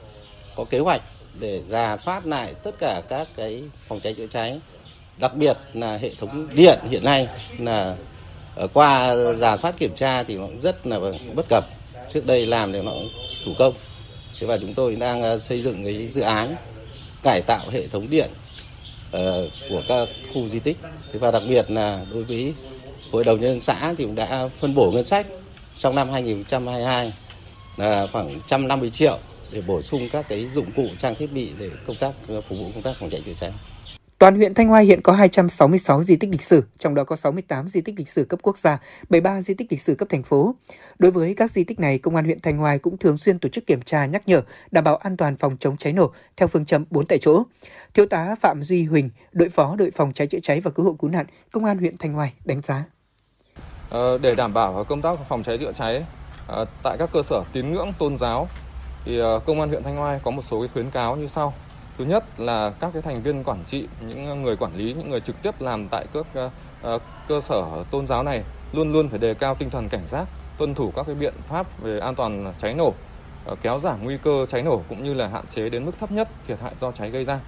S19: có kế hoạch để giả soát lại tất cả các cái phòng cháy chữa cháy. Đặc biệt là hệ thống điện hiện nay là ờ, qua giả soát kiểm tra thì nó cũng rất là vâng, bất cập. Trước đây làm thì nó thủ công. Thế và chúng tôi đang ờ, xây dựng cái dự án cải tạo hệ thống điện ờ, của các khu di tích. Thế và đặc biệt là đối với hội đồng nhân dân xã thì cũng đã phân bổ ngân sách. Trong năm 2022 là khoảng 150 triệu để bổ sung các cái dụng cụ trang thiết bị để công tác phục vụ công tác phòng cháy chữa cháy.
S5: Toàn huyện Thanh Hoa hiện có 266 di tích lịch sử, trong đó có 68 di tích lịch sử cấp quốc gia, 73 di tích lịch sử cấp thành phố. Đối với các di tích này, Công an huyện Thanh Hoa cũng thường xuyên tổ chức kiểm tra nhắc nhở, đảm bảo an toàn phòng chống cháy nổ theo phương châm 4 tại chỗ. Thiếu tá Phạm Duy Huỳnh, đội phó đội phòng cháy chữa cháy và cứu hộ cứu nạn, Công an huyện Thanh Hoa đánh giá.
S20: Ờ, để đảm bảo công tác phòng cháy chữa cháy ờ, tại các cơ sở tín ngưỡng tôn giáo thì ờ, công an huyện Thanh Oai có một số cái khuyến cáo như sau. Thứ nhất là các cái thành viên quản trị, những người quản lý, những người trực tiếp làm tại các ờ, ờ, cơ sở tôn giáo này luôn luôn phải đề cao tinh thần cảnh giác, tuân thủ các cái biện pháp về an toàn cháy nổ, kéo giảm nguy cơ cháy nổ cũng như là hạn chế đến mức thấp nhất thiệt hại do cháy gây ra.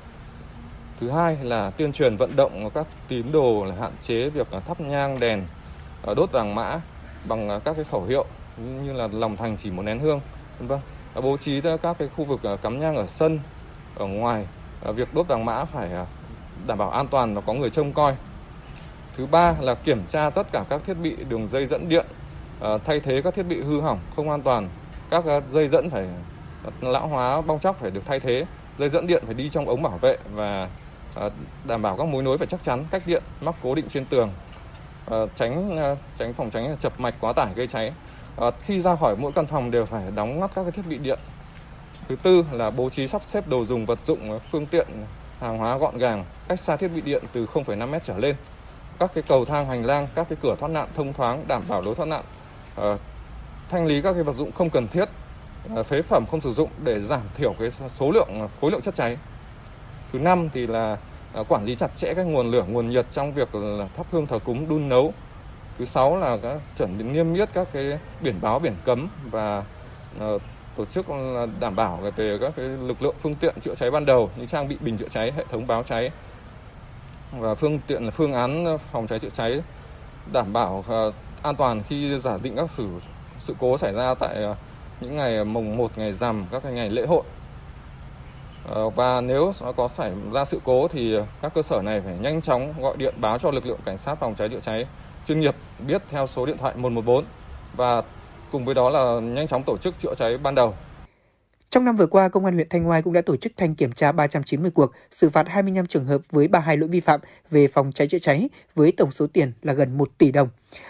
S20: Thứ hai là tuyên truyền vận động các tín đồ là hạn chế việc thắp nhang đèn đốt vàng mã bằng các cái khẩu hiệu như là lòng thành chỉ một nén hương vân vân bố trí các cái khu vực à, cắm nhang ở sân, ở ngoài. À, việc đốt vàng mã phải à, đảm bảo an toàn và có người trông coi. Thứ ba là kiểm tra tất cả các thiết bị đường dây dẫn điện thay thế các thiết bị hư hỏng không an toàn. Các dây dẫn phải lão hóa, bong chóc phải được thay thế. Dây dẫn điện phải đi trong ống bảo vệ và đảm bảo các mối nối phải chắc chắn, cách điện mắc cố định trên tường. Tránh tránh phòng tránh chập mạch quá tải, gây cháy. À, khi ra khỏi mỗi căn phòng đều phải đóng ngắt các cái thiết bị điện. Thứ tư là bố trí sắp xếp đồ dùng vật dụng phương tiện hàng hóa gọn gàng, cách xa thiết bị điện từ 0,5 m trở lên. Các cái cầu thang hành lang, các cái cửa thoát nạn thông thoáng đảm bảo lối thoát nạn. À, thanh lý các cái vật dụng không cần thiết, à, phế phẩm không sử dụng để giảm thiểu cái số lượng khối lượng chất cháy. Thứ năm thì là quản lý chặt chẽ các nguồn lửa nguồn nhiệt trong việc là thắp hương thờ cúng đun nấu thứ sáu là các chuẩn bị niêm yết các cái biển báo biển cấm và uh, tổ chức đảm bảo về các cái lực lượng phương tiện chữa cháy ban đầu như trang bị bình chữa cháy hệ thống báo cháy và phương tiện phương án phòng cháy chữa cháy đảm bảo uh, an toàn khi giả định các sự sự cố xảy ra tại uh, những ngày mùng 1 ngày rằm các cái ngày lễ hội. Và nếu có xảy ra sự cố thì các cơ sở này phải nhanh chóng gọi điện báo cho lực lượng cảnh sát phòng cháy chữa cháy chuyên nghiệp biết theo số điện thoại 114 và cùng với đó là nhanh chóng tổ chức chữa cháy ban đầu
S5: trong năm vừa qua, Công an huyện Thanh Oai cũng đã tổ chức thanh kiểm tra 390 cuộc, xử phạt 25 trường hợp với 32 lỗi vi phạm về phòng cháy chữa cháy với tổng số tiền là gần 1 tỷ đồng.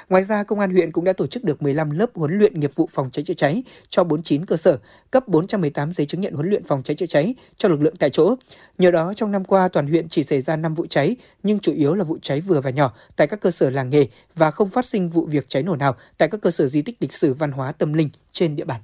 S5: Ngoài ra, Công an huyện cũng đã tổ chức được 15 lớp huấn luyện nghiệp vụ phòng cháy chữa cháy cho 49 cơ sở, cấp 418 giấy chứng nhận huấn luyện phòng cháy chữa cháy cho lực lượng tại chỗ. Nhờ đó, trong năm qua, toàn huyện chỉ xảy ra 5 vụ cháy, nhưng chủ yếu là vụ cháy vừa và nhỏ tại các cơ sở làng nghề và không phát sinh vụ việc cháy nổ nào tại các cơ sở di tích lịch sử văn hóa tâm linh trên địa bàn.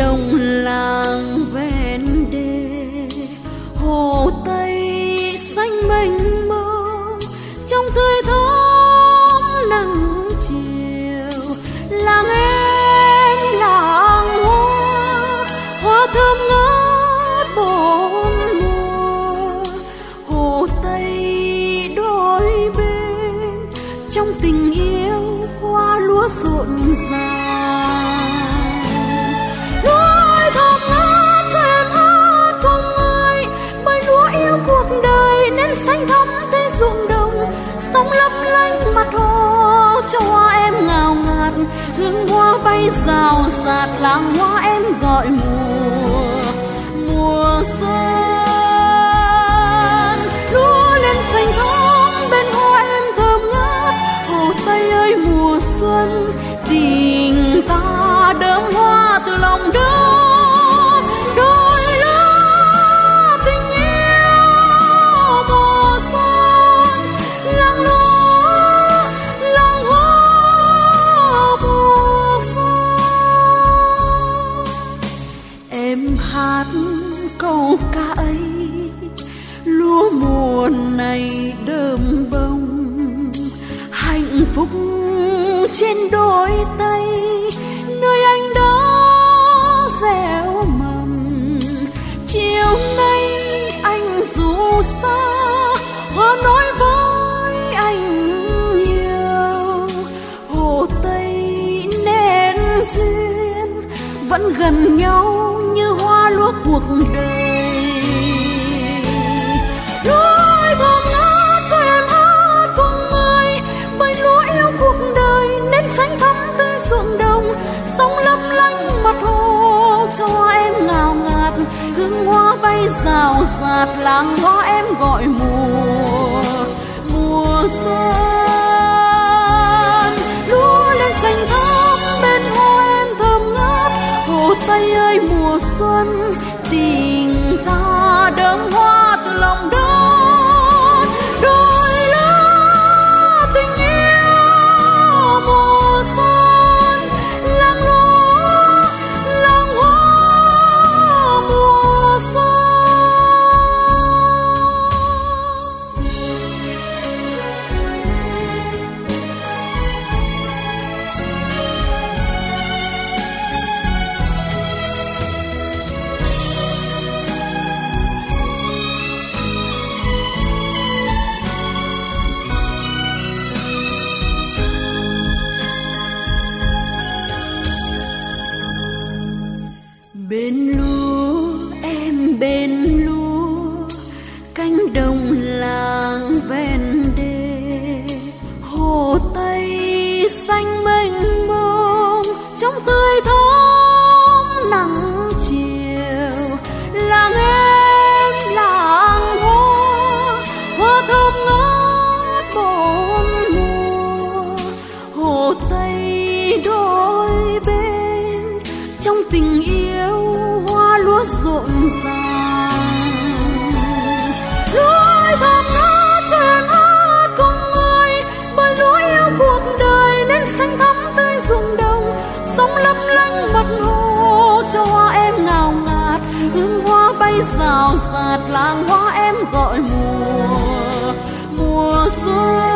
S16: đông làng. mắt hô cho em ngào ngạt, hương hoa bay rào rạt, làng hoa em gọi mùa. Mùa xuân nhau như hoa lúa cuộc đời. Đôi thơm ngát cho em hát cùng ai với lúa yêu cuộc đời nên xanh thắm tươi ruộng đồng. Sóng lấp lánh mặt hồ cho em ngào ngạt hương hoa bay rào rạt, làng ngõ em gọi mùa. Mùa xuân tây ơi mùa xuân tình ta đơm hoa từ lòng đất. làng hoa em gọi mùa. Mùa xuân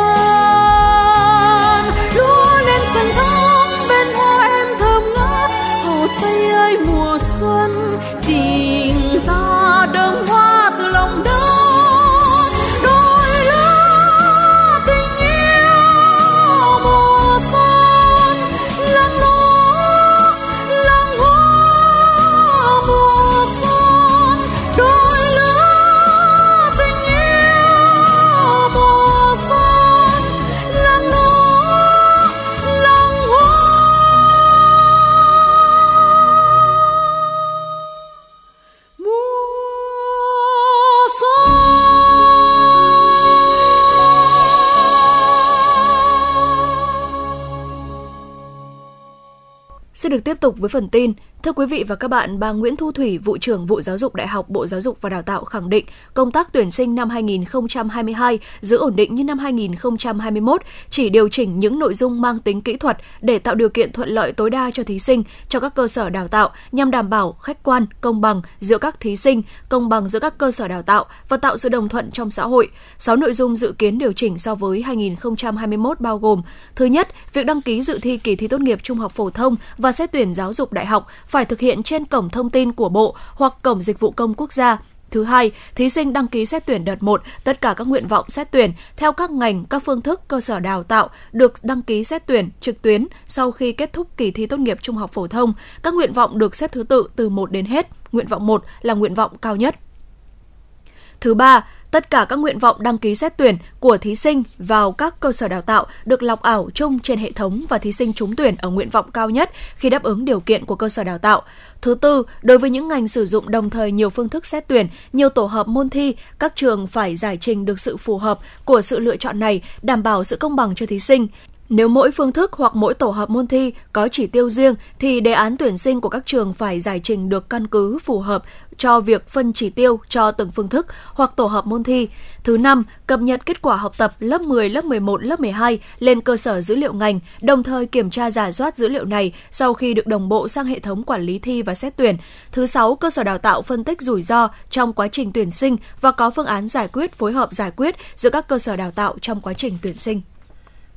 S4: được tiếp tục với phần tin. Thưa quý vị và các bạn, bà Nguyễn Thu Thủy, vụ trưởng vụ giáo dục đại học Bộ Giáo dục và Đào tạo khẳng định công tác tuyển sinh năm 2022 giữ ổn định như năm 2021, chỉ điều chỉnh những nội dung mang tính kỹ thuật để tạo điều kiện thuận lợi tối đa cho thí sinh cho các cơ sở đào tạo nhằm đảm bảo khách quan, công bằng giữa các thí sinh, công bằng giữa các cơ sở đào tạo và tạo sự đồng thuận trong xã hội. 6 nội dung dự kiến điều chỉnh so với 2021 bao gồm: Thứ nhất, việc đăng ký dự thi kỳ thi tốt nghiệp trung học phổ thông và xét tuyển giáo dục đại học phải thực hiện trên cổng thông tin của Bộ hoặc cổng dịch vụ công quốc gia. Thứ hai, thí sinh đăng ký xét tuyển đợt 1, tất cả các nguyện vọng xét tuyển theo các ngành, các phương thức cơ sở đào tạo được đăng ký xét tuyển trực tuyến sau khi kết thúc kỳ thi tốt nghiệp trung học phổ thông. Các nguyện vọng được xếp thứ tự từ 1 đến hết. Nguyện vọng 1 là nguyện vọng cao nhất. Thứ ba, tất cả các nguyện vọng đăng ký xét tuyển của thí sinh vào các cơ sở đào tạo được lọc ảo chung trên hệ thống và thí sinh trúng tuyển ở nguyện vọng cao nhất khi đáp ứng điều kiện của cơ sở đào tạo. Thứ tư, đối với những ngành sử dụng đồng thời nhiều phương thức xét tuyển, nhiều tổ hợp môn thi, các trường phải giải trình được sự phù hợp của sự lựa chọn này, đảm bảo sự công bằng cho thí sinh. Nếu mỗi phương thức hoặc mỗi tổ hợp môn thi có chỉ tiêu riêng thì đề án tuyển sinh của các trường phải giải trình được căn cứ phù hợp cho việc phân chỉ tiêu cho từng phương thức hoặc tổ hợp môn thi. Thứ năm, cập nhật kết quả học tập lớp 10, lớp 11, lớp 12 lên cơ sở dữ liệu ngành, đồng thời kiểm tra giả soát dữ liệu này sau khi được đồng bộ sang hệ thống quản lý thi và xét tuyển. Thứ sáu, cơ sở đào tạo phân tích rủi ro trong quá trình tuyển sinh và có phương án giải quyết phối hợp giải quyết giữa các cơ sở đào tạo trong quá trình tuyển sinh.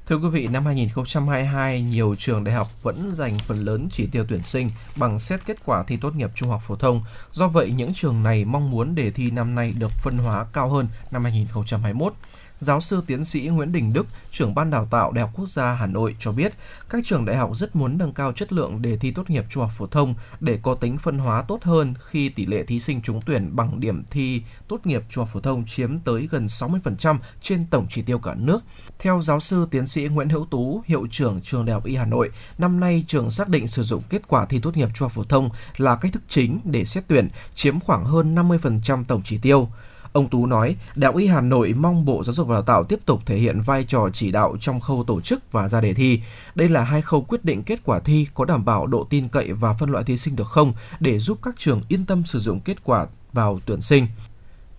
S3: Thưa quý vị, năm 2022, nhiều trường đại học vẫn dành phần lớn chỉ tiêu tuyển sinh bằng xét kết quả thi tốt nghiệp trung học phổ thông. Do vậy, những trường này mong muốn đề thi năm nay được phân hóa cao hơn năm 2021. Giáo sư tiến sĩ Nguyễn Đình Đức, trưởng ban đào tạo Đại học Quốc gia Hà Nội cho biết, các trường đại học rất muốn nâng cao chất lượng đề thi tốt nghiệp trung học phổ thông để có tính phân hóa tốt hơn khi tỷ lệ thí sinh trúng tuyển bằng điểm thi tốt nghiệp trung học phổ thông chiếm tới gần 60% trên tổng chỉ tiêu cả nước. Theo giáo sư tiến sĩ Nguyễn Hữu Tú, hiệu trưởng trường Đại học Y Hà Nội, năm nay trường xác định sử dụng kết quả thi tốt nghiệp trung học phổ thông là cách thức chính để xét tuyển, chiếm khoảng hơn 50% tổng chỉ tiêu. Ông Tú nói, Đại học Y Hà Nội mong Bộ Giáo dục và Đào tạo tiếp tục thể hiện vai trò chỉ đạo trong khâu tổ chức và ra đề thi. Đây là hai khâu quyết định kết quả thi có đảm bảo độ tin cậy và phân loại thí sinh được không để giúp các trường yên tâm sử dụng kết quả vào tuyển sinh.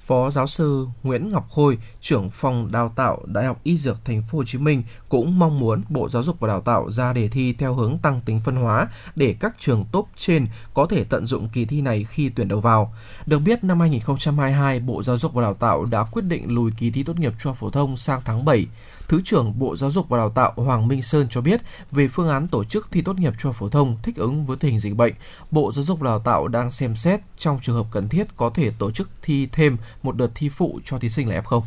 S3: Phó giáo sư Nguyễn Ngọc Khôi, trưởng phòng đào tạo Đại học Y Dược Thành phố Hồ Chí Minh cũng mong muốn Bộ Giáo dục và Đào tạo ra đề thi theo hướng tăng tính phân hóa để các trường top trên có thể tận dụng kỳ thi này khi tuyển đầu vào. Được biết năm 2022, Bộ Giáo dục và Đào tạo đã quyết định lùi kỳ thi tốt nghiệp trung học phổ thông sang tháng 7. Thứ trưởng Bộ Giáo dục và Đào tạo Hoàng Minh Sơn cho biết về phương án tổ chức thi tốt nghiệp trung học phổ thông thích ứng với tình hình dịch bệnh, Bộ Giáo dục và Đào tạo đang xem xét trong trường hợp cần thiết có thể tổ chức thi thêm một đợt thi phụ cho thí sinh là F0.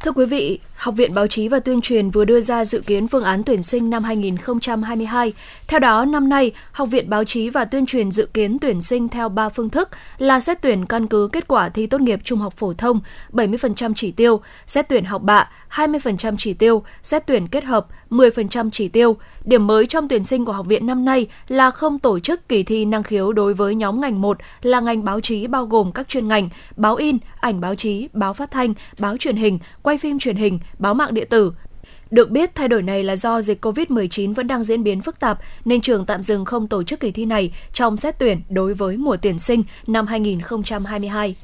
S4: Thưa quý vị, Học viện Báo chí và Tuyên truyền vừa đưa ra dự kiến phương án tuyển sinh năm 2022. Theo đó, năm nay, Học viện Báo chí và Tuyên truyền dự kiến tuyển sinh theo 3 phương thức là xét tuyển căn cứ kết quả thi tốt nghiệp trung học phổ thông 70% chỉ tiêu, xét tuyển học bạ 20% chỉ tiêu, xét tuyển kết hợp 10% chỉ tiêu. Điểm mới trong tuyển sinh của học viện năm nay là không tổ chức kỳ thi năng khiếu đối với nhóm ngành 1 là ngành báo chí bao gồm các chuyên ngành báo in, ảnh báo chí, báo phát thanh, báo truyền hình, quay phim truyền hình, báo mạng điện tử. Được biết, thay đổi này là do dịch COVID-19 vẫn đang diễn biến phức tạp nên trường tạm dừng không tổ chức kỳ thi này trong xét tuyển đối với mùa tuyển sinh năm 2022.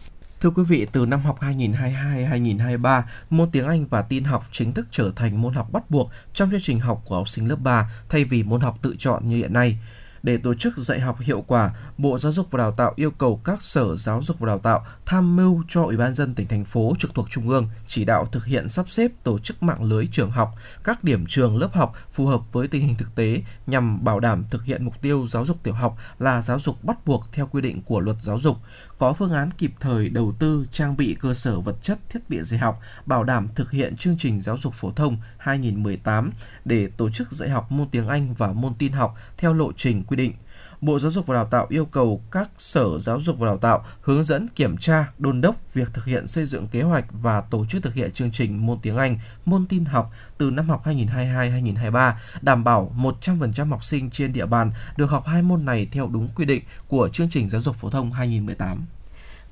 S3: Thưa quý vị, từ năm học 2022-2023, môn tiếng Anh và tin học chính thức trở thành môn học bắt buộc trong chương trình học của học sinh lớp 3 thay vì môn học tự chọn như hiện nay. Để tổ chức dạy học hiệu quả, Bộ Giáo dục và Đào tạo yêu cầu các sở giáo dục và đào tạo tham mưu cho Ủy ban dân tỉnh thành phố trực thuộc trung ương chỉ đạo thực hiện sắp xếp tổ chức mạng lưới trường học, các điểm trường lớp học phù hợp với tình hình thực tế nhằm bảo đảm thực hiện mục tiêu giáo dục tiểu học là giáo dục bắt buộc theo quy định của luật giáo dục, có phương án kịp thời đầu tư trang bị cơ sở vật chất thiết bị dạy học, bảo đảm thực hiện chương trình giáo dục phổ thông 2018 để tổ chức dạy học môn tiếng Anh và môn tin học theo lộ trình quy định. Bộ Giáo dục và Đào tạo yêu cầu các sở giáo dục và đào tạo hướng dẫn kiểm tra, đôn đốc việc thực hiện xây dựng kế hoạch và tổ chức thực hiện chương trình môn tiếng Anh, môn tin học từ năm học 2022-2023, đảm bảo 100% học sinh trên địa bàn được học hai môn này theo đúng quy định của chương trình giáo dục phổ thông 2018.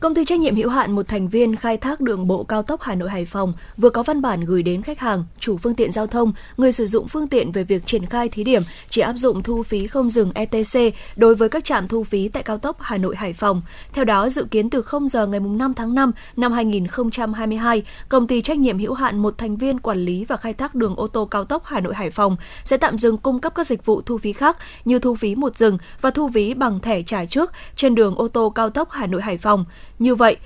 S4: Công ty trách nhiệm hữu hạn một thành viên khai thác đường bộ cao tốc Hà Nội Hải Phòng vừa có văn bản gửi đến khách hàng, chủ phương tiện giao thông, người sử dụng phương tiện về việc triển khai thí điểm chỉ áp dụng thu phí không dừng ETC đối với các trạm thu phí tại cao tốc Hà Nội Hải Phòng. Theo đó, dự kiến từ 0 giờ ngày 5 tháng 5 năm 2022, công ty trách nhiệm hữu hạn một thành viên quản lý và khai thác đường ô tô cao tốc Hà Nội Hải Phòng sẽ tạm dừng cung cấp các dịch vụ thu phí khác như thu phí một dừng và thu phí bằng thẻ trả trước trên đường ô tô cao tốc Hà Nội Hải Phòng. Như vậy,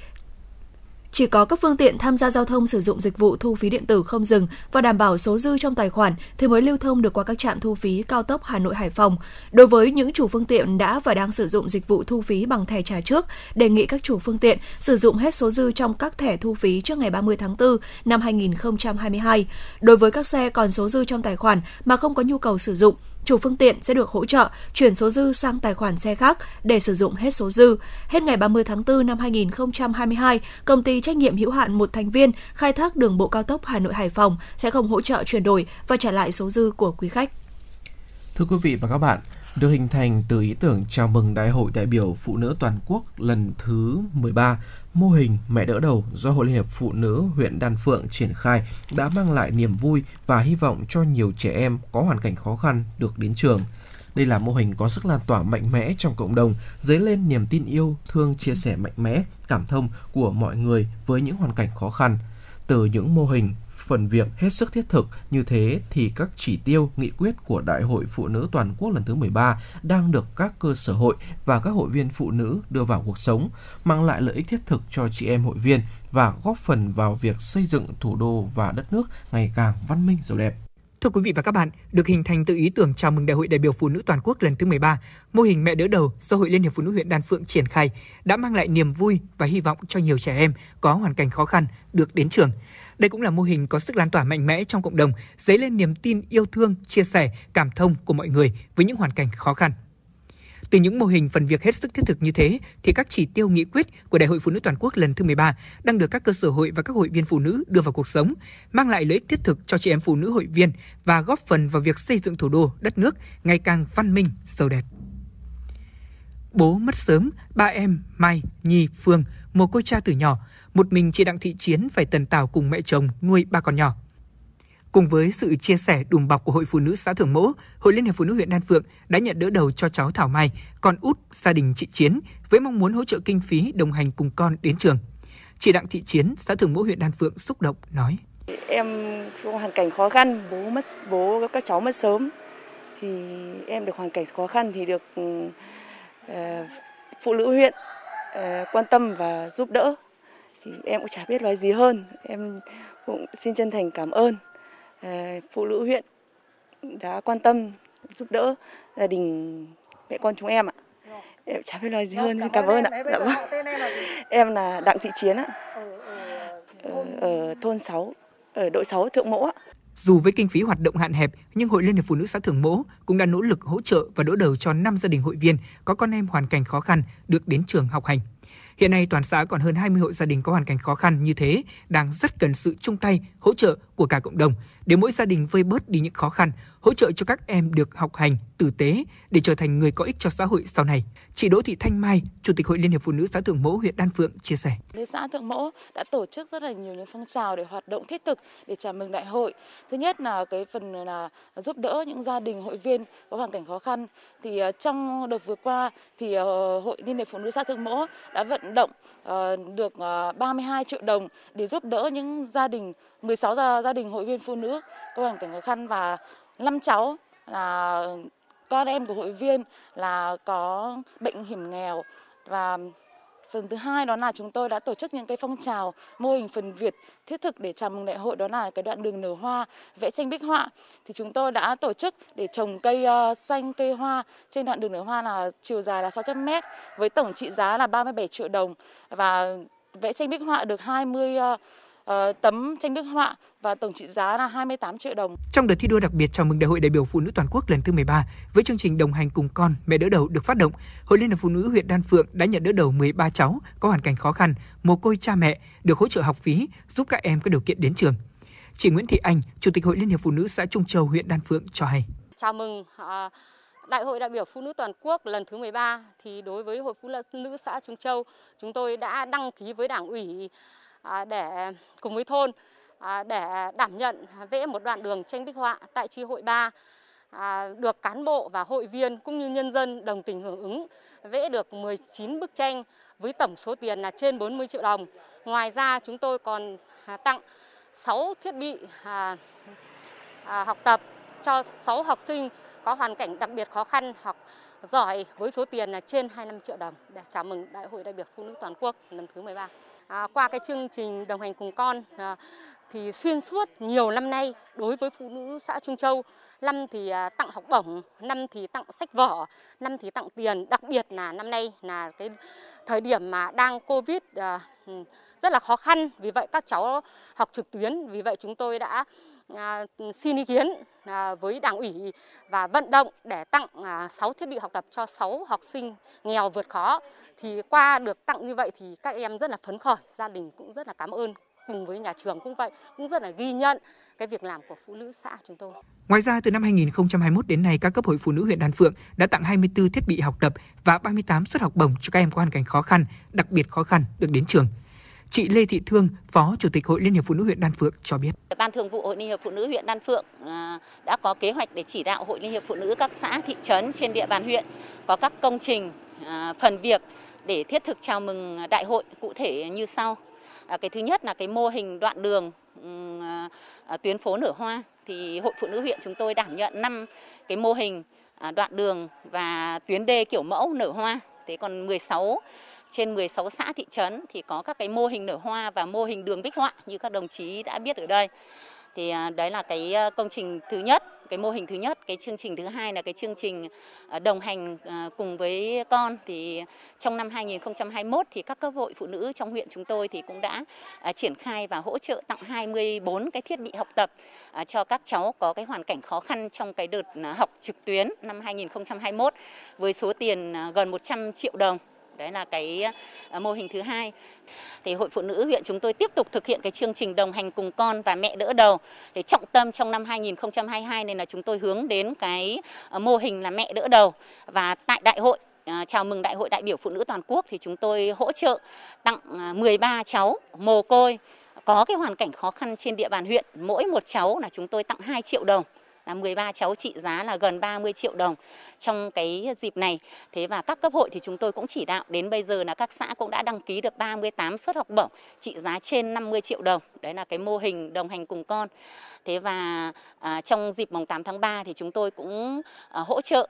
S4: chỉ có các phương tiện tham gia giao thông sử dụng dịch vụ thu phí điện tử không dừng và đảm bảo số dư trong tài khoản thì mới lưu thông được qua các trạm thu phí cao tốc Hà Nội Hải Phòng. Đối với những chủ phương tiện đã và đang sử dụng dịch vụ thu phí bằng thẻ trả trước, đề nghị các chủ phương tiện sử dụng hết số dư trong các thẻ thu phí trước ngày 30 tháng 4 năm 2022. Đối với các xe còn số dư trong tài khoản mà không có nhu cầu sử dụng, chủ phương tiện sẽ được hỗ trợ chuyển số dư sang tài khoản xe khác để sử dụng hết số dư. Hết ngày 30 tháng 4 năm 2022, công ty trách nhiệm hữu hạn một thành viên khai thác đường bộ cao tốc Hà Nội Hải Phòng sẽ không hỗ trợ chuyển đổi và trả lại số dư của quý khách.
S3: Thưa quý vị và các bạn, được hình thành từ ý tưởng chào mừng Đại hội đại biểu Phụ nữ toàn quốc lần thứ 13, mô hình mẹ đỡ đầu do Hội Liên hiệp Phụ nữ huyện Đan Phượng triển khai đã mang lại niềm vui và hy vọng cho nhiều trẻ em có hoàn cảnh khó khăn được đến trường. Đây là mô hình có sức lan tỏa mạnh mẽ trong cộng đồng, dấy lên niềm tin yêu, thương, chia sẻ mạnh mẽ, cảm thông của mọi người với những hoàn cảnh khó khăn. Từ những mô hình phần việc hết sức thiết thực như thế thì các chỉ tiêu, nghị quyết của Đại hội Phụ nữ Toàn quốc lần thứ 13 đang được các cơ sở hội và các hội viên phụ nữ đưa vào cuộc sống, mang lại lợi ích thiết thực cho chị em hội viên và góp phần vào việc xây dựng thủ đô và đất nước ngày càng văn minh giàu đẹp.
S5: Thưa quý vị và các bạn, được hình thành từ ý tưởng chào mừng Đại hội đại biểu Phụ nữ toàn quốc lần thứ 13, mô hình mẹ đỡ đầu do Hội Liên hiệp Phụ nữ huyện Đan Phượng triển khai đã mang lại niềm vui và hy vọng cho nhiều trẻ em có hoàn cảnh khó khăn được đến trường. Đây cũng là mô hình có sức lan tỏa mạnh mẽ trong cộng đồng, dấy lên niềm tin yêu thương, chia sẻ, cảm thông của mọi người với những hoàn cảnh khó khăn. Từ những mô hình phần việc hết sức thiết thực như thế thì các chỉ tiêu nghị quyết của Đại hội Phụ nữ toàn quốc lần thứ 13 đang được các cơ sở hội và các hội viên phụ nữ đưa vào cuộc sống, mang lại lợi ích thiết thực cho chị em phụ nữ hội viên và góp phần vào việc xây dựng thủ đô, đất nước ngày càng văn minh, giàu đẹp. Bố mất sớm, ba em Mai, Nhi, Phương, một cô cha từ nhỏ, một mình chị Đặng Thị Chiến phải tần tảo cùng mẹ chồng nuôi ba con nhỏ. Cùng với sự chia sẻ đùm bọc của Hội Phụ nữ xã Thượng Mỗ, Hội Liên hiệp Phụ nữ huyện Đan Phượng đã nhận đỡ đầu cho cháu Thảo Mai, con út gia đình chị Chiến với mong muốn hỗ trợ kinh phí đồng hành cùng con đến trường. Chị Đặng Thị Chiến, xã Thượng Mỗ huyện Đan Phượng xúc động nói:
S21: Em trong hoàn cảnh khó khăn, bố mất bố các cháu mất sớm thì em được hoàn cảnh khó khăn thì được uh, phụ nữ huyện uh, quan tâm và giúp đỡ thì em cũng chả biết nói gì hơn. Em cũng xin chân thành cảm ơn uh, phụ nữ huyện đã quan tâm giúp đỡ gia đình mẹ con chúng em ạ. Em chả biết nói gì hơn, cảm, cảm ơn, ơn ạ. Dạ vâng. Em là Đặng Thị Chiến ạ. Ở, ở thôn 6, ở đội 6 Thượng Mỗ ạ.
S5: Dù với kinh phí hoạt động hạn hẹp, nhưng Hội Liên hiệp Phụ nữ xã Thượng Mỗ cũng đã nỗ lực hỗ trợ và đỡ đầu cho 5 gia đình hội viên có con em hoàn cảnh khó khăn được đến trường học hành. Hiện nay toàn xã còn hơn 20 hộ gia đình có hoàn cảnh khó khăn như thế đang rất cần sự chung tay, hỗ trợ của cả cộng đồng để mỗi gia đình vơi bớt đi những khó khăn, hỗ trợ cho các em được học hành tử tế để trở thành người có ích cho xã hội sau này. Chị Đỗ Thị Thanh Mai, Chủ tịch Hội Liên hiệp Phụ nữ xã Thượng Mỗ huyện Đan Phượng chia sẻ.
S22: Xã Thượng Mỗ đã tổ chức rất là nhiều những phong trào để hoạt động thiết thực để chào mừng đại hội. Thứ nhất là cái phần là giúp đỡ những gia đình hội viên có hoàn cảnh khó khăn. Thì ờ, trong đợt vừa qua thì ờ, Hội Liên hiệp Phụ nữ xã Thượng Mỗ đã vận động ờ, được 32 triệu đồng để giúp đỡ những gia đình 16 gia, gia đình hội viên phụ nữ có hoàn cảnh khó khăn và năm cháu là con em của hội viên là có bệnh hiểm nghèo. Và phần thứ hai đó là chúng tôi đã tổ chức những cái phong trào mô hình phần Việt thiết thực để chào mừng đại hội đó là cái đoạn đường nở hoa vẽ tranh bích họa. Thì chúng tôi đã tổ chức để trồng cây uh, xanh cây hoa. Trên đoạn đường nở hoa là chiều dài là 600m với tổng trị giá là 37 triệu đồng. Và vẽ tranh bích họa được 20 uh, uh, tấm tranh bích họa và tổng trị giá là 28 triệu đồng.
S5: Trong đợt thi đua đặc biệt chào mừng Đại hội đại biểu Phụ nữ toàn quốc lần thứ 13 với chương trình đồng hành cùng con mẹ đỡ đầu được phát động, Hội Liên hiệp Phụ nữ huyện Đan Phượng đã nhận đỡ đầu 13 cháu có hoàn cảnh khó khăn, mồ côi cha mẹ được hỗ trợ học phí, giúp các em có điều kiện đến trường. Chị Nguyễn Thị Anh, Chủ tịch Hội Liên hiệp Phụ nữ xã Trung Châu huyện Đan Phượng cho hay.
S23: Chào mừng uh, Đại hội đại biểu phụ nữ toàn quốc lần thứ 13 thì đối với Hội Phụ nữ xã Trung Châu, chúng tôi đã đăng ký với Đảng ủy À, để cùng với thôn à, để đảm nhận vẽ một đoạn đường tranh bích họa tại chi hội 3 à, được cán bộ và hội viên cũng như nhân dân đồng tình hưởng ứng, vẽ được 19 bức tranh với tổng số tiền là trên 40 triệu đồng. Ngoài ra, chúng tôi còn tặng 6 thiết bị học tập cho 6 học sinh có hoàn cảnh đặc biệt khó khăn học giỏi với số tiền là trên 25 triệu đồng để chào mừng Đại hội đại biểu phụ nữ toàn quốc lần thứ 13. À, qua cái chương trình đồng hành cùng con à, thì xuyên suốt nhiều năm nay đối với phụ nữ xã Trung Châu năm thì à, tặng học bổng, năm thì tặng sách vở, năm thì tặng tiền, đặc biệt là năm nay là cái thời điểm mà đang Covid à, ừ, rất là khó khăn, vì vậy các cháu học trực tuyến, vì vậy chúng tôi đã À, xin ý kiến à, với đảng ủy và vận động để tặng à, 6 thiết bị học tập cho 6 học sinh nghèo vượt khó. Thì qua được tặng như vậy thì các em rất là phấn khởi, gia đình cũng rất là cảm ơn cùng với nhà trường cũng vậy, cũng rất là ghi nhận cái việc làm của phụ nữ xã chúng tôi.
S5: Ngoài ra, từ năm 2021 đến nay, các cấp hội phụ nữ huyện Đan Phượng đã tặng 24 thiết bị học tập và 38 suất học bổng cho các em có hoàn cảnh khó khăn, đặc biệt khó khăn được đến trường. Chị Lê Thị Thương, Phó Chủ tịch Hội Liên hiệp Phụ nữ huyện Đan Phượng cho biết.
S24: Ban Thường vụ Hội Liên hiệp Phụ nữ huyện Đan Phượng à, đã có kế hoạch để chỉ đạo Hội Liên hiệp Phụ nữ các xã thị trấn trên địa bàn huyện có các công trình à, phần việc để thiết thực chào mừng đại hội cụ thể như sau. À, cái thứ nhất là cái mô hình đoạn đường à, à, tuyến phố nở hoa thì Hội Phụ nữ huyện chúng tôi đảm nhận 5 cái mô hình à, đoạn đường và tuyến đê kiểu mẫu nở hoa. Thế còn 16 trên 16 xã thị trấn thì có các cái mô hình nở hoa và mô hình đường bích họa như các đồng chí đã biết ở đây. Thì à, đấy là cái công trình thứ nhất, cái mô hình thứ nhất, cái chương trình thứ hai là cái chương trình ờ, đồng hành ờ, cùng với con. Thì trong năm 2021 thì các cấp hội phụ nữ trong huyện chúng tôi thì cũng đã ờ, triển khai và hỗ trợ tặng 24 cái thiết bị học tập cho các cháu có cái hoàn cảnh khó khăn trong cái đợt học trực tuyến năm 2021 với số tiền gần 100 triệu đồng. Đấy là cái ờ, mô hình thứ hai. Thì Hội Phụ nữ huyện chúng tôi tiếp tục thực hiện cái chương trình đồng hành cùng con và mẹ đỡ đầu. Để trọng tâm trong năm 2022 này là chúng tôi hướng đến cái ờ, mô hình là mẹ đỡ đầu. Và tại đại hội ờ, chào mừng Đại hội đại biểu phụ nữ toàn quốc thì chúng tôi hỗ trợ tặng 13 cháu mồ côi có cái hoàn cảnh khó khăn trên địa bàn huyện. Mỗi một cháu là chúng tôi tặng 2 triệu đồng là 13 cháu trị giá là gần 30 triệu đồng trong cái dịp này. Thế và các cấp hội thì chúng tôi cũng chỉ đạo đến bây giờ là các xã cũng đã đăng ký được 38 suất học bổng trị giá trên 50 triệu đồng. Đấy là cái mô hình đồng hành cùng con. Thế và à, trong dịp mùng 8 tháng 3 thì chúng tôi cũng à, hỗ trợ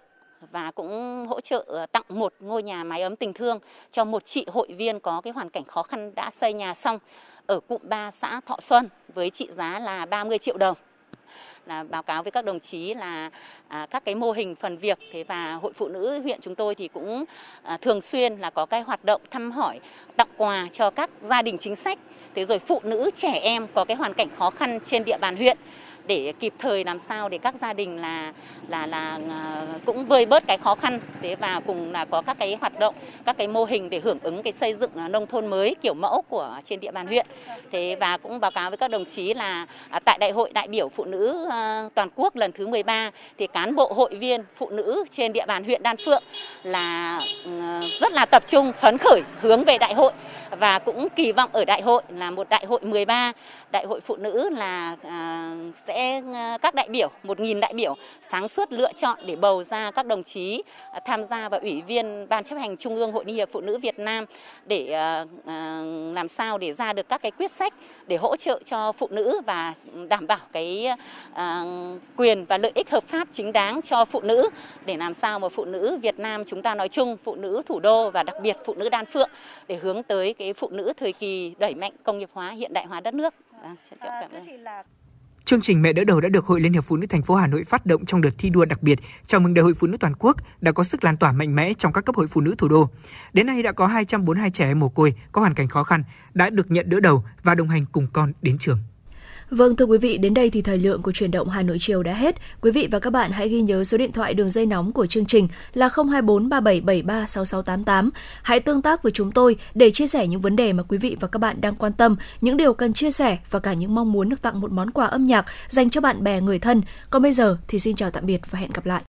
S24: và cũng hỗ trợ tặng một ngôi nhà mái ấm tình thương cho một chị hội viên có cái hoàn cảnh khó khăn đã xây nhà xong ở cụm 3 xã Thọ Xuân với trị giá là 30 triệu đồng là báo cáo với các đồng chí là à, các cái mô hình phần việc. Thế và hội phụ nữ huyện chúng tôi thì cũng à, thường xuyên là có cái hoạt động thăm hỏi tặng quà cho các gia đình chính sách. Thế rồi phụ nữ trẻ em có cái hoàn cảnh khó khăn trên địa bàn huyện để kịp thời làm sao để các gia đình là là là à, cũng vơi bớt cái khó khăn, thế và cùng là có các cái hoạt động, các cái mô hình để hưởng ứng cái xây dựng à, nông thôn mới kiểu mẫu của trên địa bàn huyện. Thế và cũng báo cáo với các đồng chí là à, tại đại hội đại biểu phụ nữ toàn quốc lần thứ 13 thì cán bộ, hội viên, phụ nữ trên địa bàn huyện Đan Phượng là ừ, rất là tập trung, phấn khởi hướng về đại hội. Và cũng kỳ vọng ở đại hội là một đại hội 13 đại hội phụ nữ là sẽ sẽ ờ, các đại biểu, 1.000 đại biểu sáng suốt lựa chọn để bầu ra các đồng chí ờ, tham gia vào Ủy viên Ban chấp hành Trung ương Hội Liên hiệp Phụ nữ Việt Nam để ờ, làm sao để ra được các cái quyết sách để hỗ trợ cho phụ nữ và đảm bảo cái quyền và lợi ích hợp pháp chính đáng cho phụ nữ để làm sao mà phụ nữ Việt Nam chúng ta nói chung, phụ nữ thủ đô và đặc biệt phụ nữ Đan Phượng để hướng tới cái phụ nữ thời kỳ đẩy mạnh công nghiệp hóa hiện đại hóa đất nước. À,
S5: cảm ơn. Chương trình Mẹ đỡ đầu đã được Hội Liên hiệp Phụ nữ thành phố Hà Nội phát động trong đợt thi đua đặc biệt chào mừng Đại hội Phụ nữ toàn quốc đã có sức lan tỏa mạnh mẽ trong các cấp hội phụ nữ thủ đô. Đến nay đã có 242 trẻ em mồ côi có hoàn cảnh khó khăn, đã được nhận đỡ đầu và đồng hành cùng con đến trường.
S4: Vâng thưa quý vị, đến đây thì thời lượng của truyền động Hà Nội chiều đã hết. Quý vị và các bạn hãy ghi nhớ số điện thoại đường dây nóng của chương trình là 024 3773 6688. Hãy tương tác với chúng tôi để chia sẻ những vấn đề mà quý vị và các bạn đang quan tâm, những điều cần chia sẻ và cả những mong muốn được tặng một món quà âm nhạc dành cho bạn bè người thân. Còn bây giờ thì xin chào tạm biệt và hẹn gặp lại.